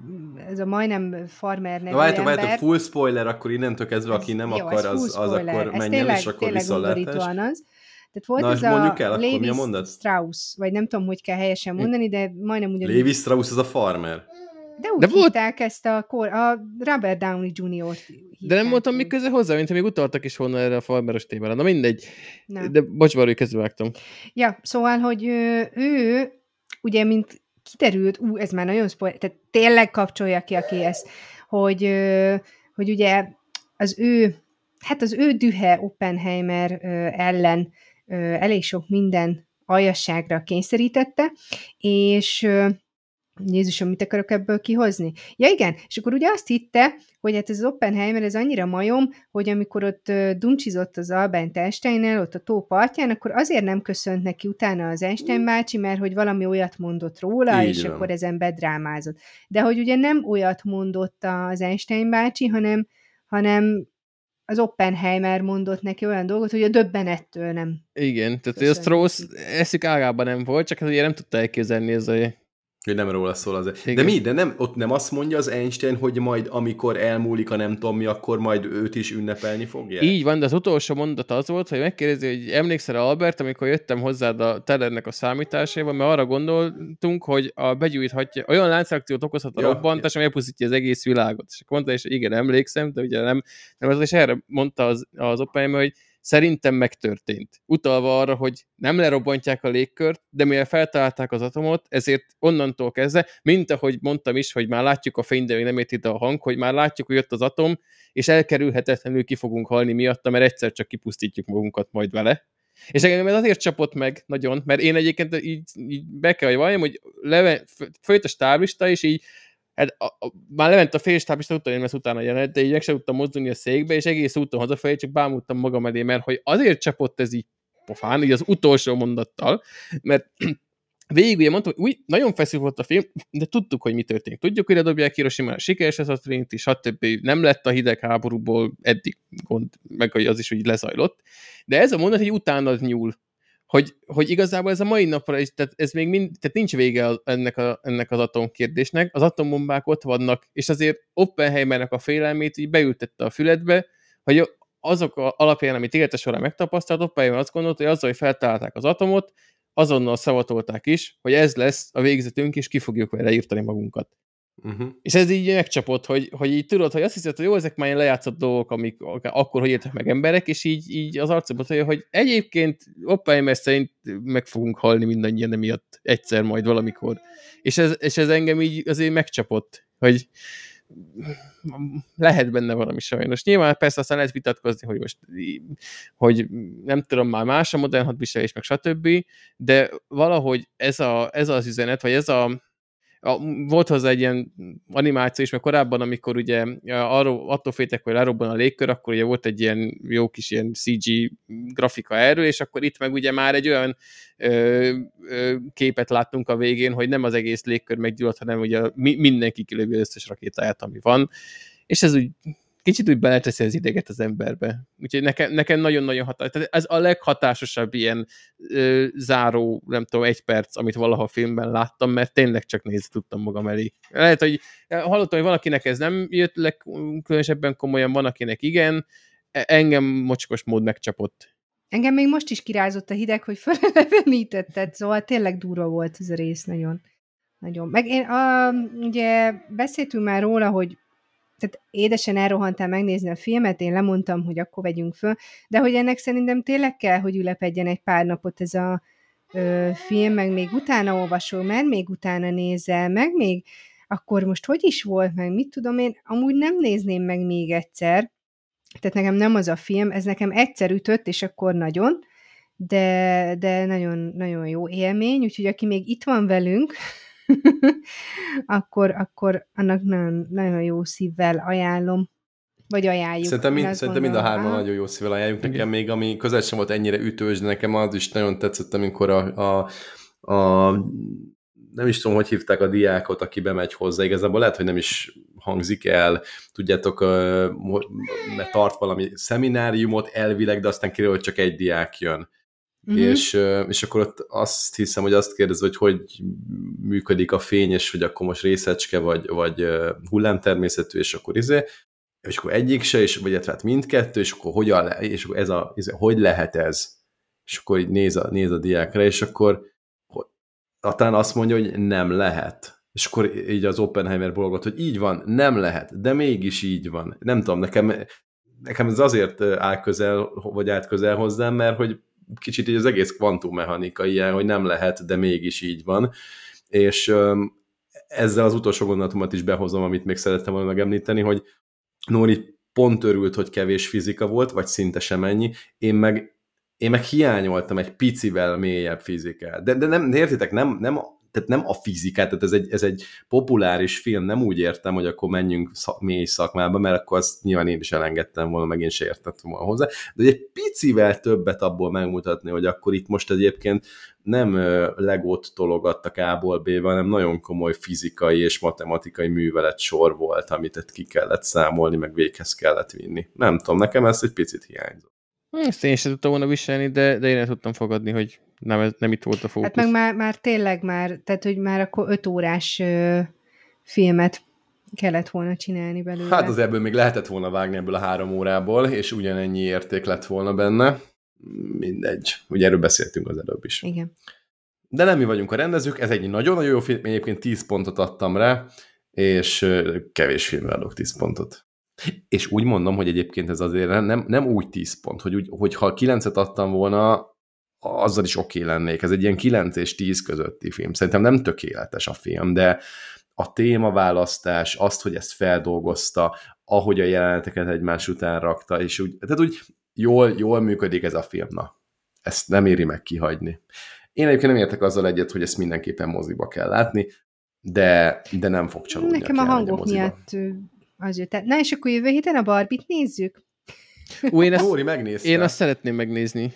ez a majdnem farmer nevű Na várjátok, ember. várjátok, full spoiler, akkor innentől kezdve, aki nem jó, akar, ez full az, az akkor ez menjen, tényleg, és akkor undorítóan az. Tehát volt Na, ez mondjuk a el, akkor mi a Lévi mondat? Strauss, vagy nem tudom, hogy kell helyesen mondani, de majdnem ugyanúgy. Lévi Strauss az a farmer. De úgy De volt- hívták ezt a, kor, a Robert Downey Jr.-t. De nem mondtam, mi köze hozzá, mint még utaltak is volna erre a farmeros témára. Na mindegy. Nem. De bocs, Baró, közbevágtam. Ja, szóval, hogy ő, ő ugye, mint kiderült, ú, ez már nagyon spoiler, tehát tényleg kapcsolja ki, aki ezt, hogy, hogy ugye az ő, hát az ő dühe Oppenheimer ellen elég sok minden aljasságra kényszerítette, és Jézusom, mit akarok ebből kihozni? Ja igen, és akkor ugye azt hitte, hogy hát ez az Oppenheimer, ez annyira majom, hogy amikor ott dumcsizott az Albert Einsteinnel, ott a tó partján, akkor azért nem köszönt neki utána az Einstein bácsi, mert hogy valami olyat mondott róla, Így és van. akkor ezen bedrámázott. De hogy ugye nem olyat mondott az Einstein bácsi, hanem, hanem az Oppenheimer mondott neki olyan dolgot, hogy a döbbenettől nem. Igen, tehát hogy a. Strauss eszük ágában nem volt, csak hát ugye nem tudta elképzelni ez a... Hogy nem róla szól az. De Igen. mi? De nem, ott nem azt mondja az Einstein, hogy majd amikor elmúlik a nem tudom mi, akkor majd őt is ünnepelni fogja? Így van, de az utolsó mondat az volt, hogy megkérdezi, hogy emlékszel Albert, amikor jöttem hozzád a Tellernek a számításával, mert arra gondoltunk, hogy a begyújthatja, olyan láncreakciót okozhat a Ja, robbantás, ami elpusztítja az egész világot. És akkor mondta, és igen, emlékszem, de ugye nem, nem az, és erre mondta az, az Oppenheimer, hogy szerintem megtörtént. Utalva arra, hogy nem lerobbantják a légkört, de mivel feltalálták az atomot, ezért onnantól kezdve, mint ahogy mondtam is, hogy már látjuk a fény, de még nem ért ide a hang, hogy már látjuk, hogy jött az atom, és elkerülhetetlenül ki fogunk halni miatta, mert egyszer csak kipusztítjuk magunkat majd vele. És engem ez azért csapott meg nagyon, mert én egyébként így, így be kell, hogy valljam, hogy leve, folyt a stáblista, és így hát a, a, már lement a fél stáblista, tudtam, hogy lesz utána jelenet, de így meg sem tudtam mozdulni a székbe, és egész úton hazafelé csak bámultam magam elé, mert hogy azért csapott ez így pofán, így az utolsó mondattal, mert végig ugye mondtam, hogy úgy, nagyon feszül volt a film, de tudtuk, hogy mi történik. Tudjuk, hogy dobják hiroshima sikeres ez a Trinity, stb. Nem lett a hidegháborúból eddig gond, meg az is, hogy lezajlott. De ez a mondat, hogy utána nyúl. Hogy, hogy igazából ez a mai napra is, tehát ez még mind, tehát nincs vége ennek, a, ennek az atomkérdésnek, az atombombák ott vannak, és azért Oppenheimernek a félelmét így beültette a füledbe, hogy azok a, alapján, amit élete során megtapasztalt, Oppenheimer azt gondolta, hogy azzal, hogy feltalálták az atomot, azonnal szavatolták is, hogy ez lesz a végzetünk, és ki fogjuk vele írtani magunkat. Uh-huh. És ez így megcsapott, hogy, hogy így tudod, hogy azt hiszed, hogy jó, ezek már ilyen lejátszott dolgok, amik akkor, hogy értek meg emberek, és így, így az arcomba tudja, hogy egyébként Oppenheimer szerint meg fogunk halni mindannyian emiatt egyszer majd valamikor. És ez, és ez engem így azért megcsapott, hogy lehet benne valami sajnos. Nyilván persze aztán lehet vitatkozni, hogy most hogy nem tudom, már más a modern hadviselés, meg stb., de valahogy ez, a, ez az üzenet, vagy ez a, a, volt hozzá egy ilyen animáció is, mert korábban, amikor ugye arról, attól féltek, hogy lerobban a légkör, akkor ugye volt egy ilyen jó kis ilyen CG grafika erről, és akkor itt meg ugye már egy olyan ö, ö, képet láttunk a végén, hogy nem az egész légkör meggyulladt, hanem ugye mi, mindenki kilövi összes rakétáját, ami van, és ez úgy kicsit úgy beleteszi az ideget az emberbe. Úgyhogy nekem, nekem nagyon-nagyon. Tehát ez a leghatásosabb ilyen ö, záró, nem tudom, egy perc, amit valaha filmben láttam, mert tényleg csak nézni tudtam magam elé. Lehet, hogy hallottam, hogy valakinek ez nem jött le különösebben komolyan, van, akinek igen. E, engem mocskos mód megcsapott. Engem még most is kirázott a hideg, hogy felelevenítetted, szóval tényleg durva volt ez a rész nagyon. Nagyon. Meg én, a, ugye beszéltünk már róla, hogy tehát édesen elrohantál megnézni a filmet, én lemondtam, hogy akkor vegyünk föl, de hogy ennek szerintem tényleg kell, hogy ülepedjen egy pár napot ez a ö, film, meg még utána olvasol, mert még utána nézel, meg még akkor most hogy is volt, meg mit tudom én, amúgy nem nézném meg még egyszer, tehát nekem nem az a film, ez nekem egyszer ütött, és akkor nagyon, de, de nagyon, nagyon jó élmény, úgyhogy aki még itt van velünk, akkor, akkor annak nagyon, nagyon jó szívvel ajánlom. Vagy ajánljuk. Szerintem, mind, szerintem mind a hárman nagyon jó szívvel ajánljuk. Nekem Igen. még, ami közel sem volt ennyire ütős, de nekem az is nagyon tetszett, amikor a, a, a nem is tudom, hogy hívták a diákot, aki bemegy hozzá, igazából lehet, hogy nem is hangzik el, tudjátok, mert tart valami szemináriumot elvileg, de aztán kiderül, hogy csak egy diák jön. Uh-huh. És, és akkor ott azt hiszem, hogy azt kérdez, hogy hogy működik a fény, és hogy akkor most részecske, vagy, vagy hullámtermészetű, és akkor izé, és akkor egyik se, és, vagy hát mindkettő, és akkor hogyan le, és akkor ez a, izé, hogy lehet ez? És akkor így néz a, néz a diákra, és akkor talán azt mondja, hogy nem lehet. És akkor így az Oppenheimer bologot, hogy így van, nem lehet, de mégis így van. Nem tudom, nekem, nekem ez azért áll közel, vagy állt közel hozzám, mert hogy kicsit így az egész kvantummechanika ilyen, hogy nem lehet, de mégis így van. És ezzel az utolsó gondolatomat is behozom, amit még szerettem volna megemlíteni, hogy Nóri pont örült, hogy kevés fizika volt, vagy szinte sem ennyi, én meg én meg hiányoltam egy picivel mélyebb fizikát. De, de nem, értitek, nem, nem tehát nem a fizikát, tehát ez egy, ez egy populáris film, nem úgy értem, hogy akkor menjünk szak, mély szakmába, mert akkor azt nyilván én is elengedtem volna, meg én se értettem volna hozzá, de egy picivel többet abból megmutatni, hogy akkor itt most egyébként nem legót tologattak A-ból B-be, hanem nagyon komoly fizikai és matematikai művelet sor volt, amit ki kellett számolni, meg véghez kellett vinni. Nem tudom, nekem ez egy picit hiányzott. Ezt én sem tudtam volna viselni, de, de én nem tudtam fogadni, hogy nem, ez, nem itt volt a fókusz. Hát meg már, már tényleg már, tehát hogy már akkor öt órás ö, filmet kellett volna csinálni belőle. Hát az ebből még lehetett volna vágni ebből a három órából, és ugyanennyi érték lett volna benne. Mindegy. Ugye erről beszéltünk az előbb is. Igen. De nem mi vagyunk a rendezők, ez egy nagyon-nagyon jó film, egyébként 10 pontot adtam rá, és kevés filmre adok 10 pontot. És úgy mondom, hogy egyébként ez azért nem, nem úgy 10 pont, hogy úgy, hogyha 9-et adtam volna, azzal is oké okay lennék. Ez egy ilyen 9 és 10 közötti film. Szerintem nem tökéletes a film, de a témaválasztás, azt, hogy ezt feldolgozta, ahogy a jeleneteket egymás után rakta, és úgy, tehát úgy jól, jól működik ez a film. Na, ezt nem éri meg kihagyni. Én egyébként nem értek azzal egyet, hogy ezt mindenképpen moziba kell látni, de, de nem fog csalódni. Nekem a hangok a miatt az jött. Na és akkor jövő héten a Barbit nézzük? Ó, én, ezt, én azt szeretném megnézni.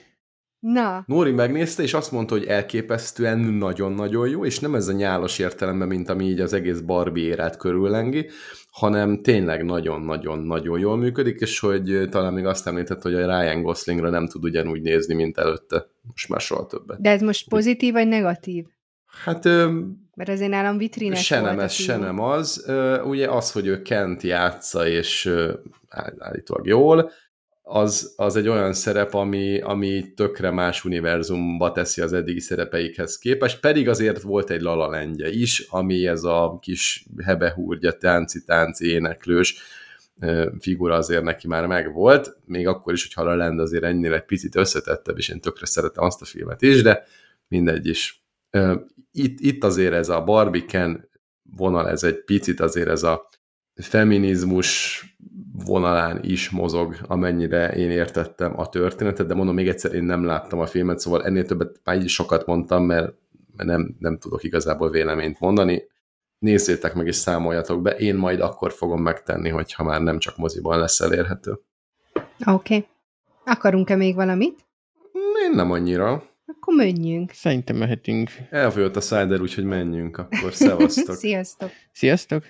Na. Nóri megnézte, és azt mondta, hogy elképesztően nagyon-nagyon jó, és nem ez a nyálos értelemben, mint ami így az egész Barbie érát körüllengi, hanem tényleg nagyon-nagyon-nagyon jól működik, és hogy talán még azt említett, hogy a Ryan Goslingra nem tud ugyanúgy nézni, mint előtte. Most már soha többet. De ez most pozitív vagy negatív? Hát... Mert azért nálam vitrines Se nem ez, se nem az. Ugye az, hogy ő Kent játsza, és állítólag jól, az, az egy olyan szerep, ami, ami tökre más univerzumba teszi az eddigi szerepeikhez képest, pedig azért volt egy Lala Lendje is, ami ez a kis hebehúrgya, tánci-tánci éneklős figura azért neki már megvolt, még akkor is, hogy La Land azért ennél egy picit összetettebb, és én tökre szeretem azt a filmet is, de mindegy is. Itt, itt azért ez a Barbiken vonal, ez egy picit azért ez a feminizmus vonalán is mozog, amennyire én értettem a történetet, de mondom még egyszer, én nem láttam a filmet, szóval ennél többet már így sokat mondtam, mert, nem, nem tudok igazából véleményt mondani. Nézzétek meg és számoljatok be, én majd akkor fogom megtenni, hogyha már nem csak moziban lesz elérhető. Oké. Okay. Akarunk-e még valamit? Én nem annyira. Akkor menjünk. Szerintem mehetünk. Elfogyott a szájder, úgyhogy menjünk akkor. Szevasztok. Sziasztok. Sziasztok.